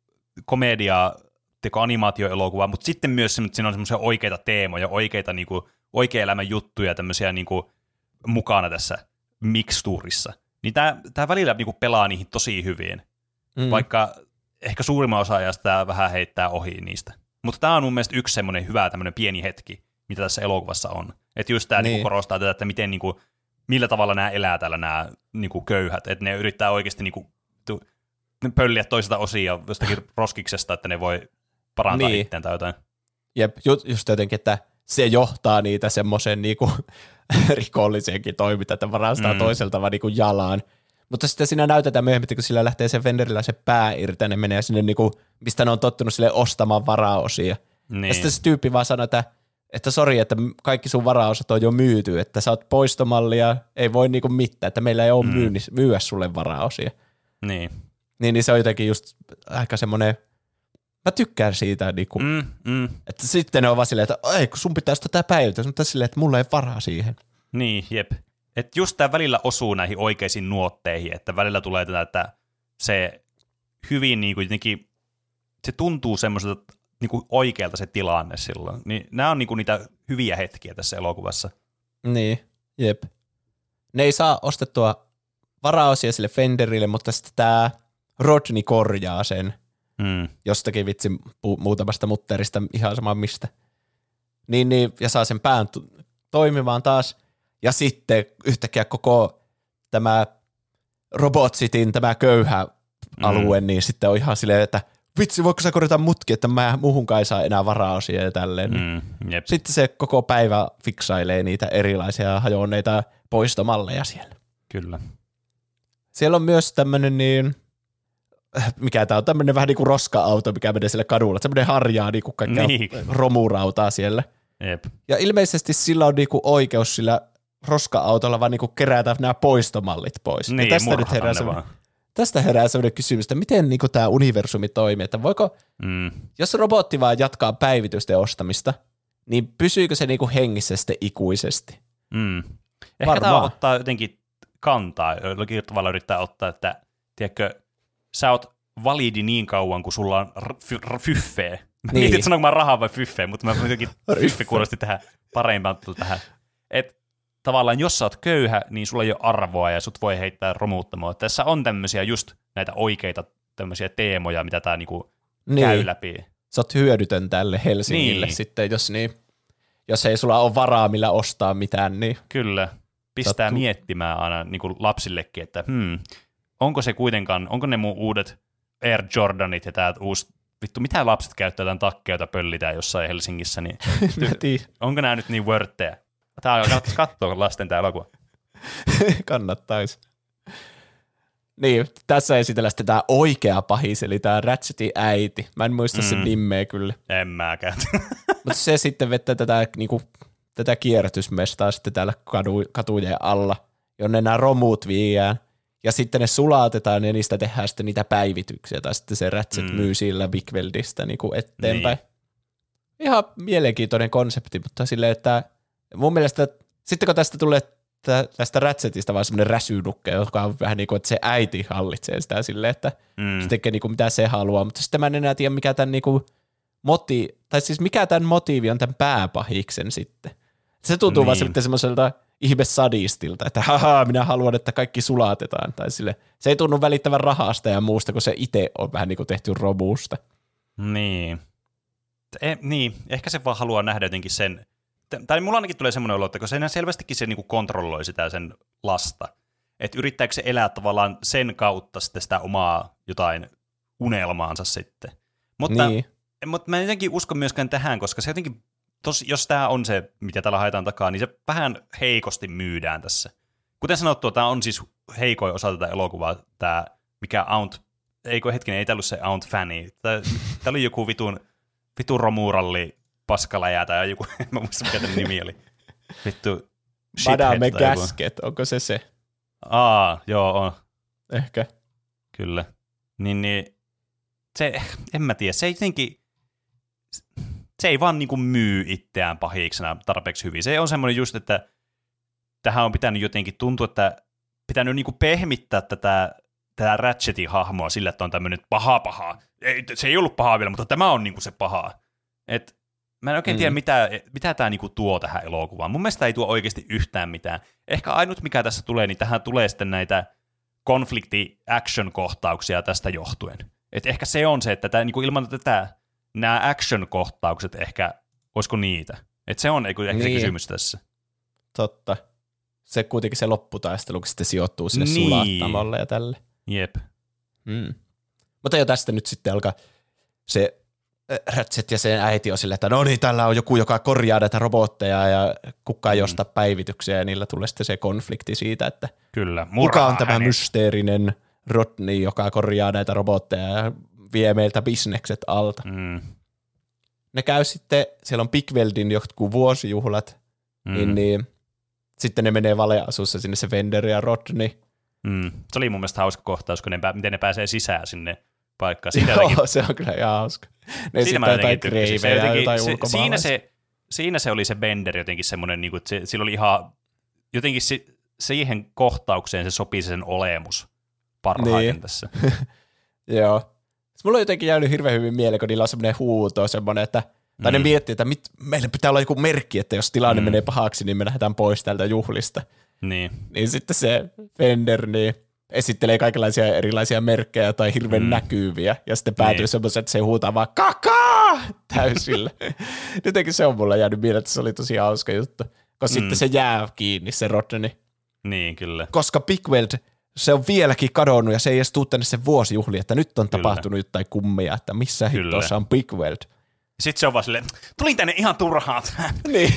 Speaker 2: komedia teko animaatioelokuva, mutta sitten myös siinä on semmoisia oikeita teemoja, oikeita niin kuin, oikea elämän juttuja tämmöisiä niin kuin, mukana tässä mikstuurissa. Niin tämä, tämä välillä niin kuin, pelaa niihin tosi hyvin, mm. vaikka ehkä suurimman osa ajasta tämä vähän heittää ohi niistä. Mutta tämä on mun mielestä yksi semmoinen hyvä tämmöinen pieni hetki, mitä tässä elokuvassa on. Että just tämä niin. Niin korostaa tätä, että miten, niin kuin, millä tavalla nämä elää täällä nämä niin kuin, köyhät. Että ne yrittää oikeasti niin kuin, pölliä toiselta osia jostakin roskiksesta, että ne voi parantaa niin. itseään tai jotain.
Speaker 1: Jep, ju, just jotenkin, että se johtaa niitä semmoisen niinku rikolliseenkin toimintaan, että varastaa mm. toiselta vaan niinku jalan. Mutta sitten siinä näytetään myöhemmin, että kun sillä lähtee se Fenderillä se pää irti, ne menee sinne, niinku, mistä ne on tottunut sille ostamaan varaosia. Niin. Ja sitten se tyyppi vaan sanoo, että että sori, että kaikki sun varaosat on jo myyty, että sä oot poistomallia, ei voi niinku mitään, että meillä ei ole mm. myynnis, myyä sulle varaosia.
Speaker 2: Niin.
Speaker 1: Niin, niin se on jotenkin just aika semmoinen, mä tykkään siitä, niinku,
Speaker 2: Mm, mm.
Speaker 1: että sitten ne on vaan silleen, että ei kun sun pitäisi tätä päivittää, mutta silleen, että mulla ei varaa siihen.
Speaker 2: Niin, jep. Et just tämä välillä osuu näihin oikeisiin nuotteihin, että välillä tulee tätä, että se hyvin niin kuin jotenkin, se tuntuu semmoiselta niin kuin oikealta se tilanne silloin. Niin nämä on niin kuin niitä hyviä hetkiä tässä elokuvassa.
Speaker 1: Niin, jep. Ne ei saa ostettua varaosia sille Fenderille, mutta sitten tämä Rodney korjaa sen
Speaker 2: Mm.
Speaker 1: jostakin vitsi pu- muutamasta mutterista, ihan sama mistä. Niin, niin, ja saa sen pään tu- toimimaan taas. Ja sitten yhtäkkiä koko tämä Robot Cityn tämä köyhä alue, mm. niin sitten on ihan silleen, että vitsi, voiko sä korjata mutki, että mä muuhunkaan ei saa enää varaosia ja tälleen. Mm.
Speaker 2: Mm. Jep.
Speaker 1: Sitten se koko päivä fiksailee niitä erilaisia hajonneita poistomalleja siellä.
Speaker 2: Kyllä.
Speaker 1: Siellä on myös tämmöinen niin, mikä tämä on, tämmöinen vähän niin kuin roska-auto, mikä menee sille kadulla. Tämmöinen harjaa niin kuin kaikkea
Speaker 2: Niin.
Speaker 1: romurautaa siellä.
Speaker 2: Jep.
Speaker 1: Ja ilmeisesti sillä on niinku oikeus sillä roska-autolla vaan niinku kerätä nämä poistomallit pois. ja
Speaker 2: Niin,
Speaker 1: tästä nyt herää semmoinen,
Speaker 2: vaan.
Speaker 1: tästä herää semmoinen kysymys, että miten niinku tämä universumi toimii, että voiko,
Speaker 2: Mm.
Speaker 1: jos robotti vaan jatkaa päivitysten ostamista, niin pysyykö se niinku hengissä sitten ikuisesti?
Speaker 2: Mm. Ehkä
Speaker 1: Varmaan.
Speaker 2: tämä ottaa jotenkin kantaa, jollakin tavalla yrittää ottaa, että tiedätkö, sä oot validi niin kauan, kun sulla on r- fy- r- fyffeä. Mä
Speaker 1: Niin.
Speaker 2: mietin, sanonko mä rahaa vai fyffeä, mutta mä jotenkin fyffe kuulosti tähän parempaan tähän. Et tavallaan jos sä oot köyhä, niin sulla ei ole arvoa ja sut voi heittää romuuttamaan. Tässä on tämmöisiä just näitä oikeita tämmöisiä teemoja, mitä tää niinku
Speaker 1: Niin.
Speaker 2: käy läpi.
Speaker 1: Sä oot hyödytön tälle Helsingille
Speaker 2: Niin.
Speaker 1: sitten, jos, niin, jos ei sulla ole varaa millä ostaa mitään, niin
Speaker 2: Kyllä. Pistää
Speaker 1: Sattuu.
Speaker 2: miettimään aina niin kuin lapsillekin, että hmm, onko se kuitenkaan, onko ne mun uudet Air Jordanit ja tää uusi, vittu, mitä lapset käyttää tämän takkeja, jota pöllitään jossain Helsingissä, niin onko nämä nyt niin wörttejä? Tää on kannattaisi katsoa lasten tää elokuva.
Speaker 1: kannattaisi. Niin, tässä esitellään sitten tämä oikea pahis, eli tämä Ratchetin äiti. Mä en muista mm. sen nimeä kyllä.
Speaker 2: En mäkään.
Speaker 1: Mutta se sitten vetää tätä, niinku, tätä kierrätysmestaa sitten täällä kadu, katujen alla, jonne nämä romut viiään. Ja sitten ne sulatetaan ja niistä tehdään sitten niitä päivityksiä. Tai sitten se Ratchet
Speaker 2: Mm.
Speaker 1: myy sillä Big Weldistä niinku eteenpäin. Niin. Ihan mielenkiintoinen konsepti, mutta silleen, että mun mielestä sitten kun tästä tulee tä- tästä Ratchetista vaan semmoinen räsynukke, joka on vähän niin kuin, että se äiti hallitsee sitä silleen, että
Speaker 2: Mm.
Speaker 1: se tekee niinku mitä se haluaa, mutta sitten mä en enää tiedä mikä tämän niinku moti, tai siis mikä tämän motiivi on tämän pääpahiksen sitten. Se tuntuu niin. vaan
Speaker 2: Niin.
Speaker 1: sitten semmoiselta ihme sadistilta, että haha, minä haluan, että kaikki sulatetaan. Tai sille, se ei tunnu välittävän rahasta ja muusta, kun se itse on vähän niin kuin tehty robusta.
Speaker 2: Niin. E, niin, ehkä se vaan haluaa nähdä jotenkin sen, tai mulla ainakin tulee semmoinen olo, että kun se selvästikin se niinku kontrolloi sitä sen lasta, että yrittääkö se elää tavallaan sen kautta sitten sitä omaa jotain unelmaansa sitten. Mutta,
Speaker 1: Niin.
Speaker 2: mutta mä en jotenkin usko myöskään tähän, koska se jotenkin, tos, jos tämä on se, mitä täällä haetaan takaa, niin se vähän heikosti myydään tässä. Kuten sanottua, tämä on siis heikoin osa tätä elokuvaa, tämä mikä Aunt, eikö hetkinen, ei ollut se Aunt Fanny. Tämä oli joku vitun, vitun romuuralli paskaläjä tai joku, en mä muista mikä tämän nimi oli. Vittu
Speaker 1: Madame
Speaker 2: joku.
Speaker 1: Gasket, onko se se?
Speaker 2: Aa, joo, on.
Speaker 1: Ehkä.
Speaker 2: Kyllä. Niin, niin se, en mä tiedä, se jotenkin, se ei vaan niinku myy itseään pahiksena tarpeeksi hyvin. Se on semmoinen just, että tähän on pitänyt jotenkin tuntua, että pitänyt niinku pehmittää tätä, tätä Ratchetin hahmoa sillä, että on tämmöinen paha paha. Ei, se ei ollut paha vielä, mutta tämä on niinku se paha. Et, mä en oikein
Speaker 1: Mm.
Speaker 2: tiedä, mitä, mitä tämä niinku tuo tähän elokuvaan. Mun mielestä ei tuo oikeasti yhtään mitään. Ehkä ainut, mikä tässä tulee, niin tähän tulee sitten näitä konflikti-action-kohtauksia tästä johtuen. Et ehkä se on se, että tää, niinku ilman tätä nämä action-kohtaukset ehkä, olisiko niitä? Et se on ehkä niin. se kysymys tässä.
Speaker 1: Totta. Se kuitenkin se lopputaistelu, kun sitten sijoittuu sinne
Speaker 2: Niin.
Speaker 1: sulattamolle ja tälle.
Speaker 2: Jep.
Speaker 1: Mm. Mutta jo tästä nyt sitten alkaa se Ratchet ja sen äiti on silleen, että no niin, täällä on joku, joka korjaa näitä robotteja ja kukaan ei
Speaker 2: Mm.
Speaker 1: osta päivityksiä ja niillä tulee sitten se konflikti siitä, että
Speaker 2: Kyllä.
Speaker 1: kuka on tämä
Speaker 2: hänet.
Speaker 1: mysteerinen Rodney, joka korjaa näitä robotteja ja vie meiltä bisnekset alta.
Speaker 2: Mm.
Speaker 1: Ne käy sitten, siellä on Bigweldin jotkut vuosijuhlat,
Speaker 2: Mm.
Speaker 1: niin, niin sitten ne menee valeasussa sinne se Vender ja Rodney.
Speaker 2: Mm. Se oli mun mielestä hauska kohtaus, kun ne, pää- miten ne pääsee sisään sinne paikkaan. Siitä jotenkin,
Speaker 1: Joo, se on kyllä ihan hauska. Ne esittää jotain
Speaker 2: jotenkin. Se
Speaker 1: kreivejä
Speaker 2: jotenkin-
Speaker 1: jotain
Speaker 2: se, siinä, se, siinä se oli se Bender jotenkin semmoinen, niin kuin, että se, sillä oli ihan, jotenkin si, siihen kohtaukseen se sopi sen olemus parhaiten
Speaker 1: Niin.
Speaker 2: tässä.
Speaker 1: Joo. Mulla on jotenkin jäänyt hirveän hyvin mieleen, kun niillä on semmoinen huuto, semmoinen, että tai ne
Speaker 2: Mm.
Speaker 1: miettii, että mit, meillä pitää olla joku merkki, että jos tilanne
Speaker 2: Mm.
Speaker 1: menee pahaksi, niin me lähdetään pois täältä juhlista.
Speaker 2: Niin.
Speaker 1: Niin sitten se Fender niin esittelee kaikenlaisia erilaisia merkkejä tai hirveän
Speaker 2: Mm.
Speaker 1: näkyviä, ja sitten päätyy
Speaker 2: Niin.
Speaker 1: semmoisen, että se huutaa vaan kakaa täysillä. Jotenkin se on mulla jäänyt mieleen, että se oli tosi hauska juttu. Koska
Speaker 2: Mm.
Speaker 1: sitten se jää kiinni, se Rodney.
Speaker 2: Niin, kyllä.
Speaker 1: Koska Big Weld, se on vieläkin kadonnut ja se ei edes tuu tänne sen vuosijuhli, että nyt on
Speaker 2: Kyllä.
Speaker 1: tapahtunut jotain kummia, että missä
Speaker 2: Kyllä.
Speaker 1: on Big Weld.
Speaker 2: Sitten se on vaan silleen, tulin tänne ihan turhaan.
Speaker 1: Niin.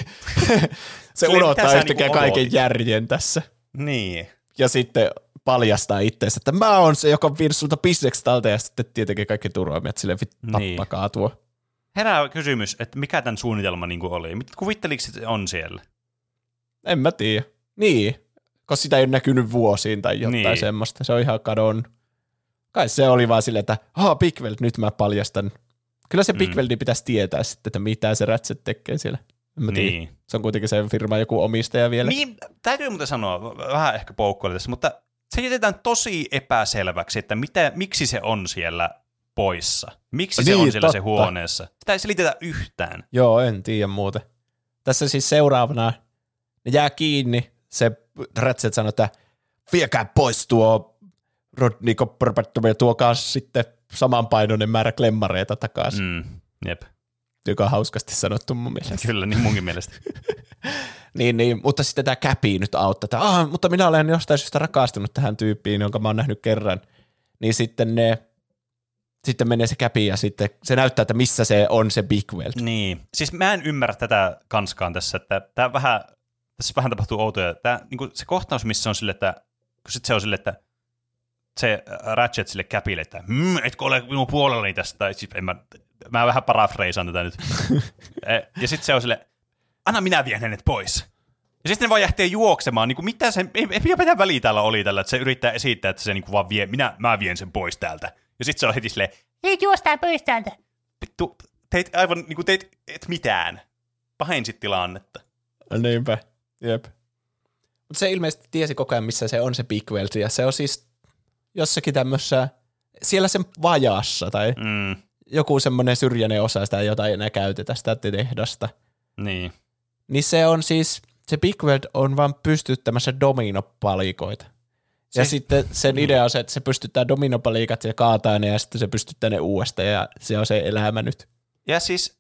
Speaker 1: se unohtaa yhtäkkiä
Speaker 2: niinku
Speaker 1: kaiken järjen tässä.
Speaker 2: niin.
Speaker 1: Ja sitten paljastaa itseensä, että mä oon se, joka on vienyt sulta bisnekset alta ja sitten tietenkin kaikki turvaamia, silleen
Speaker 2: Niin.
Speaker 1: tappakaa tuo.
Speaker 2: Herää kysymys, että mikä tämän suunnitelma niin oli? Kuvitteliko se on siellä?
Speaker 1: En mä tiedä. Niin, koska sitä ei ole näkynyt vuosiin tai jotain
Speaker 2: Niin.
Speaker 1: semmoista. Se on ihan kadon. Kai se oli vaan silleen, että ha, Big Weld, nyt mä paljastan. Kyllä se
Speaker 2: Mm.
Speaker 1: Pitäisi tietää sitten, että mitä se Ratchet tekee siellä. Mä.
Speaker 2: Niin.
Speaker 1: Se on kuitenkin sen firman joku omistaja vielä.
Speaker 2: Niin, täytyy muuten sanoa, vähän ehkä poukkoilla mutta se jätetään tosi epäselväksi, että mitä, miksi se on siellä poissa. Miksi se
Speaker 1: Niin,
Speaker 2: on siellä se
Speaker 1: totta.
Speaker 2: huoneessa. Sitä ei selitetä yhtään.
Speaker 1: Joo, en tiedä muuten. Tässä siis seuraavana ne jää kiinni. Se Ratchet sanoo, että viekää pois tuo Rodney Copperbattom ja tuokaa sitten samanpainoinen määrä klemmareita takaisin. Mm.
Speaker 2: Jep,
Speaker 1: Joka on hauskasti sanottu mun mielestä.
Speaker 2: kyllä, niin munkin mielestä.
Speaker 1: Niin, niin, mutta sitten tämä käpi nyt auttaa, että ah, mutta minä olen jostain syystä rakastunut tähän tyyppiin, jonka mä oon nähnyt kerran. Niin sitten ne, sitten menee se käpi ja sitten se näyttää, että missä se on se Big Weld.
Speaker 2: Niin. Siis mä en ymmärrä tätä kanskaan tässä, että tää vähän, tässä vähän tapahtuu outoja. Tää, niin se kohtaus, missä on sille, että kun sit se on sille, että se Ratchet sille käpille, että mmm, etkö ole minun puolellani tästä, tai siis en mä, mä vähän parafreisaan tätä nyt. Eh, ja sitten se on sille, anna minä vien hänet pois. Ja sitten ne vaan jähtee juoksemaan, niin kuin mitä se, ei, ei mitään väliä täällä oli tällä, että se yrittää esittää, että se niin kuin vaan vie, minä, mä vien sen pois täältä. Ja sitten se on heti silleen,
Speaker 5: Ei juostaan pois täältä.
Speaker 2: vittu, teit aivan niin kuin teit et mitään. Pahensit tilannetta.
Speaker 1: Niinpä, jep. Mutta se ilmeisesti tiesi koko ajan, missä se on se Big Weld, ja se on siis jossakin tämmössä, siellä sen vajaassa, tai
Speaker 2: Mm,
Speaker 1: joku semmoinen syrjäinen osa sitä, jota ei enää käytetä, sitä tehdasta.
Speaker 2: niin.
Speaker 1: Niin se on siis, se Big Weld on vaan pystyttämässä dominopalikoita. Ja
Speaker 2: Se-
Speaker 1: sitten sen
Speaker 2: niin.
Speaker 1: idea on se, että se pystyttää dominopalikat ja kaataa ne ja sitten se pystyttää ne uudestaan ja se on se elämä nyt.
Speaker 2: Ja siis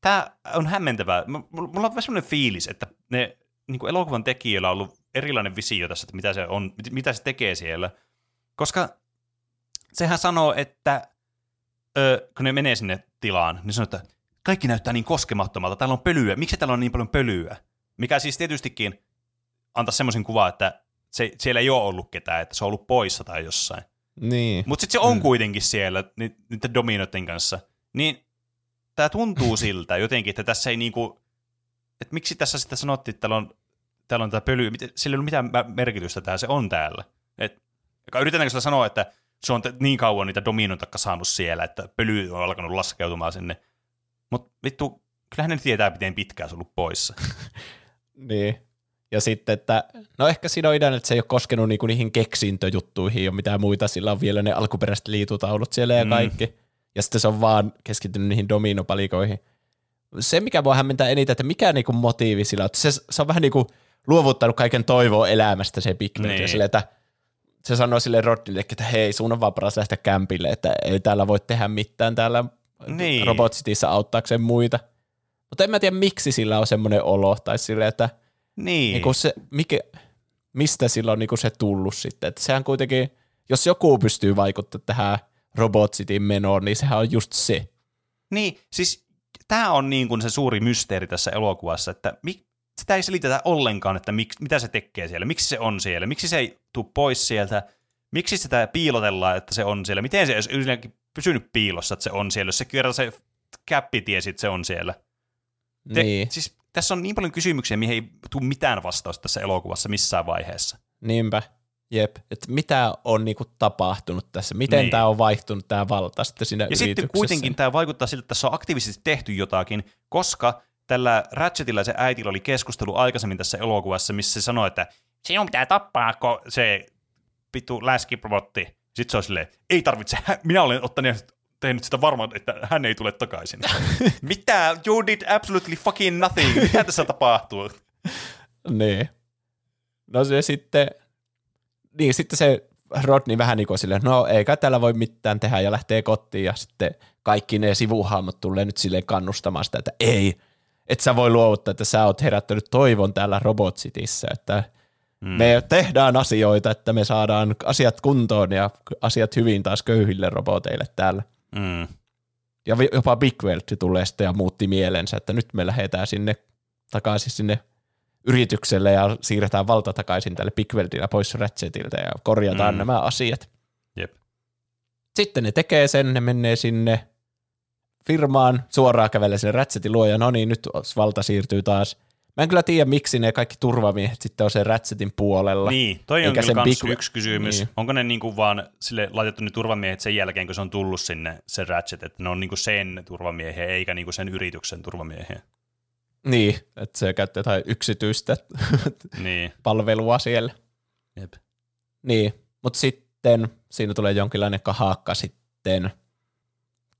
Speaker 2: tämä on hämmentävää. M- Mulla on vähän semmoinen fiilis, että ne niin kuin elokuvan tekijöillä on ollut erilainen visio tässä, että mitä se, on, mit- mitä se tekee siellä. Koska sehän sanoo, että ö, kun ne menee sinne tilaan, niin sanoo, että kaikki näyttää niin koskemattomalta, täällä on pölyä. Miksi täällä on niin paljon pölyä? Mikä siis tietystikin antaa semmoisen kuvan, että se, siellä ei ole ollut ketään, että se on ollut poissa tai jossain.
Speaker 1: Niin.
Speaker 2: Mutta sitten se on mm. kuitenkin siellä ni- niiden dominoiden kanssa. Niin tämä tuntuu siltä jotenkin, että tässä ei niinku, että miksi tässä sitten sanottiin, että täällä on, täällä on tämä pöly, miten- sillä ei ollut mitään merkitystä täällä, se on täällä. Et, yritetäänkö sitä sanoa, että se on niin kauan niitä dominoita kasannut siellä, että pöly on alkanut laskeutumaan sinne. Mutta vittu, kyllähän ne tietää, miten pitkään se on ollut poissa.
Speaker 1: Niin. Ja sitten, että no ehkä siinä on ideana, että se ei ole koskenut niinku niihin keksintöjuttuihin ja mitään muita, sillä on vielä ne alkuperäiset liitutaulut siellä ja
Speaker 2: Mm.
Speaker 1: kaikki. Ja sitten se on vaan keskittynyt niihin dominopalikoihin. Se, mikä voi hämmentää eniten, että mikä niinku motiivi sillä on, se, se on vähän niinku luovuttanut kaiken toivoa elämästä se Big Weld.
Speaker 2: Niin.
Speaker 1: Ja sille, että se sanoo sille Rodnille, että hei, sun on vaan paras lähteä kämpille, että ei täällä voi tehdä mitään täällä
Speaker 2: Niin.
Speaker 1: Robot Cityssä auttaakseen muita. Mutta en mä tiedä, miksi sillä on semmoinen olo, tai sille, että
Speaker 2: Niin.
Speaker 1: Niinku se, mikä, mistä sillä on niinku se tullut sitten. Että sehän kuitenkin, jos joku pystyy vaikuttamaan tähän Robot Cityn menoon, niin sehän on just se.
Speaker 2: Niin, siis tämä on niin kuin se suuri mysteeri tässä elokuvassa, että mi, sitä ei selitetä ollenkaan, että mik, mitä se tekee siellä, miksi se on siellä, miksi se ei tule pois sieltä, miksi sitä piilotellaan, että se on siellä, miten se olisi yleensäkin pysynyt piilossa, että se on siellä, jos se kerran se käppi tiesi, että se on siellä. Te,
Speaker 1: Niin,
Speaker 2: Siis tässä on niin paljon kysymyksiä, mihin ei tule mitään vastausta tässä elokuvassa missään vaiheessa.
Speaker 1: niinpä. Jep, että mitä on niinku tapahtunut tässä, miten
Speaker 2: Niin.
Speaker 1: tämä on vaihtunut tämä valta sitten siinä
Speaker 2: Ja sitten kuitenkin tämä vaikuttaa siltä, että tässä on aktiivisesti tehty jotakin, koska tällä Ratchetilla se äitillä oli keskustelu aikaisemmin tässä elokuvassa, missä se sanoi, että sinun pitää tappaa ko- se pitu läskirobotti. Sitten se on silleen, ei tarvitse, minä olen ottanut tehnyt sitä varmaan, että hän ei tule takaisin. Mitä? You did absolutely fucking nothing. Mitä tässä tapahtuu?
Speaker 1: Niin. No se sitten, niin sitten se Rodney vähän niin kuin silleen, no eikä täällä voi mitään tehdä ja lähtee kotiin ja sitten kaikki ne sivuhahmot tulee nyt silleen kannustamaan sitä, että ei, et sä voi luovuttaa, että sä oot herättänyt toivon täällä Robot Cityssä, että mm. me tehdään asioita, että me saadaan asiat kuntoon ja asiat hyvin taas köyhille roboteille täällä.
Speaker 2: Mm.
Speaker 1: Ja jopa Big Welt tulee sitten ja muutti mielensä, että nyt me lähdetään sinne takaisin sinne yritykselle ja siirretään valta takaisin tälle Big Weltille pois Ratchetilta ja korjataan
Speaker 2: mm.
Speaker 1: nämä asiat.
Speaker 2: Jep.
Speaker 1: Sitten ne tekee sen, ne menee sinne firmaan, suoraan kävelee sinne Ratchetin luo ja no niin, nyt valta siirtyy taas. Mä en kyllä tiedä, miksi ne kaikki turvamiehet sitten on sen Ratchetin puolella.
Speaker 2: Niin, toi on kyllä
Speaker 1: Big-
Speaker 2: yksi kysymys.
Speaker 1: Niin.
Speaker 2: Onko ne niinku vaan sille laitettu ne turvamiehet sen jälkeen, kun se on tullut sinne se Ratchet, että ne on niinku sen turvamiehiä, eikä niinku sen yrityksen turvamiehiä.
Speaker 1: Niin, että se käyttää jotain yksityistä
Speaker 2: Niin,
Speaker 1: palvelua siellä.
Speaker 2: jep.
Speaker 1: Niin, mutta sitten siinä tulee jonkinlainen kahakka sitten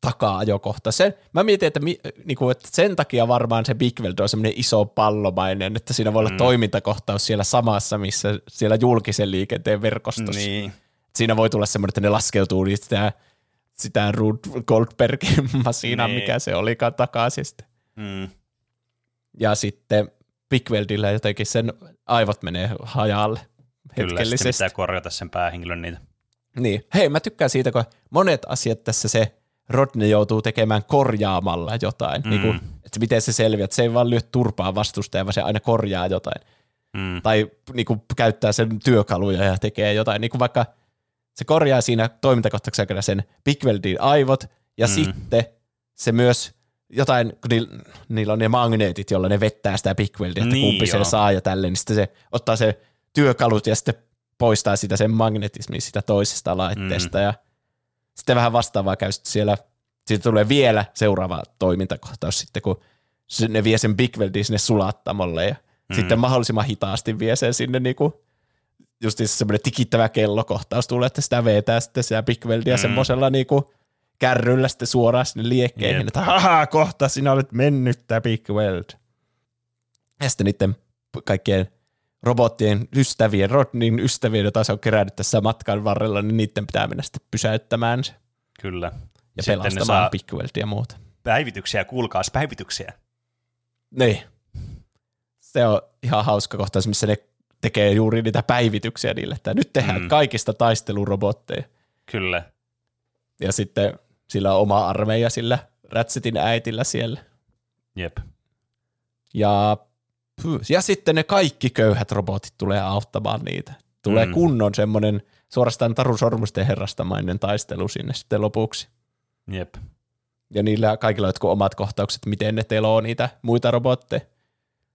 Speaker 1: taka-ajokohta. Sen, mä mietin, että, mi, niinku, että sen takia varmaan se Big Weld on semmoinen iso pallomainen, että siinä voi olla
Speaker 2: Mm.
Speaker 1: toimintakohtaus siellä samassa, missä siellä julkisen liikenteen verkostossa.
Speaker 2: Niin,
Speaker 1: Siinä voi tulla semmoinen, että ne laskeutuu niin sitä, sitä Rube Goldbergin masiinaa,
Speaker 2: Niin.
Speaker 1: mikä se olikaan takaisin sitten.
Speaker 2: mm,
Speaker 1: Ja sitten Big Weldillä jotenkin sen aivot menee hajalle
Speaker 2: kyllä,
Speaker 1: hetkellisesti.
Speaker 2: pitää korjata sen päähenkilön niitä.
Speaker 1: Niin. Hei, mä tykkään siitä, kun monet asiat tässä se Rodney joutuu tekemään korjaamalla jotain.
Speaker 2: Mm.
Speaker 1: Niin kuin, että miten se selviää, että se ei vaan lyö turpaa vastustajaa, vaan se aina korjaa jotain.
Speaker 2: Mm,
Speaker 1: Tai niin kuin, käyttää sen työkaluja ja tekee jotain. Niin kuin vaikka se korjaa siinä toimintakohtauksen aikana sen Big Weldin aivot, ja
Speaker 2: Mm.
Speaker 1: sitten se myös jotain, kun niillä, niillä on ne magneetit, jolla ne vettää sitä Big Weldia, että
Speaker 2: Niin,
Speaker 1: kumpi
Speaker 2: joo.
Speaker 1: sen saa ja tälleen, niin sitten se ottaa se työkalut ja sitten poistaa sitä sen magnetismin sitä toisesta laitteesta
Speaker 2: Mm.
Speaker 1: ja sitten vähän vastaavaa käy sitten siellä, siitä tulee vielä seuraava toimintakohtaus sitten, kun ne vie sen Big Weldin sinne sulattamolle ja
Speaker 2: Mm.
Speaker 1: sitten mahdollisimman hitaasti vie sen sinne niinku, just semmoinen tikittävä kellokohtaus tulee, että sitä vetää sitten sitä Big Weldia
Speaker 2: Mm.
Speaker 1: mm. semmoisella niinku kärryllä sitten suoraan sinne liekkeihin,
Speaker 2: Jep.
Speaker 1: että haha, kohta sinä olet mennyt tää Big Weld. Ja sitten niiden kaikkien robottien ystävien, Rodnin ystävien, joita se on kerännyt tässä matkan varrella, niin niiden pitää mennä sitten pysäyttämään se
Speaker 2: kyllä.
Speaker 1: ja
Speaker 2: Sitten
Speaker 1: pelastamaan
Speaker 2: saa
Speaker 1: ja muuta.
Speaker 2: päivityksiä, kuulkaas päivityksiä.
Speaker 1: Niin. Se on ihan hauska kohtaus, missä ne tekee juuri niitä päivityksiä niille, että nyt tehdään
Speaker 2: Mm.
Speaker 1: kaikista taistelurobotteja.
Speaker 2: Kyllä.
Speaker 1: Ja sitten sillä on oma armeija sillä Ratchetin äitillä siellä.
Speaker 2: Jep.
Speaker 1: Ja, ja sitten ne kaikki köyhät robotit tulee auttamaan niitä. Tulee
Speaker 2: Mm.
Speaker 1: kunnon semmoinen suorastaan Taru Sormusten herrastamainen taistelu sinne sitten lopuksi.
Speaker 2: Jep.
Speaker 1: Ja niillä kaikilla on jotkut omat kohtaukset, miten ne teloo niitä muita robotteja.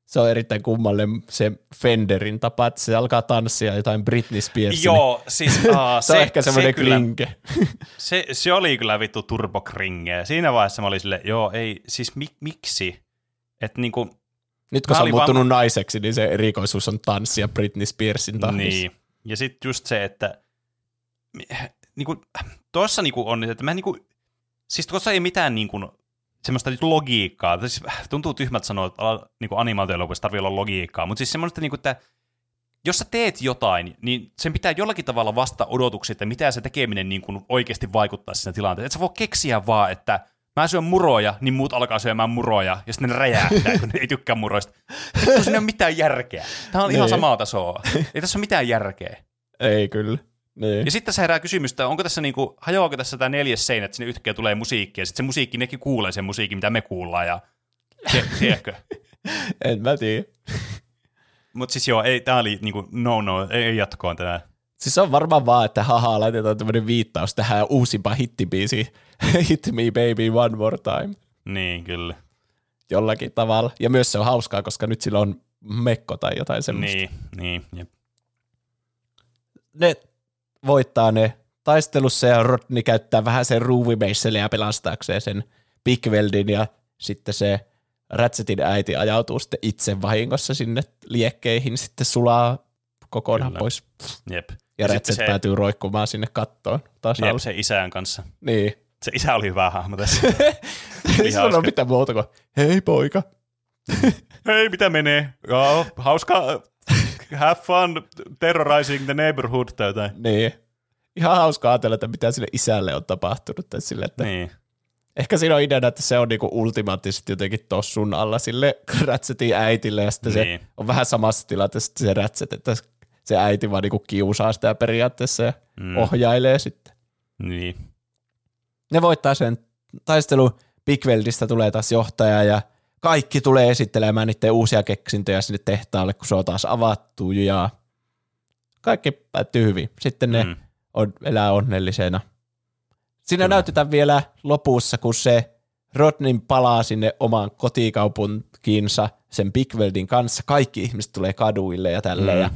Speaker 1: Se on erittäin kummallinen se Fenderin tapa, että se alkaa tanssia jotain Britney Spearsin.
Speaker 2: Joo, siis aa,
Speaker 1: se, se on ehkä semmoinen
Speaker 2: kyllä,
Speaker 1: klinke.
Speaker 2: se, se oli kyllä vittu turbokringeä. Siinä vaiheessa mä olin silleen, joo, ei, siis mi, miksi? Että niinku,
Speaker 1: Nyt kun se on muuttunut
Speaker 2: vaan-
Speaker 1: naiseksi, niin se erikoisuus on tanssia Britney Spearsin tahdissa.
Speaker 2: niin. Ja sitten just se, että niinku, tuossa niinku on, että mä niinku, siis tuossa ei mitään niinku, semmoista nyt logiikkaa. Siis, tuntuu tyhmältä sanoa, että niinku animaatioelokuvissa tarvii olla logiikkaa, mutta siis semmoista, niinku, että jos sä teet jotain, niin sen pitää jollakin tavalla vastata odotuksia, että mitä se tekeminen niin kuin oikeasti vaikuttaa siinä tilanteessa. Et sä voi keksiä vaan, että mä syön muroja, niin muut alkaa syömään muroja, ja sitten ne räjähtää, kun ne ei tykkää muroista. Vittu, siinä ei ole mitään järkeä. Tämä on ihan
Speaker 1: Niin.
Speaker 2: samaa tasoa. Ei tässä ole mitään järkeä.
Speaker 1: Ei kyllä. Niin.
Speaker 2: Ja sitten tässä herää kysymys, että onko tässä niinku, hajoako tässä tämä neljäs seinä, että sinne yhtäkkiä tulee musiikki, ja sitten se musiikki, nekin kuulee sen musiikin, mitä me kuullaan, ja tie- tiedätkö?
Speaker 1: En mä tiedä.
Speaker 2: Mutta siis joo, ei, tää oli niinku, no no, ei, ei jatkoon tänään.
Speaker 1: Siis on varmaan vaan, että haha, laitetaan tämmöinen viittaus tähän uusimpaan hittibiisiin. Hit me baby one more time.
Speaker 2: Niin, kyllä.
Speaker 1: Jollakin tavalla. Ja myös se on hauskaa, koska nyt sillä on mekko tai jotain semmoista.
Speaker 2: Niin, niin, jep.
Speaker 1: Ne voittaa ne taistelussa ja Rodney käyttää vähän sen ruuvimeisseliä pelastaakseen sen Bigweldin ja sitten se Ratchetin äiti ajautuu sitten itse vahingossa sinne liekkeihin, sitten sulaa kokonaan
Speaker 2: Kyllä.
Speaker 1: pois.
Speaker 2: jep.
Speaker 1: Ja
Speaker 2: sitten
Speaker 1: Ratchet
Speaker 2: se,
Speaker 1: päätyy roikkumaan sinne kattoon taas
Speaker 2: jep,
Speaker 1: alle.
Speaker 2: se isän kanssa.
Speaker 1: Niin.
Speaker 2: Se isä oli hyvä hahmo tässä.
Speaker 1: Ei
Speaker 2: hauska.
Speaker 1: mitään muuta kuin, hei poika.
Speaker 2: Hei, mitä menee? Joo, hauska. Have fun terrorizing the neighborhood tai jotain.
Speaker 1: Niin. Ihan hauska ajatella, että mitä sille isälle on tapahtunut. Tai sille, että
Speaker 2: Niin.
Speaker 1: Ehkä siinä on ideana, että se on niinku ultimaattisesti jotenkin tossun alla sille Ratchetin äitille, ja sitten
Speaker 2: Niin.
Speaker 1: se on vähän samassa tilanteessa se Ratchet, että se äiti vaan niinku kiusaa sitä periaatteessa ja
Speaker 2: Mm.
Speaker 1: ohjailee sitten.
Speaker 2: Niin.
Speaker 1: Ne voittaa sen taistelu, Bigweldistä tulee taas johtaja ja kaikki tulee esittelemään niiden uusia keksintöjä sinne tehtaalle, kun se on taas avattu ja kaikki päättyy hyvin. Sitten ne
Speaker 2: Mm.
Speaker 1: on, elää onnellisena. Siinä näytetään vielä lopussa, kun se Rodnin palaa sinne omaan kotikaupunkiinsa sen Bigweldin kanssa. Kaikki ihmiset tulee kaduille ja tälleen.
Speaker 2: Mm.
Speaker 1: Ja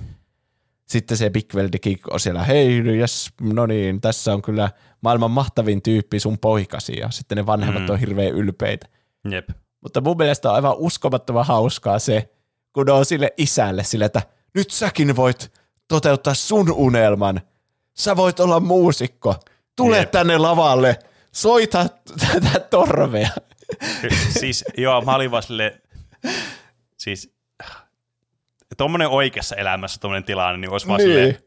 Speaker 1: sitten se Bigweldikin on siellä, hei, jes, no niin, tässä on kyllä maailman mahtavin tyyppi sun poikasi. Ja sitten ne vanhemmat
Speaker 2: Mm.
Speaker 1: on hirveän ylpeitä.
Speaker 2: Jep.
Speaker 1: Mutta mun mielestä on aivan uskomattoman hauskaa se, kun on sille isälle sille, että nyt säkin voit toteuttaa sun unelman. Sä voit olla muusikko. Tule
Speaker 2: Jep.
Speaker 1: tänne lavalle. Soita tätä torvea.
Speaker 2: siis joo, mä olin vaan silleen, siis tuommoinen oikeassa elämässä tuommoinen tilanne, niin olisi vaan
Speaker 1: Niin.
Speaker 2: silleen,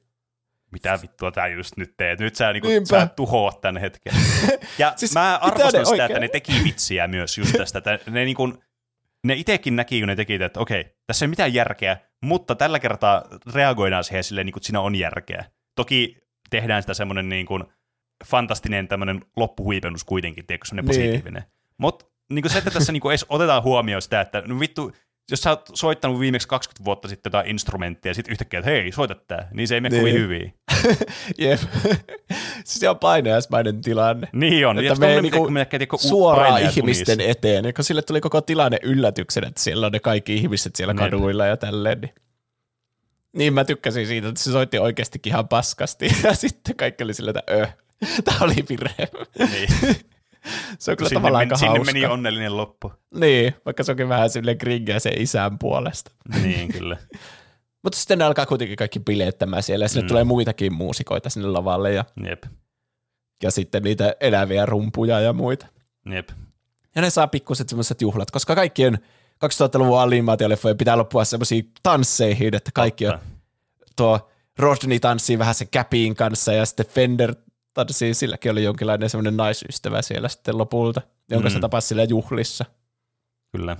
Speaker 2: mitä vittua tää just nyt teet? Nyt sä, niinku,
Speaker 1: Niinpä.
Speaker 2: sä tuhoat tän hetken. Ja
Speaker 1: Siis
Speaker 2: mä arvostan sitä,
Speaker 1: oikein-
Speaker 2: että ne teki vitsiä myös just tästä. Että ne, niinku, ne itekin näki, kun ne teki, että okei, tässä ei ole mitään järkeä, mutta tällä kertaa reagoidaan siihen silleen, niin kuin, että siinä on järkeä. Toki tehdään sitä semmoinen niin kuin, fantastinen tämmöinen loppuhuipennus kuitenkin, tiedätkö, semmoinen
Speaker 1: Niin.
Speaker 2: positiivinen. Mutta niin se, että tässä niin kuin, edes otetaan huomioon sitä, että no vittu, jos sä oot soittanut viimeksi 20 vuotta sitten jotain instrumenttia ja sitten yhtäkkiä, että hei, soita tää, niin se ei mene
Speaker 1: Niin.
Speaker 2: kovin hyvin.
Speaker 1: Jep. siis se on painajaismainen tilanne.
Speaker 2: Niin on.
Speaker 1: Että me
Speaker 2: tommonen,
Speaker 1: niinku suoraan ihmisten
Speaker 2: unissa.
Speaker 1: eteen, ja kun sille tuli koko tilanne yllätyksenä, että siellä on ne kaikki ihmiset siellä
Speaker 2: Niinpä.
Speaker 1: kaduilla ja tälleen. Niin. niin mä tykkäsin siitä, että se soitti oikeastikin ihan paskasti, ja sitten kaikki oli silleen, että öh, tää oli virhe.
Speaker 2: Niin.
Speaker 1: Se on kyllä
Speaker 2: Sinne,
Speaker 1: tavallaan
Speaker 2: meni,
Speaker 1: aika
Speaker 2: sinne meni onnellinen loppu.
Speaker 1: Niin, vaikka se onkin vähän silleen kringeä sen isän puolesta.
Speaker 2: Niin, kyllä.
Speaker 1: Mutta sitten ne alkaa kuitenkin kaikki bileettämään siellä, ja sinne
Speaker 2: Mm.
Speaker 1: tulee muitakin muusikoita sinne lavalle, ja,
Speaker 2: Jep.
Speaker 1: ja sitten niitä eläviä rumpuja ja muita.
Speaker 2: Jep.
Speaker 1: Ja ne saa pikkuset semmoiset juhlat, koska kaikkien 2000-luvun animaatioleffojen pitää loppua semmoisiin tansseihin, että kaikki on,
Speaker 2: Totta.
Speaker 1: tuo Rodney tanssii vähän se Käpiin kanssa ja sitten Fender tanssii, silläkin oli jonkinlainen semmoinen naisystävä siellä sitten lopulta, jonka mm. se tapasi siellä juhlissa.
Speaker 2: Kyllä.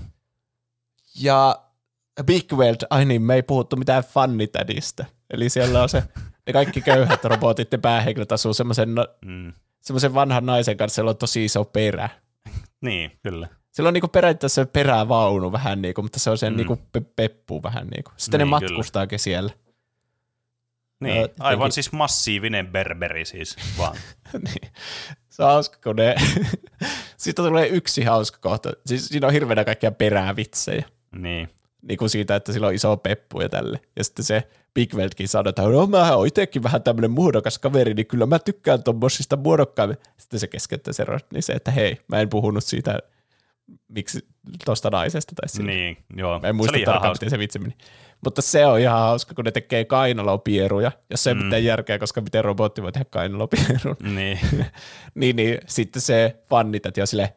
Speaker 1: Ja Big Weld, ai niin, me ei puhuttu mitään fannitädistä. Eli siellä on se, ne kaikki köyhät robotit ja päähenkilöt asuu semmoisen, no,
Speaker 2: Mm.
Speaker 1: semmoisen vanhan naisen kanssa, jolla on tosi iso perä.
Speaker 2: Niin, kyllä.
Speaker 1: Sillä on niinku periaatteessa perävaunu vähän niinku, mutta se on sen
Speaker 2: Mm.
Speaker 1: niinku pe- peppu vähän niinku. Sitten ne
Speaker 2: Niin,
Speaker 1: matkustaakin siellä.
Speaker 2: Niin,
Speaker 1: Joo,
Speaker 2: aivan
Speaker 1: jotenkin-
Speaker 2: siis massiivinen berberi siis vaan.
Speaker 1: niin. Se on hauska, kun ne... Siitä tulee yksi hauska kohta. Siis siinä on hirveänä kaikkia perävitsejä.
Speaker 2: niin.
Speaker 1: Niin kuin siitä, että sillä on iso peppu ja tälle. Ja sitten se Big Weltkin sanoo, että no mä oon itsekin vähän tämmöinen muodokas kaveri, niin kyllä mä tykkään tommosista muodokkaammin. Sitten se keskeyttää se niin se, että hei, mä en puhunut siitä miksi tosta naisesta tai sillä.
Speaker 2: Niin, joo.
Speaker 1: Mä en muista tarkkaan, miten se vitsi meni. Mutta se on ihan hauska, kun ne tekee kainalopieruja, jos se ei mm. mitään järkeä, koska miten robotti voi tehdä kainalopierun.
Speaker 2: Niin,
Speaker 1: niin, niin sitten se fannitat ja sille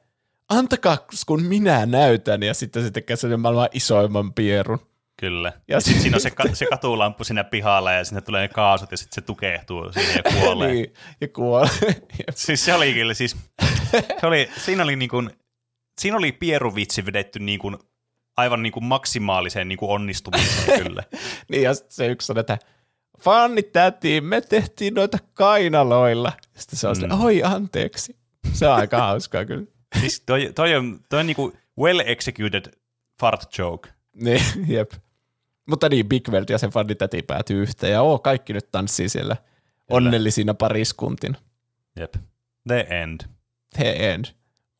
Speaker 1: antakaa kun minä näytän, ja sitten se tekee sen maailman isoimman pierun.
Speaker 2: kyllä.
Speaker 1: Ja
Speaker 2: sitten
Speaker 1: sit-
Speaker 2: siinä on se, ka- se katulamppu siinä pihalla ja sinne tulee ne kaasut ja sitten se tukehtuu siihen ja kuolee.
Speaker 1: niin, ja kuolee.
Speaker 2: Siis se oli kyllä, siis se oli, siinä oli niin kuin, siinä oli pieruvitsi vedetty niin kuin, aivan niin kuin maksimaaliseen niin kuin onnistumiseen kyllä.
Speaker 1: niin, ja se yksi on, että fannit tätiin, me tehtiin noita kainaloilla. Sitten se on mm. oi anteeksi. Se on aika hauskaa kyllä.
Speaker 2: Siis toi, toi on, toi on niinku well executed fart joke.
Speaker 1: Niin, jep. Mutta niin, Big Weld ja sen fannitäti päätyy yhteen ja oo, kaikki nyt tanssii siellä onnellisina pariskuntina.
Speaker 2: Jep. The end.
Speaker 1: The end.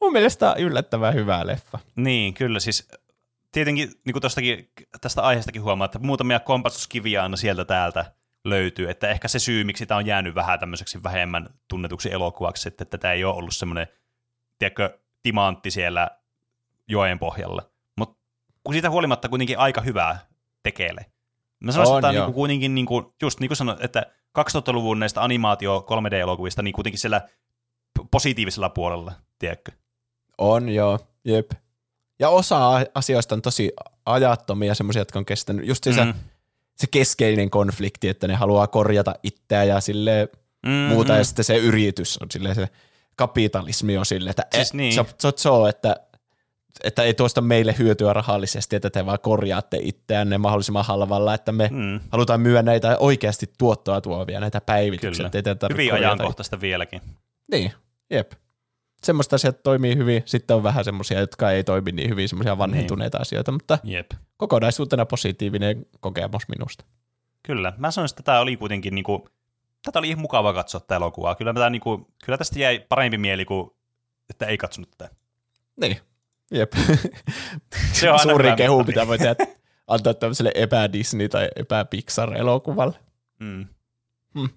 Speaker 1: Mun mielestä on yllättävän hyvä leffa.
Speaker 2: Niin, kyllä siis tietenkin niin kuin tostakin, tästä aiheestakin huomaa, että muutamia kompastuskiviä aina sieltä täältä löytyy, että ehkä se syy, miksi tämä on jäänyt vähän tämmöiseksi vähemmän tunnetuksi elokuvaksi, että tätä ei ole ollut semmoinen, tiedätkö, timantti siellä joen pohjalla. Mutta kun siitä huolimatta kuitenkin aika hyvää tekeele. Mä sanoisin, että tämä on niin kuitenkin, niin kuin, just niin kuin sanoin, että 2000-luvun näistä animaatio 3D-elokuvista, niin kuitenkin siellä positiivisella puolella, tiedätkö?
Speaker 1: On joo, jep. Ja osa asioista on tosi ajattomia, semmoisia, jotka on kestänyt. Just se, mm. se keskeinen konflikti, että ne haluaa korjata itseään ja sille mm-hmm. muuta, ja sitten se yritys on sille se kapitalismi on sille, että siis e, niin. se, se, se on, että että ei tuosta meille hyötyä rahallisesti, että te vaan korjaatte itseänne mahdollisimman halvalla, että me mm. halutaan myydä näitä oikeasti tuottoa tuovia, näitä päivityksiä.
Speaker 2: Kyllä. Hyvin ajankohtaista vieläkin.
Speaker 1: Niin, jep semmoista asiat toimii hyvin, sitten on vähän semmoisia, jotka ei toimi niin hyvin, semmoisia vanhentuneita niin. asioita, mutta Jep. kokonaisuutena positiivinen kokemus minusta.
Speaker 2: Kyllä, mä sanoisin, että tämä oli kuitenkin, niin kuin, tätä oli ihan mukava katsoa tämä elokuvaa. Kyllä, tämä, niin kuin, kyllä tästä jäi parempi mieli kuin, että ei katsonut tätä.
Speaker 1: Niin, jep. Se on Suuri kehu, mitä voi tehdä, antaa tämmöiselle epä-Disney- tai epä-Pixar-elokuvalle. Mm. Hmm.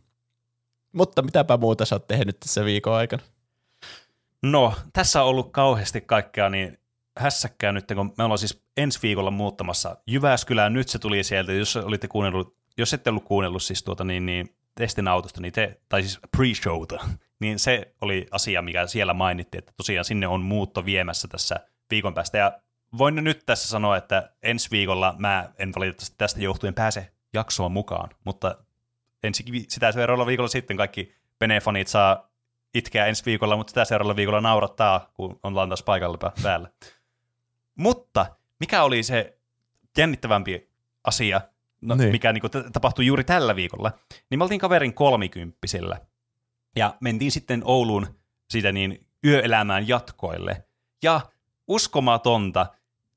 Speaker 1: Mutta mitäpä muuta sä oot tehnyt tässä viikon aikana?
Speaker 2: No, tässä on ollut kauheasti kaikkea niin hässäkkää nyt, kun me ollaan siis ensi viikolla muuttamassa Jyväskylään. Nyt se tuli sieltä, jos olitte kuunnellut, jos ette ollut kuunnellut siis tuota niin, niin testin autosta, niin te, tai siis pre-showta, niin se oli asia, mikä siellä mainittiin, että tosiaan sinne on muutto viemässä tässä viikon päästä. Ja voin nyt tässä sanoa, että ensi viikolla mä en valitettavasti tästä johtuen pääse jaksoon mukaan, mutta ensi, sitä seuraavalla viikolla sitten kaikki Benefanit saa itkeä ensi viikolla, mutta sitä seuraavalla viikolla naurattaa, kun on taas paikalla päällä. Mutta mikä oli se jännittävämpi asia, no, niin. mikä niin kuin, tapahtui juuri tällä viikolla, niin me oltiin kaverin kolmikymppisillä. Ja mentiin sitten Ouluun siitä niin yöelämään jatkoille. Ja uskomatonta,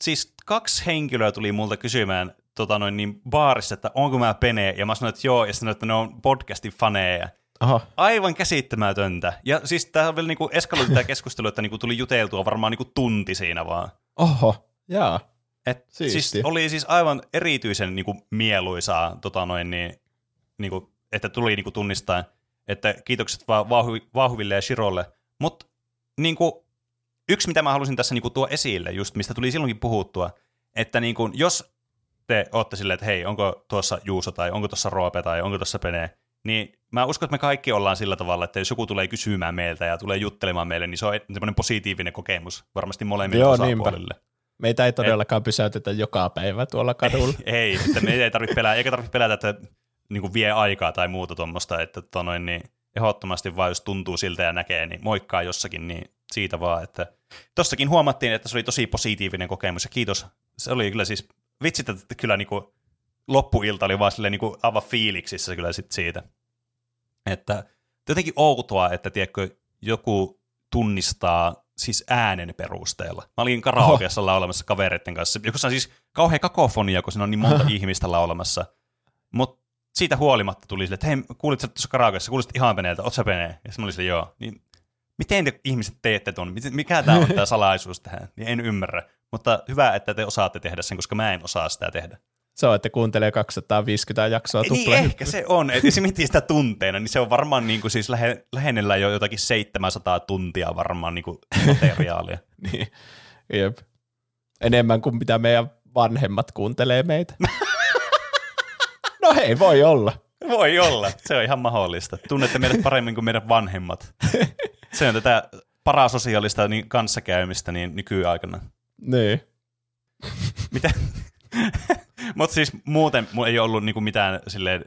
Speaker 2: siis kaksi henkilöä tuli multa kysymään tota noin, niin baarissa, että onko mä Pene, ja mä sanoin, että joo, ja sanoin, että ne on podcastin faneja. Aha. Aivan käsittämätöntä. Ja siis tämä on vielä niinku eskaloitu tämä keskustelu, että niinku tuli juteltua varmaan niinku tunti siinä vaan.
Speaker 1: Oho, jaa.
Speaker 2: Et siis oli siis aivan erityisen niinku mieluisaa, tota noin, niin, niinku, että tuli niinku tunnistaa, että kiitokset vaan Vauhuville ja Shirolle. Mutta niinku, yksi, mitä mä halusin tässä niinku tuo esille, just mistä tuli silloinkin puhuttua, että niinku, jos te olette silleen, että hei, onko tuossa Juuso tai onko tuossa Roope tai onko tuossa Pene, niin mä uskon, että me kaikki ollaan sillä tavalla, että jos joku tulee kysymään meiltä ja tulee juttelemaan meille, niin se on semmoinen positiivinen kokemus varmasti molemmille Joo, osapuolille. Niinpä.
Speaker 1: Meitä ei todellakaan Et, pysäytetä joka päivä tuolla kadulla.
Speaker 2: ei, ei että meitä ei tarvitse pelätä, eikä tarvitse pelätä, että niin vie aikaa tai muuta tuommoista, että tonoin, niin ehdottomasti vaan jos tuntuu siltä ja näkee, niin moikkaa jossakin, niin siitä vaan, että tossakin huomattiin, että se oli tosi positiivinen kokemus ja kiitos. Se oli kyllä siis, vitsit, että kyllä niin kuin loppuilta oli vaan silleen niin kuin aivan fiiliksissä kyllä sit siitä. Että jotenkin outoa, että tiedätkö, joku tunnistaa siis äänen perusteella. Mä olin karaokeassa laulamassa kavereiden kanssa, joka on siis kauhean kakofonia, kun siinä on niin monta ihmistä laulamassa. Mutta siitä huolimatta tuli sille, että hei, kuulit sä tuossa karaokeassa, kuulit ihan peneeltä, oot sä penee? Ja mä olin sille, joo. Niin, miten te ihmiset teette ton? Mikä tämä on tämä salaisuus tähän? Niin en ymmärrä. Mutta hyvä, että te osaatte tehdä sen, koska mä en osaa sitä tehdä.
Speaker 1: Se on, että kuuntelee 250 jaksoa
Speaker 2: tupla. Niin ehkä se on. Että se miettii sitä tunteena, niin se on varmaan niin kuin siis lähe, lähennellä jo jotakin 700 tuntia varmaan niin kuin materiaalia.
Speaker 1: niin, jep. Enemmän kuin mitä meidän vanhemmat kuuntelee meitä. no hei, voi olla.
Speaker 2: Voi olla, se on ihan mahdollista. Tunnette meidät paremmin kuin meidän vanhemmat. Se on tätä parasosiaalista niin kanssakäymistä niin nykyaikana.
Speaker 1: Niin.
Speaker 2: Mitä? Mutta siis muuten mulla ei ollut niinku mitään silleen,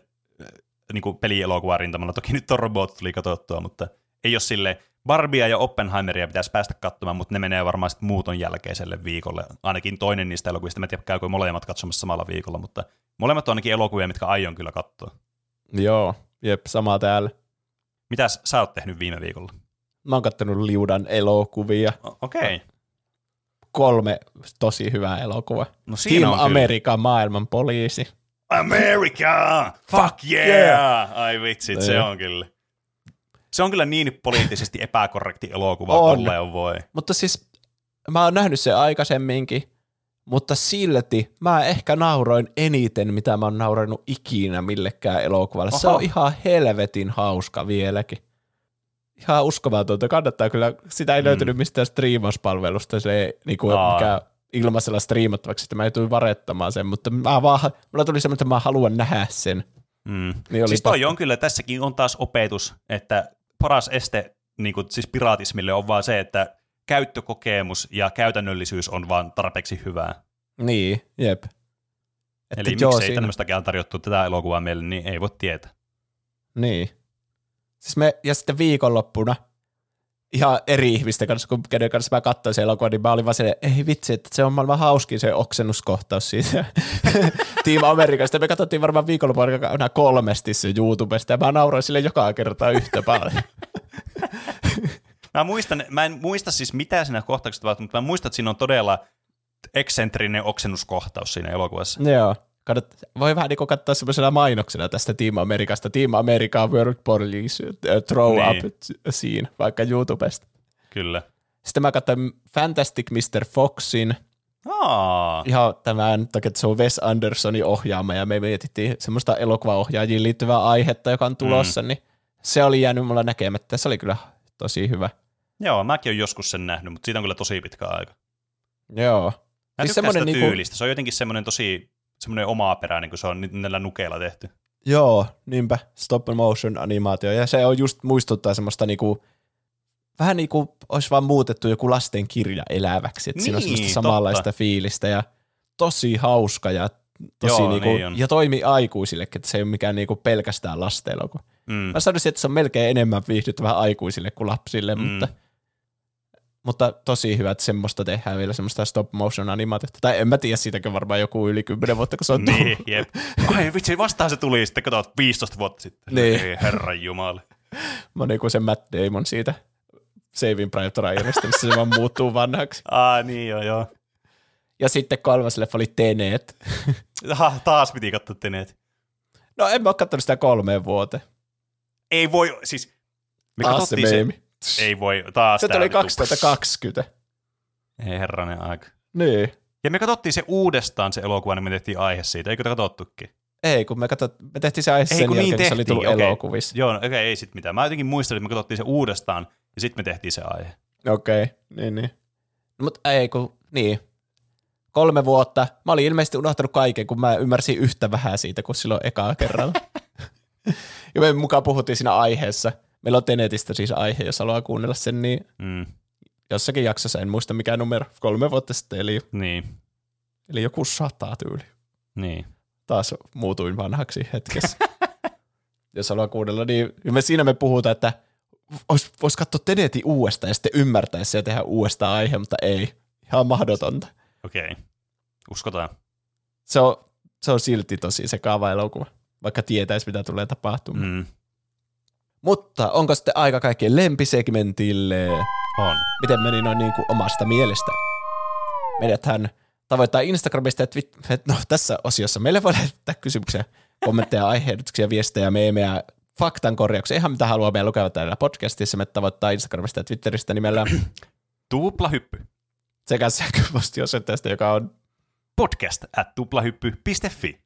Speaker 2: niinku pelielokuvaa rintamalla. Toki nyt on Robot tuli katsottua, mutta ei ole sille Barbia ja Oppenheimeria pitäisi päästä katsomaan, mutta ne menee varmaan sitten muuton jälkeiselle viikolle. Ainakin toinen niistä elokuvista. Mä en tiedä, käykö molemmat katsomassa samalla viikolla, mutta molemmat on ainakin elokuvia, mitkä aion kyllä katsoa.
Speaker 1: Joo, jep, sama täällä.
Speaker 2: Mitäs sä oot tehnyt viime viikolla?
Speaker 1: Mä oon kattonut liudan elokuvia.
Speaker 2: O- Okei. Okay.
Speaker 1: Kolme tosi hyvää elokuvaa.
Speaker 2: No
Speaker 1: Team. America, maailman poliisi.
Speaker 2: America! Fuck yeah!
Speaker 1: yeah!
Speaker 2: Ai vitsit, se
Speaker 1: Niin.
Speaker 2: on kyllä. Se on kyllä niin poliittisesti epäkorrekti elokuva
Speaker 1: On.
Speaker 2: voi.
Speaker 1: Mutta siis mä oon nähnyt sen aikaisemminkin, mutta silti mä ehkä nauroin eniten, mitä mä oon naurannut ikinä millekään elokuvalle. Se
Speaker 2: Oho.
Speaker 1: on ihan helvetin hauska vieläkin. Ihan uskomatonta. Kannattaa kyllä, sitä ei
Speaker 2: Mm.
Speaker 1: löytynyt mistään striimauspalvelusta, se ei niinku
Speaker 2: Aa.
Speaker 1: mikä ilmaisella striimattavaksi, että mä joutuin varettamaan sen, mutta mä vaan, mulla tuli semmoinen, että mä haluan nähdä sen.
Speaker 2: Mm.
Speaker 1: Niin
Speaker 2: Siis toi
Speaker 1: pakko.
Speaker 2: on kyllä, tässäkin on taas opetus, että paras este niin kuin, siis piraatismille on vaan se, että käyttökokemus ja käytännöllisyys on vaan tarpeeksi hyvää.
Speaker 1: Niin, jep. Että
Speaker 2: Eli
Speaker 1: joo,
Speaker 2: miksei
Speaker 1: siinä-
Speaker 2: tämmöistäkään tarjottu tätä elokuvaa meille, niin ei voi tietää.
Speaker 1: Niin. Siis me, ja sitten viikonloppuna ihan eri ihmisten kanssa, kun kenen kanssa mä katsoin sen elokuvan, niin mä olin vaan se, ei vitsi, että se on maailman hauskin se oksennuskohtaus siitä Team Amerikasta. Me katsottiin varmaan viikonloppuna kolmesti se YouTubesta, ja mä nauroin sille joka kerta yhtä paljon.
Speaker 2: Mä, muistan, mä en muista siis mitä siinä kohtauksessa tapahtuu, mutta mä muistan, että siinä on todella eksentrinen oksennuskohtaus siinä elokuvassa.
Speaker 1: Joo. Kannat, voi vähän niin katsoa semmoisena mainoksena tästä Team Amerikasta. Team America World Police uh, Throw
Speaker 2: Niin.
Speaker 1: Up scene, vaikka YouTubesta.
Speaker 2: Kyllä.
Speaker 1: Sitten mä katsoin Fantastic Mr. Foxin,
Speaker 2: Aa,
Speaker 1: ihan tämän takia, että se on Wes Andersonin ohjaama ja me mietittiin semmoista elokuvaohjaajiin liittyvää aihetta, joka on tulossa, mm. niin se oli jäänyt mulla näkemättä. Se oli kyllä tosi hyvä.
Speaker 2: joo, mäkin olen joskus sen nähnyt, mutta siitä on kyllä tosi pitkä aika.
Speaker 1: Joo.
Speaker 2: Mä
Speaker 1: Siis
Speaker 2: tykkään sitä
Speaker 1: niinku-
Speaker 2: tyylistä. Se on jotenkin semmoinen tosi semmoinen omaperäinen, kun se on nyt näillä nukeilla tehty.
Speaker 1: Joo, niinpä. Stop motion animaatio. Ja se on just muistuttaa semmoista niinku, vähän niin kuin olisi vaan muutettu joku lasten kirja eläväksi. Että siinä on
Speaker 2: Niin,
Speaker 1: samanlaista
Speaker 2: totta.
Speaker 1: fiilistä ja tosi hauska ja tosi
Speaker 2: Joo,
Speaker 1: niinku,
Speaker 2: niin on.
Speaker 1: ja toimi aikuisillekin, että se ei ole mikään niinku pelkästään lasten elokuva.
Speaker 2: Mm.
Speaker 1: Mä sanoisin, että se on melkein enemmän viihdyttävää aikuisille kuin lapsille, mm. mutta, mutta tosi hyvä, että semmoista tehdään vielä semmoista stop motion animaatiota. Tai en mä tiedä, siitäkö varmaan joku yli 10 vuotta, kun se on
Speaker 2: Niin,
Speaker 1: tullut.
Speaker 2: jep. Ai vitsi, vastaan se tuli sitten, katsot 15 vuotta sitten.
Speaker 1: Niin.
Speaker 2: Ei, herran jumala.
Speaker 1: Mä oon niinku se Matt Damon siitä Saving Private Ryanista, missä se vaan muuttuu vanhaksi.
Speaker 2: Aa, niin joo, joo.
Speaker 1: Ja sitten kolmas leffa oli Tenet.
Speaker 2: Ha, taas piti katsoa Tenet.
Speaker 1: No en mä oo kattonut sitä kolmeen vuoteen.
Speaker 2: Ei voi, siis me katsottiin se. Ei voi, taas
Speaker 1: Se
Speaker 2: vittu.
Speaker 1: 2020.
Speaker 2: Ei herranen aika.
Speaker 1: Niin.
Speaker 2: Ja me katsottiin se uudestaan se elokuva, niin me tehtiin aihe siitä. Eikö te katsottukin?
Speaker 1: Ei, kun me, katsot, me tehtiin se aihe sen
Speaker 2: kun
Speaker 1: jälkeen,
Speaker 2: niin
Speaker 1: se oli tullut
Speaker 2: okei.
Speaker 1: elokuvissa.
Speaker 2: Joo, no, okei, ei sit mitään. Mä jotenkin muistelin, että me katsottiin se uudestaan, ja sitten me tehtiin se aihe.
Speaker 1: Okei, okay. niin niin. Mutta ei kun, niin. Kolme vuotta. Mä olin ilmeisesti unohtanut kaiken, kun mä ymmärsin yhtä vähän siitä kuin silloin ekaa kerralla. ja me mukaan puhuttiin siinä aiheessa. Meillä on Tenetistä siis aihe, jos haluaa kuunnella sen, niin
Speaker 2: Mm,
Speaker 1: jossakin jaksossa, en muista mikä numero, kolme vuotta sitten, eli,
Speaker 2: niin,
Speaker 1: eli joku sata tyyli.
Speaker 2: niin.
Speaker 1: Taas muutuin vanhaksi hetkessä. jos haluaa kuunnella, niin me siinä me puhutaan, että vois, vois katsoa Tenetin uudestaan ja sitten ymmärtäisi se ja tehdä uudestaan aihe, mutta ei. Ihan mahdotonta.
Speaker 2: Okei. Okay. Uskotaan.
Speaker 1: Se on, se on silti tosi sekaava elokuva, vaikka tietäisi mitä tulee tapahtumaan. Mm. Mutta onko sitten aika kaikkien lempisegmentille?
Speaker 2: on.
Speaker 1: Miten meni noin niin kuin omasta mielestä? Meidäthän tavoittaa Instagramista ja Twitter. No, tässä osiossa meille voi lähettää kysymyksiä, kommentteja, aiheutuksia, viestejä, meemejä, faktan korjauksia, ihan mitä haluaa meidän lukea täällä podcastissa. Me tavoittaa Instagramista ja Twitteristä nimellä
Speaker 2: Tuplahyppy.
Speaker 1: sekä sähköpostiosoitteesta, joka on
Speaker 2: Podcast at tuplahyppy.fi.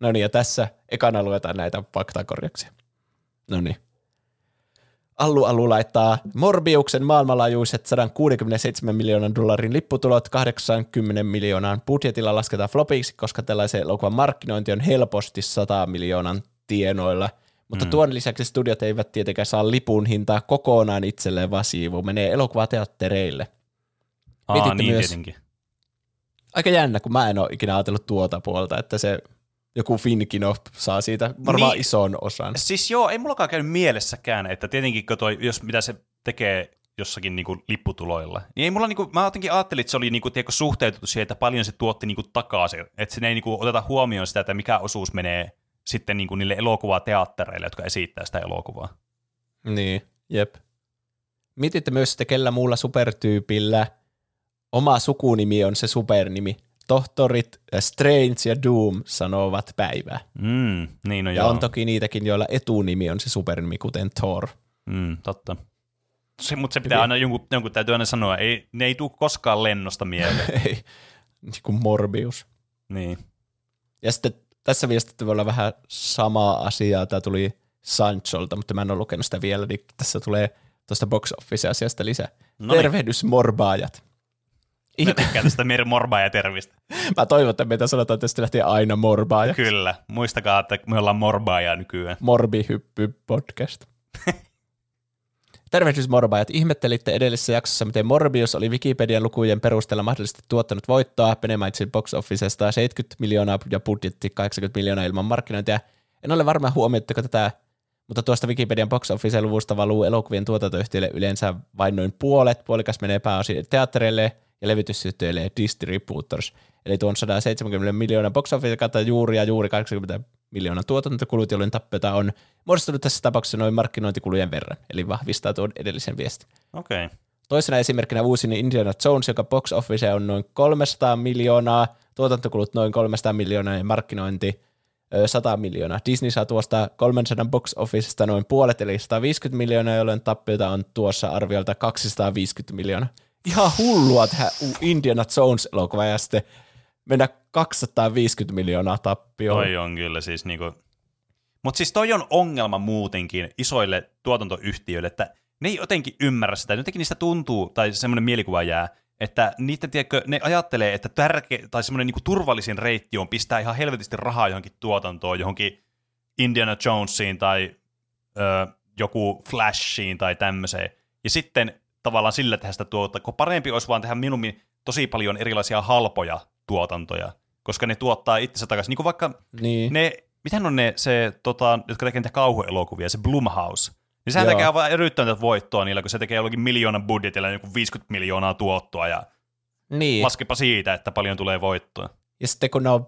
Speaker 1: No niin, ja tässä ekana luetaan näitä faktakorjauksia. No niin. Allu Allu laittaa Morbiuksen maailmanlaajuiset 167 miljoonan dollarin lipputulot 80 miljoonaan budjetilla lasketaan flopiksi, koska tällaisen elokuvan markkinointi on helposti 100 miljoonan tienoilla. Mutta mm. tuon lisäksi studiot eivät tietenkään saa lipun hintaa kokonaan itselleen, vaan siivu menee elokuvateattereille.
Speaker 2: Aa,
Speaker 1: Mietitte
Speaker 2: niin
Speaker 1: myös-
Speaker 2: tietenkin.
Speaker 1: Aika jännä, kun mä en ole ikinä ajatellut tuota puolta, että se joku Finkino saa siitä varmaan
Speaker 2: Niin.
Speaker 1: ison osan.
Speaker 2: Siis joo, ei mullakaan käynyt mielessäkään, että tietenkin kun toi, jos mitä se tekee jossakin niinku lipputuloilla, niin ei mulla niinku, mä jotenkin ajattelin, että se oli niinku, tiedätkö, suhteutettu siihen, että paljon se tuotti niinku takaisin, että siinä ei niinku oteta huomioon sitä, että mikä osuus menee sitten niin kuin niille elokuvateattereille, jotka esittää sitä elokuvaa.
Speaker 1: Niin, jep. Mietitte myös, että kellä muulla supertyypillä oma sukunimi on se supernimi. Tohtorit Strange ja Doom sanovat päivää.
Speaker 2: Mm, niin no
Speaker 1: Ja
Speaker 2: joo.
Speaker 1: on toki niitäkin, joilla etunimi on se supernimi, kuten Thor.
Speaker 2: Mm, totta. Se, mutta se pitää aina, jonkun, jonkun täytyy aina sanoa, ei, ne ei tule koskaan lennosta mieleen.
Speaker 1: Ei, niin kuin Morbius.
Speaker 2: niin.
Speaker 1: Ja sitten tässä viestitte voi olla vähän samaa asiaa. Tämä tuli Sancholta, mutta mä en ole lukenut sitä vielä, niin tässä tulee tuosta box office-asiasta lisää.
Speaker 2: No
Speaker 1: No
Speaker 2: niin.
Speaker 1: Tervehdys morbaajat.
Speaker 2: Mä tykkään tästä meidän morbaa ja tervistä.
Speaker 1: Mä toivon, että meitä sanotaan tästä lähtien aina morbaaja.
Speaker 2: Kyllä. Muistakaa, että me ollaan morbaajaa nykyään.
Speaker 1: Morbihyppy podcast. Tervehdys morbaajat. Ihmettelitte edellisessä jaksossa, miten Morbius oli Wikipedian lukujen perusteella mahdollisesti tuottanut voittoa. Pene mainitsi box officesta 70 miljoonaa ja budjetti 80 miljoonaa ilman markkinointia. En ole varma huomioitteko tätä, mutta tuosta Wikipedian box office-luvusta valuu elokuvien tuotantoyhtiöille yleensä vain noin puolet. Puolikas menee pääosin teattereille ja ja distributors. Eli tuon 170 miljoonaa box office juuri ja juuri 80 miljoonaa tuotantokulut, jolloin tappiota on muodostunut tässä tapauksessa noin markkinointikulujen verran, eli vahvistaa tuon edellisen viestin.
Speaker 2: Okei. Okay.
Speaker 1: Toisena esimerkkinä uusin Indiana Jones, joka box office on noin 300 miljoonaa, tuotantokulut noin 300 miljoonaa ja markkinointi ö, 100 miljoonaa. Disney saa tuosta 300 box officesta noin puolet, eli 150 miljoonaa, jolloin tappiota on tuossa arviolta 250 miljoonaa. Ihan hullua tehdä Indiana Jones-elokuva ja sitten mennä 250 miljoonaa tappioon.
Speaker 2: Toi on kyllä siis niinku... Mutta siis toi on ongelma muutenkin isoille tuotantoyhtiöille, että ne ei jotenkin ymmärrä sitä. Jotenkin niistä tuntuu, tai semmoinen mielikuva jää, että niitä, tiedätkö, ne ajattelee, että tärke, tai semmoinen niinku turvallisin reitti on pistää ihan helvetisti rahaa johonkin tuotantoon, johonkin Indiana Jonesiin tai ö, joku Flashiin tai tämmöiseen. Ja sitten tavallaan sillä tehdä sitä tuota, kun parempi olisi vaan tehdä minun tosi paljon erilaisia halpoja tuotantoja, koska ne tuottaa itsensä takaisin. Niin kuin vaikka
Speaker 1: Niin.
Speaker 2: ne, mitähän on ne, se, tota, jotka tekee niitä kauhuelokuvia, se Blumhouse. Niin sehän
Speaker 1: Joo.
Speaker 2: tekee aivan erittäin voittoa niillä, kun se tekee jollakin miljoonan budjetilla joku 50 miljoonaa tuottoa ja
Speaker 1: niin.
Speaker 2: laskepa siitä, että paljon tulee voittoa.
Speaker 1: Ja sitten kun ne on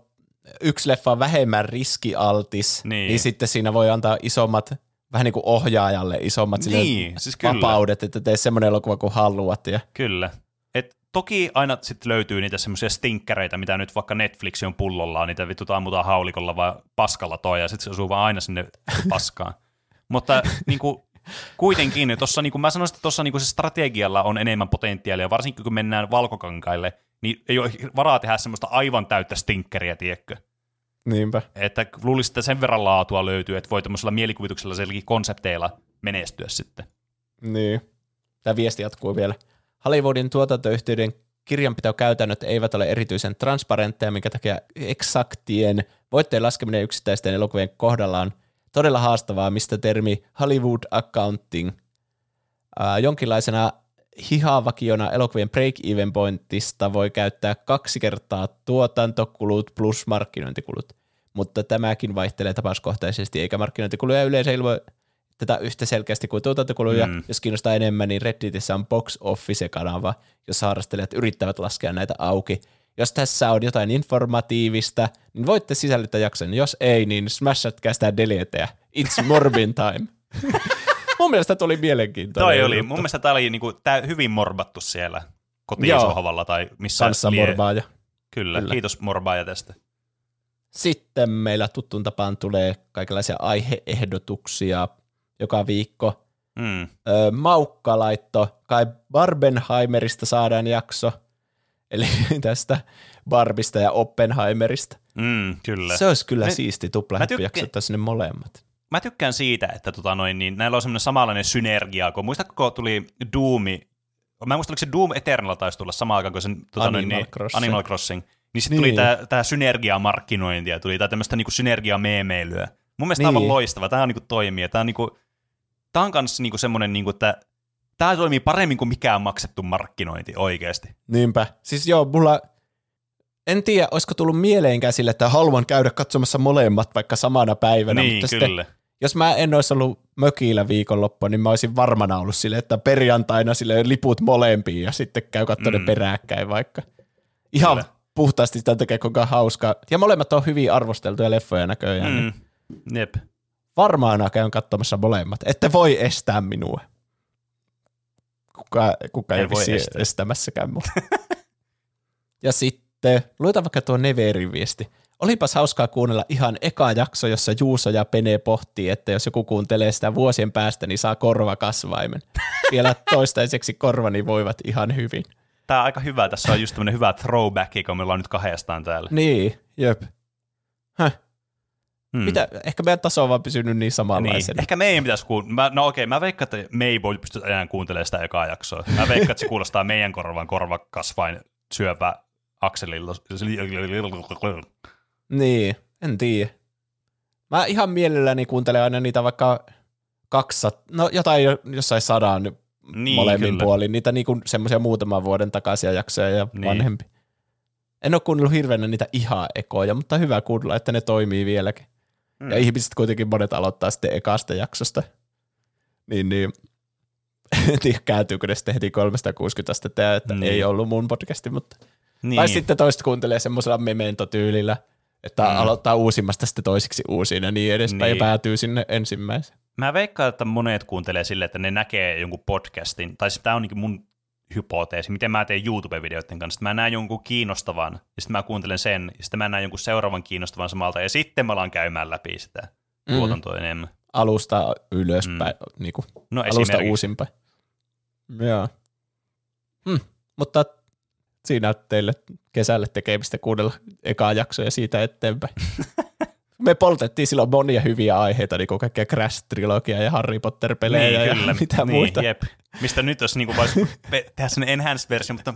Speaker 1: yksi leffa on vähemmän riskialtis,
Speaker 2: niin.
Speaker 1: niin sitten siinä voi antaa isommat, vähän niin kuin ohjaajalle isommat
Speaker 2: Niin, siis kyllä.
Speaker 1: vapaudet, että tee semmoinen elokuva kuin haluat. Ja,
Speaker 2: Kyllä. Et toki aina sitten löytyy niitä semmoisia stinkkereitä, mitä nyt vaikka Netflix on pullollaan, niitä vittu ammutaan haulikolla vai paskalla toi, ja sitten se osuu vaan aina sinne paskaan. Mutta niinku, kuitenkin, tossa, niinku, mä sanoisin, että tuossa niinku, se strategialla on enemmän potentiaalia, varsinkin kun mennään valkokankaille, niin ei ole varaa tehdä semmoista aivan täyttä stinkkeriä, tiedätkö?
Speaker 1: Niinpä.
Speaker 2: Että luulisin, että sen verran laatua löytyy, että voi tämmöisellä mielikuvituksella konsepteilla menestyä sitten.
Speaker 1: Niin. Tämä viesti jatkuu vielä. Hollywoodin tuotantoyhtiöiden kirjanpitokäytännöt eivät ole erityisen transparentteja, minkä takia eksaktien voittojen laskeminen yksittäisten elokuvien kohdalla on todella haastavaa, mistä termi Hollywood Accounting ää, jonkinlaisena hihavakiona elokuvien break-even pointista voi käyttää kaksi kertaa tuotantokulut plus markkinointikulut, mutta tämäkin vaihtelee tapauskohtaisesti, eikä markkinointikuluja yleensä ilmo- tätä yhtä selkeästi kuin tuotantokuluja.
Speaker 2: Mm.
Speaker 1: Jos kiinnostaa enemmän, niin Redditissä on Box Office-kanava, jossa harrastelijat yrittävät laskea näitä auki. Jos tässä on jotain informatiivista, niin voitte sisällyttää jakson. Jos ei, niin smashatkaa sitä deleteä. It's Morbin time. Mun mielestä tuli mielenkiintoinen.
Speaker 2: Toi oli,
Speaker 1: juttu.
Speaker 2: mun mielestä tämä oli niinku, tää hyvin morbattu siellä kotisohvalla tai missä
Speaker 1: Kanssa
Speaker 2: lie-
Speaker 1: morbaaja.
Speaker 2: Kyllä,
Speaker 1: Kyllä.
Speaker 2: kiitos morbaaja tästä.
Speaker 1: Sitten meillä tuttuun tapaan tulee kaikenlaisia aiheehdotuksia joka viikko.
Speaker 2: Mm.
Speaker 1: Öö, Maukka laitto, kai Barbenheimerista saadaan jakso, eli tästä Barbista ja Oppenheimerista.
Speaker 2: Mm, kyllä.
Speaker 1: Se olisi kyllä
Speaker 2: Mä-
Speaker 1: siisti
Speaker 2: tykkään-
Speaker 1: että sinne molemmat.
Speaker 2: Mä tykkään siitä, että tota noin, niin näillä on semmoinen samanlainen synergia, kun muistatko, kun tuli Doomi, mä en muista, oliko se Doom Eternal taisi tulla samaan aikaan kuin sen tota noin,
Speaker 1: Animal
Speaker 2: niin,
Speaker 1: Crossing.
Speaker 2: Animal Crossing. Niin sitten
Speaker 1: Niin.
Speaker 2: tuli tää, tää synergia-markkinointia, tuli tää tämmöistä niinku synergia-meemeilyä. Mun mielestä niin.
Speaker 1: Niin.
Speaker 2: aivan loistava, tää on niinku toimii. Tää on, niinku, tää on kans niinku semmonen, niinku, että tää toimii paremmin kuin mikään maksettu markkinointi oikeasti.
Speaker 1: Niinpä. Siis joo, mulla, en tiedä, olisiko tullut mieleenkään sille, että haluan käydä katsomassa molemmat vaikka samana päivänä,
Speaker 2: niin,
Speaker 1: mutta
Speaker 2: kyllä.
Speaker 1: sitten jos mä en olisi ollut mökillä viikonloppuna, niin mä olisin varmana ollut sille, että perjantaina sille liput molempiin ja sitten käy katsomaan
Speaker 2: Mm.
Speaker 1: peräkkäin vaikka. Ihan
Speaker 2: Kyllä.
Speaker 1: puhtaasti sitä takia, kuinka hauskaa. Ja molemmat on hyvin arvosteltuja leffoja näköjään.
Speaker 2: Mm.
Speaker 1: Niin
Speaker 2: Jep.
Speaker 1: Varmaan käyn katsomassa molemmat. Ette voi estää minua. Kuka, kuka
Speaker 2: En
Speaker 1: ei
Speaker 2: voi estää.
Speaker 1: estämässäkään mua. ja sitten, luetaan vaikka tuo Neverin viesti. Olipas hauskaa kuunnella ihan eka jakso, jossa Juuso ja Pene pohtii, että jos joku kuuntelee sitä vuosien päästä, niin saa korvakasvaimen. Vielä toistaiseksi korvani voivat ihan hyvin.
Speaker 2: Tää on aika hyvä. Tässä on just tämmönen hyvä throwback, kun me ollaan nyt kahdestaan täällä.
Speaker 1: Niin, jep. Häh,
Speaker 2: Hmm.
Speaker 1: mitä? Ehkä meidän taso on vaan pysynyt niin
Speaker 2: Niin.
Speaker 1: samanlaisena.
Speaker 2: Ehkä meidän pitäisi kuunnella. No okei, mä veikkaan, että me ei voi pystyä enää kuuntelemaan sitä ekaa jaksoa. Mä veikkaan, että se kuulostaa meidän korvan korvakasvain syövä akselilla.
Speaker 1: Niin, en tiedä. Mä ihan mielelläni kuuntelen aina niitä vaikka 200, no jotain jo- jossain sadan
Speaker 2: Niin,
Speaker 1: molemmin
Speaker 2: kyllä.
Speaker 1: puolin, niitä niinku semmoisia muutaman vuoden takaisia jaksoja ja
Speaker 2: Niin.
Speaker 1: vanhempi. En ole kuunnellut hirveänä niitä ihan ekoja, mutta hyvä kuunnella, että ne toimii vieläkin.
Speaker 2: Mm.
Speaker 1: Ja ihmiset kuitenkin monet aloittaa sitten ekasta jaksosta. Niin, niin en tiedä, kääntyykö ne sitten heti 360 astetta, että
Speaker 2: Niin.
Speaker 1: ei ollut mun podcasti, mutta
Speaker 2: Niin.
Speaker 1: tai sitten toiset kuuntelee semmoisella memento-tyylillä, että
Speaker 2: Mm.
Speaker 1: mm. aloittaa uusimmasta sitten toisiksi uusiin ja niin edespäin
Speaker 2: Niin.
Speaker 1: ja päätyy sinne ensimmäiseen.
Speaker 2: Mä veikkaan, että monet kuuntelee silleen, että ne näkee jonkun podcastin, tai siis tämä on niin mun hypoteesi, miten mä teen YouTube-videoiden kanssa. Mä näen jonkun kiinnostavan, ja sitten mä kuuntelen sen, ja sitten mä näen jonkun seuraavan kiinnostavan samalta, ja sitten mä alan käymään läpi sitä
Speaker 1: Mm.
Speaker 2: tuotantoa enemmän.
Speaker 1: Alusta ylöspäin, mm. niin kuin,
Speaker 2: No
Speaker 1: alusta uusimpaan. Joo. Hmm. Mutta siinä teille kesälle tekemistä kuunnella ekaa jaksoa ja siitä eteenpäin. Me poltettiin silloin monia hyviä aiheita, niin kuin kaikkea Crash-trilogia ja Harry Potter-pelejä
Speaker 2: niin,
Speaker 1: ja
Speaker 2: kyllä.
Speaker 1: mitä
Speaker 2: niin,
Speaker 1: muita.
Speaker 2: Jep. Mistä nyt olisi niin vois pe- tehdä sen enhanced-versio, mutta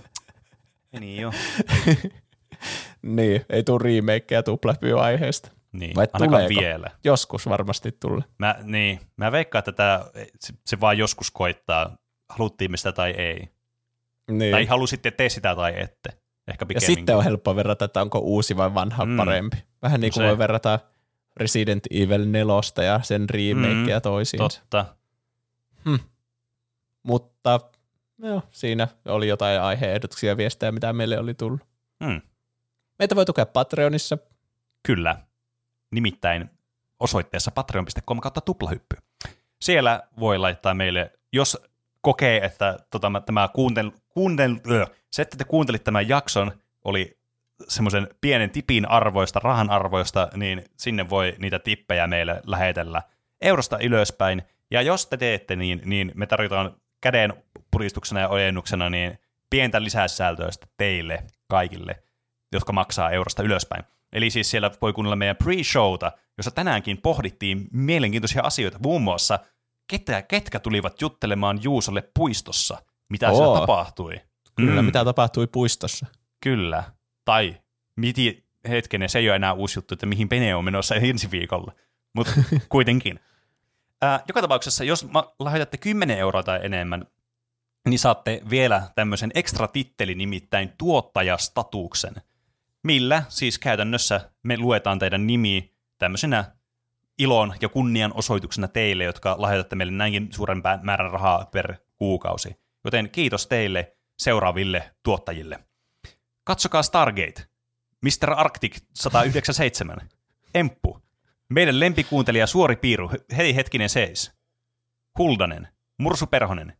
Speaker 2: niin joo.
Speaker 1: Niin, ei tule remakeja tuplapyy-aiheesta.
Speaker 2: Niin,
Speaker 1: Vai
Speaker 2: ainakaan
Speaker 1: tuleeko?
Speaker 2: vielä.
Speaker 1: Joskus varmasti tulee.
Speaker 2: Mä, niin, mä veikkaan, että tää, se, se vaan joskus koittaa, haluttiin me sitä tai ei.
Speaker 1: Niin.
Speaker 2: Tai halusitte te sitä tai ette. Ehkä
Speaker 1: ja sitten on helppo verrata, että onko uusi vai vanha
Speaker 2: Mm.
Speaker 1: mm. parempi. Vähän niin kuin
Speaker 2: Se.
Speaker 1: voi verrata Resident Evil 4 ja sen remakea
Speaker 2: Mm,
Speaker 1: toisiinsa.
Speaker 2: Totta.
Speaker 1: Mutta joo, siinä oli jotain aiheehdotuksia ja viestejä, mitä meille oli tullut.
Speaker 2: Hmm.
Speaker 1: Meitä voi tukea Patreonissa.
Speaker 2: Kyllä. Nimittäin osoitteessa patreon.com kautta tuplahyppy. Siellä voi laittaa meille, jos kokee, että tota, mä- tämä kuuntel, kuuntel, se, että te kuuntelit tämän jakson, oli semmoisen pienen tipin arvoista, rahan arvoista, niin sinne voi niitä tippejä meille lähetellä eurosta ylöspäin. Ja jos te teette niin, niin me tarjotaan käden puristuksena ja ojennuksena niin pientä lisäsisältöä teille kaikille, jotka maksaa eurosta ylöspäin. Eli siis siellä voi kuunnella meidän pre-showta, jossa tänäänkin pohdittiin mielenkiintoisia asioita, muun muassa ketä, ketkä tulivat juttelemaan Juusolle puistossa, mitä siellä
Speaker 1: Oo.
Speaker 2: tapahtui.
Speaker 1: Kyllä,
Speaker 2: Mm.
Speaker 1: mitä tapahtui puistossa.
Speaker 2: Kyllä. Tai miti, hetkinen, se ei ole enää uusi juttu, että mihin Pene on menossa ensi viikolla. Mutta kuitenkin. Ää, joka tapauksessa, jos ma- lahjoitatte 10 euroa tai enemmän, niin saatte vielä tämmöisen ekstra tittelin, nimittäin tuottajastatuksen, millä siis käytännössä me luetaan teidän nimi tämmöisenä ilon ja kunnian osoituksena teille, jotka lahjoitatte meille näinkin suuren määrän rahaa per kuukausi. Joten kiitos teille seuraaville tuottajille. Katsokaa Stargate, Mr. Arctic 197, Emppu, meidän lempikuuntelija Suori Piiru, hei hetkinen seis, Huldanen, Mursu Perhonen,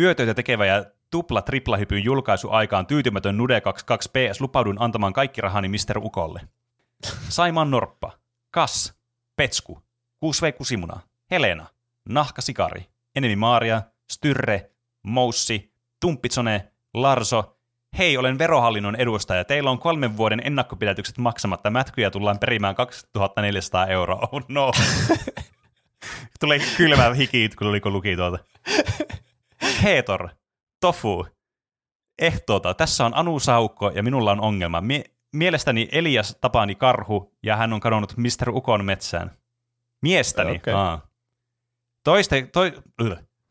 Speaker 2: Yötöitä tekevä ja tupla triplahypyn julkaisu aikaan tyytymätön Nude 22 PS lupaudun antamaan kaikki rahani Mr. Ukolle. Saiman Norppa, Kas, Petsku, 6V Kusimuna, Helena, Nahka Sikari, Enemi Maaria, Styrre, Moussi, Tumppitsone, Larso, Hei, olen verohallinnon edustaja. Teillä on kolmen vuoden ennakkopidätykset maksamatta. Mätkyjä tullaan perimään 2400 euroa. Oh no. Tulee kylmä hiki, kun oli kun luki tuota. Heetor, Tofu, Ehtoota. Tässä on Anu Saukko ja minulla on ongelma. Mie- mielestäni Elias tapani karhu ja hän on kadonnut Mr. Ukon metsään. Miestäni.
Speaker 1: Okei.
Speaker 2: Aa. Toiste, toi.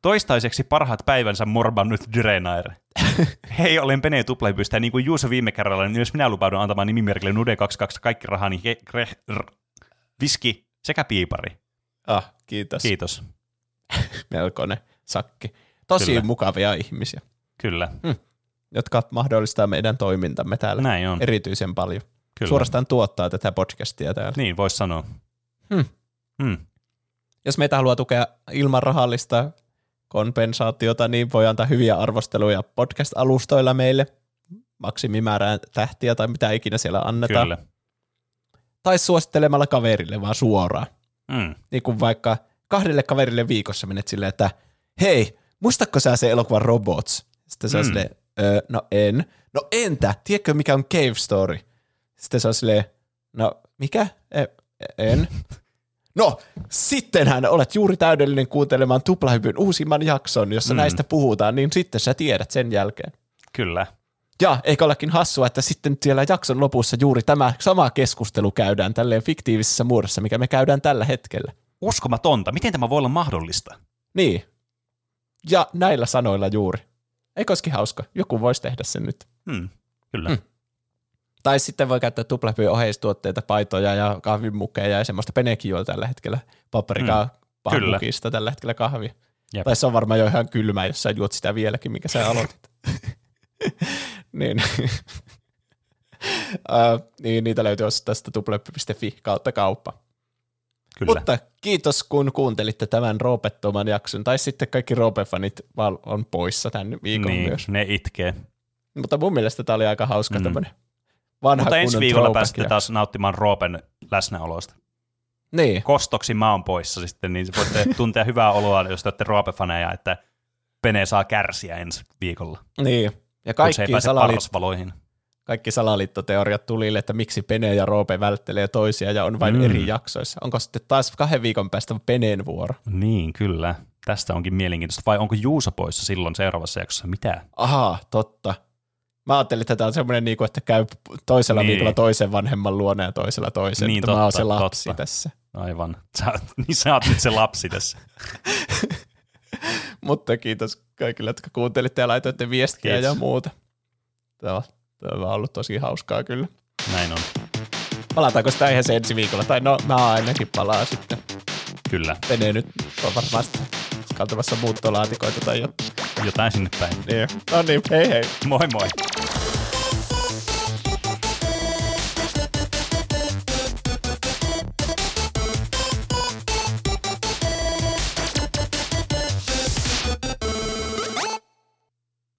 Speaker 2: Toistaiseksi parhaat päivänsä morbannut Dyrenair. Hei, olen Pene Tuplahypystä ja niin kuin Juuso viime kerralla, niin myös minä lupaudun antamaan nimimerkille Nude 22 kaikki rahani, he, kre, r, viski sekä piipari.
Speaker 1: Ah, kiitos.
Speaker 2: Kiitos.
Speaker 1: Melkoinen sakki. Tosi
Speaker 2: Kyllä.
Speaker 1: Mukavia ihmisiä,
Speaker 2: Kyllä,
Speaker 1: jotka mahdollistaa meidän toimintamme täällä
Speaker 2: näin on.
Speaker 1: erityisen paljon.
Speaker 2: Kyllä.
Speaker 1: Suorastaan tuottaa tätä podcastia täällä.
Speaker 2: Niin, voisi sanoa. Hmm.
Speaker 1: Jos meitä haluaa tukea ilman rahallista kompensaatiota, niin voi antaa hyviä arvosteluja podcast-alustoilla meille, maksimimäärään tähtiä tai mitä ikinä siellä annetaan.
Speaker 2: Kyllä.
Speaker 1: Tai suosittelemalla kaverille vaan suoraan.
Speaker 2: Hmm.
Speaker 1: Niin kuin vaikka kahdelle kaverille viikossa menet silleen, että hei, muistatko sä se elokuva Robots? Sitten se on
Speaker 2: Mm.
Speaker 1: silleen, öö, no en. No entä? Tiedätkö mikä on Cave Story? Sitten se on silleen, no mikä? E- en. No, sittenhän olet juuri täydellinen kuuntelemaan Tuplahypyn uusimman jakson, jossa
Speaker 2: Mm.
Speaker 1: mm. näistä puhutaan, niin sitten sä tiedät sen jälkeen.
Speaker 2: Kyllä.
Speaker 1: Ja eikö olekin hassua, että sitten siellä jakson lopussa juuri tämä sama keskustelu käydään tälleen fiktiivisessä muodossa, mikä me käydään tällä hetkellä.
Speaker 2: Uskomatonta. Miten tämä voi olla mahdollista?
Speaker 1: Niin. Ja näillä sanoilla juuri. Eikö olisikin hauska? Joku voisi tehdä sen nyt.
Speaker 2: Hmm. Kyllä.
Speaker 1: Mm. Tai sitten voi käyttää tuplahypyn oheistuotteita, paitoja ja kahvimukeja ja semmoista penekin juo tällä hetkellä. Paprikaa
Speaker 2: Mm.
Speaker 1: Pahmukista tällä hetkellä kahvia.
Speaker 2: Jep.
Speaker 1: Tai se on varmaan jo ihan kylmä, jos sä juot sitä vieläkin, mikä sä aloitit. niin. uh, niin, niitä löytyy tästä tuplahyppy.fi kautta kauppa.
Speaker 2: Kyllä.
Speaker 1: Mutta kiitos, kun kuuntelitte tämän Roopettoman jakson. Tai sitten kaikki Roope-fanit on poissa tämän viikon
Speaker 2: niin,
Speaker 1: myös.
Speaker 2: ne itkee.
Speaker 1: Mutta mun mielestä tämä oli aika hauska
Speaker 2: mm.
Speaker 1: tämmöinen vanha
Speaker 2: Mutta ensi viikolla pääsette taas nauttimaan Roopen läsnäolosta.
Speaker 1: Niin,
Speaker 2: Kostoksi mä oon poissa sitten, niin voitte tuntea hyvää oloa, jos te olette Roope-faneja, että Pene saa kärsiä ensi viikolla,
Speaker 1: niin. Ja
Speaker 2: kun se ei
Speaker 1: kaikki,
Speaker 2: pääse parasvaloihin.
Speaker 1: kaikki salaliittoteoriat tulille, että miksi Pene ja Roope välttelee toisia ja on vain
Speaker 2: Mm.
Speaker 1: eri jaksoissa. Onko sitten taas kahden viikon päästä Peneen vuoro?
Speaker 2: Niin, kyllä. Tästä onkin mielenkiintoista. Vai onko Juuso poissa silloin seuraavassa jaksossa? Mitä?
Speaker 1: Ahaa, totta. Mä ajattelin, että tämä on semmoinen, niinku, että käy toisella
Speaker 2: Niin.
Speaker 1: niin. viikolla toisen vanhemman luona ja toisella toisen.
Speaker 2: Niin,
Speaker 1: että mä oon
Speaker 2: totta,
Speaker 1: se lapsi
Speaker 2: totta.
Speaker 1: tässä.
Speaker 2: Aivan. Sä, niin sä oot nyt se lapsi tässä.
Speaker 1: Mutta kiitos kaikille, jotka kuuntelitte ja laitoitte viestiä
Speaker 2: Kiitos.
Speaker 1: ja muuta. Tämä on, tämä on ollut tosi hauskaa kyllä.
Speaker 2: Näin on.
Speaker 1: Palataanko sitä ihan se ensi viikolla? Tai no, mä ainakin palaa sitten.
Speaker 2: Kyllä.
Speaker 1: Menee nyt on varmasti kantamassa muuttolaatikoita tai jotain.
Speaker 2: Jotain sinne päin.
Speaker 1: Niin. No niin, hei hei.
Speaker 2: Moi moi.